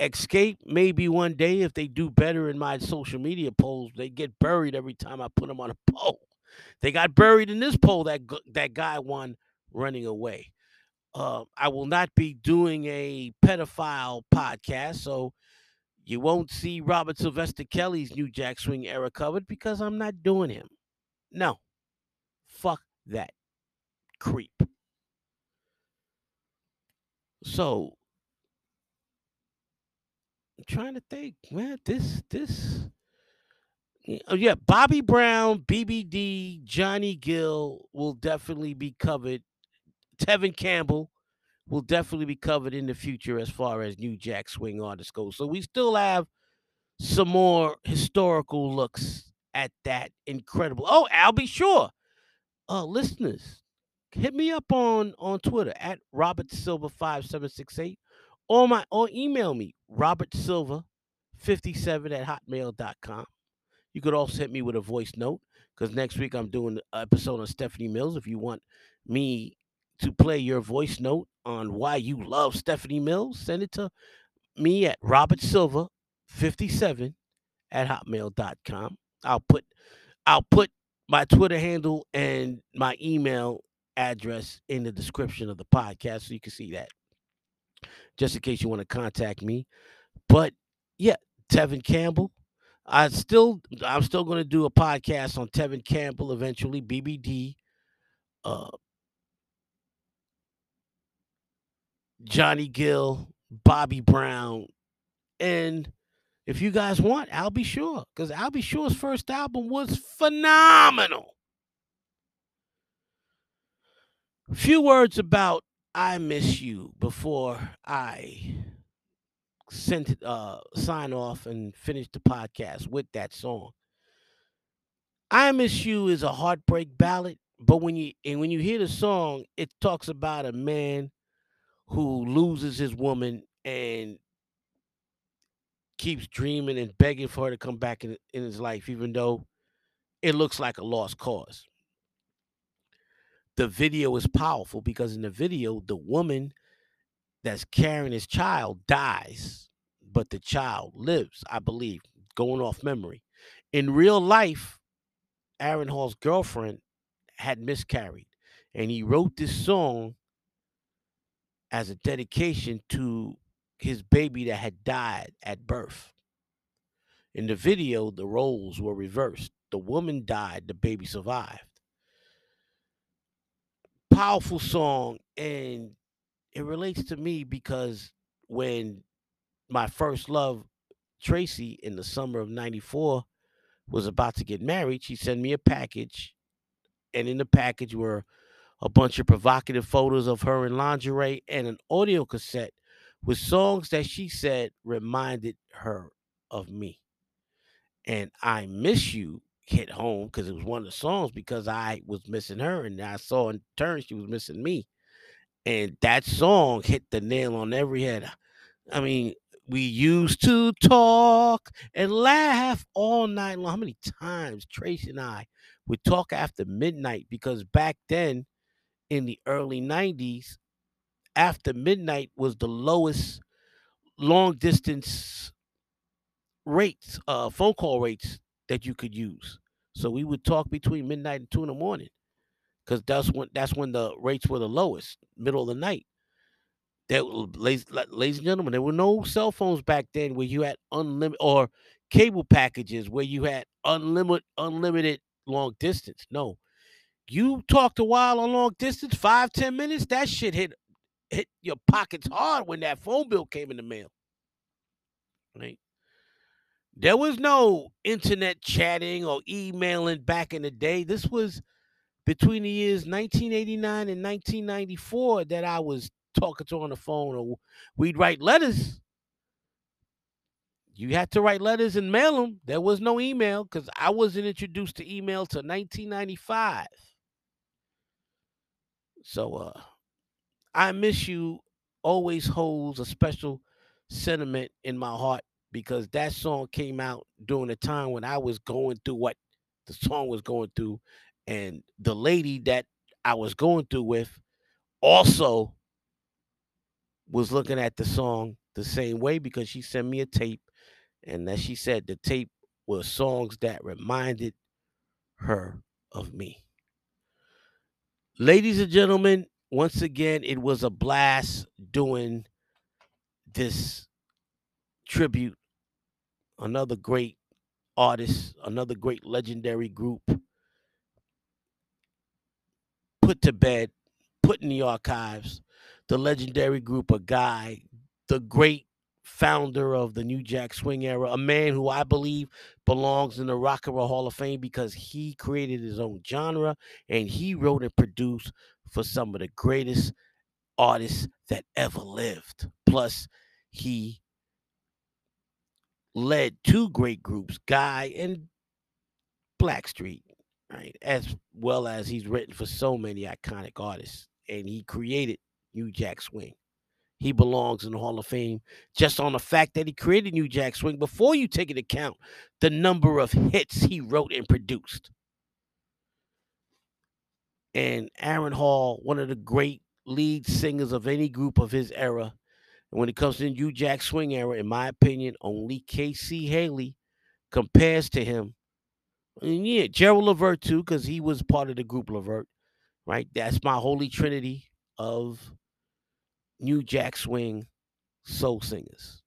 Xscape maybe one day if they do better in my social media polls. They get buried every time I put them on a poll. They got buried in this poll that that guy won running away. Uh, I will not be doing a pedophile podcast, so you won't see Robert Sylvester Kelly's New Jack Swing era covered because I'm not doing him. No, fuck that creep. So I'm trying to think, man. This this oh yeah, Bobby Brown, BBD, Johnny Gill will definitely be covered. Tevin Campbell will definitely be covered in the future as far as New Jack Swing artists go. So we still have some more historical looks at that incredible. Oh, Al B. Sure. Uh, listeners, hit me up on on Twitter at Robert Silver five seven six eight, or my or email me Robert Silver fifty seven at hotmail.com. You could also hit me with a voice note because next week I'm doing an episode on Stephanie Mills. If you want me to play your voice note on why you love Stephanie Mills, send it to me at Robert Silver fifty seven at hotmail.com. I'll put I'll put my Twitter handle and my email address in the description of the podcast so you can see that. Just in case you want to contact me. But yeah, Tevin Campbell. I still I'm still gonna do a podcast on Tevin Campbell eventually, BBD, uh Johnny Gill, Bobby Brown, and if you guys want, Al B. Sure. Because Al B. Sure's first album was phenomenal. A Few words about I Miss You before I sent it, uh, sign off and finish the podcast with that song. I Miss You is a heartbreak ballad, but when you and when you hear the song, it talks about a man who loses his woman and keeps dreaming and begging for her to come back in, in his life, even though it looks like a lost cause. the video is powerful because in the video, the woman that's carrying his child dies, but the child lives, I believe, going off memory. In real life, Aaron Hall's girlfriend had miscarried, and he wrote this song as a dedication to his baby that had died at birth. In the video, the roles were reversed. The woman died, the baby survived. Powerful song, and it relates to me because when my first love, Tracy, in the summer of 94, was about to get married, she sent me a package. And in the package were a bunch of provocative photos of her in lingerie and an audio cassette with songs that she said reminded her of me. And I Miss You hit home because it was one of the songs because I was missing her and I saw in turn she was missing me. And that song hit the nail on every head. I mean, we used to talk and laugh all night long. How many times Tracy and I would talk after midnight? Because back then, in the early 90s, after midnight was the lowest long distance rates, uh, phone call rates that you could use. So we would talk between midnight and two in the morning, because that's when that's when the rates were the lowest, middle of the night. There, ladies, ladies and gentlemen, there were no cell phones back then where you had unlimited or cable packages where you had unlimited unlimited long distance. No, you talked a while on long distance, five ten minutes. That shit hit hit your pockets hard when that phone bill came in the mail. Right. There was no internet chatting or emailing back in the day. This was between the years 1989 and 1994 that I was talking to on the phone, or we'd write letters. You had to write letters and mail them. There was no email because I wasn't introduced to email till 1995. So, uh, I miss you always holds a special sentiment in my heart because that song came out during a time when I was going through what the song was going through, and the lady that I was going through with also was looking at the song the same way because she sent me a tape, and as she said, the tape was songs that reminded her of me. Ladies and gentlemen, once again, it was a blast doing this tribute. Another great artist, another great legendary group put to bed, put in the archives. The legendary group of Guy, the great founder of the New Jack Swing era, a man who I believe belongs in the Rock and Roll Hall of Fame because he created his own genre and he wrote and produced for some of the greatest artists that ever lived. Plus, he led two great groups, Guy and Blackstreet, right? As well as he's written for so many iconic artists, and he created New Jack Swing. He belongs in the Hall of Fame just on the fact that he created New Jack Swing before you take into account the number of hits he wrote and produced. And Aaron Hall, one of the great lead singers of any group of his era. And when it comes to the New Jack Swing era, in my opinion, only K-Ci Hailey compares to him. And yeah, Gerald Levert too, because he was part of the group Levert, right? That's my holy trinity of New Jack Swing soul singers.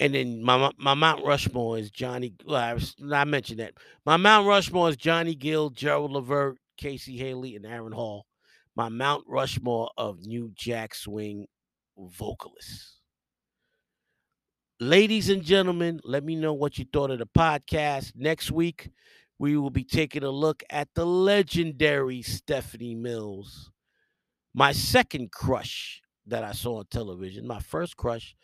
And then my my Mount Rushmore is Johnny. Well, I, was, I mentioned that. My Mount Rushmore is Johnny Gill, Gerald Levert, K-Ci Hailey, and Aaron Hall. My Mount Rushmore of New Jack Swing vocalists. Ladies and gentlemen, let me know what you thought of the podcast. Next week, we will be taking a look at the legendary Stephanie Mills. My second crush that I saw on television. My first crush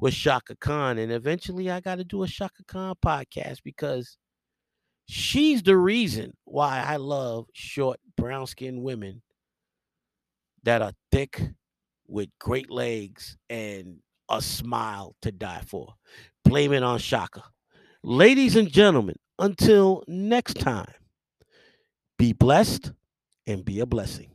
with Chaka Khan. And eventually I got to do a Chaka Khan podcast because she's the reason why I love short, brown skinned women that are thick with great legs and a smile to die for. Blame it on Chaka. Ladies and gentlemen, until next time, be blessed and be a blessing.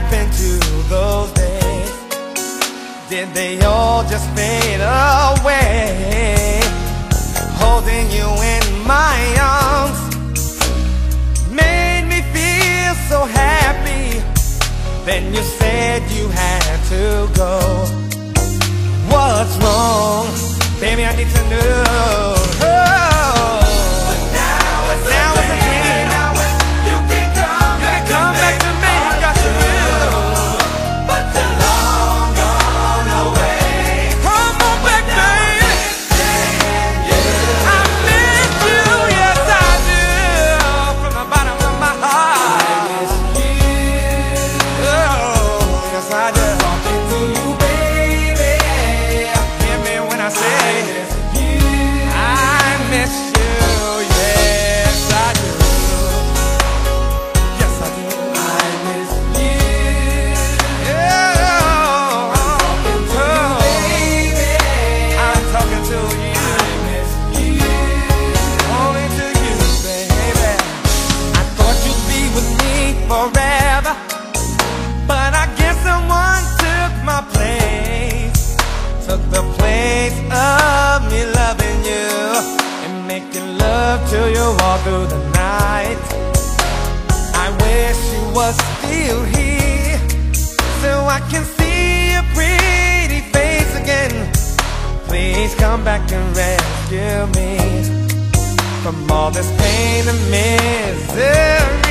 happened to those days? Did they all just fade away? Holding you in my arms Made me feel so happy Then you said you had to go What's wrong? Baby, I need to know come back and rescue me from all this pain and misery.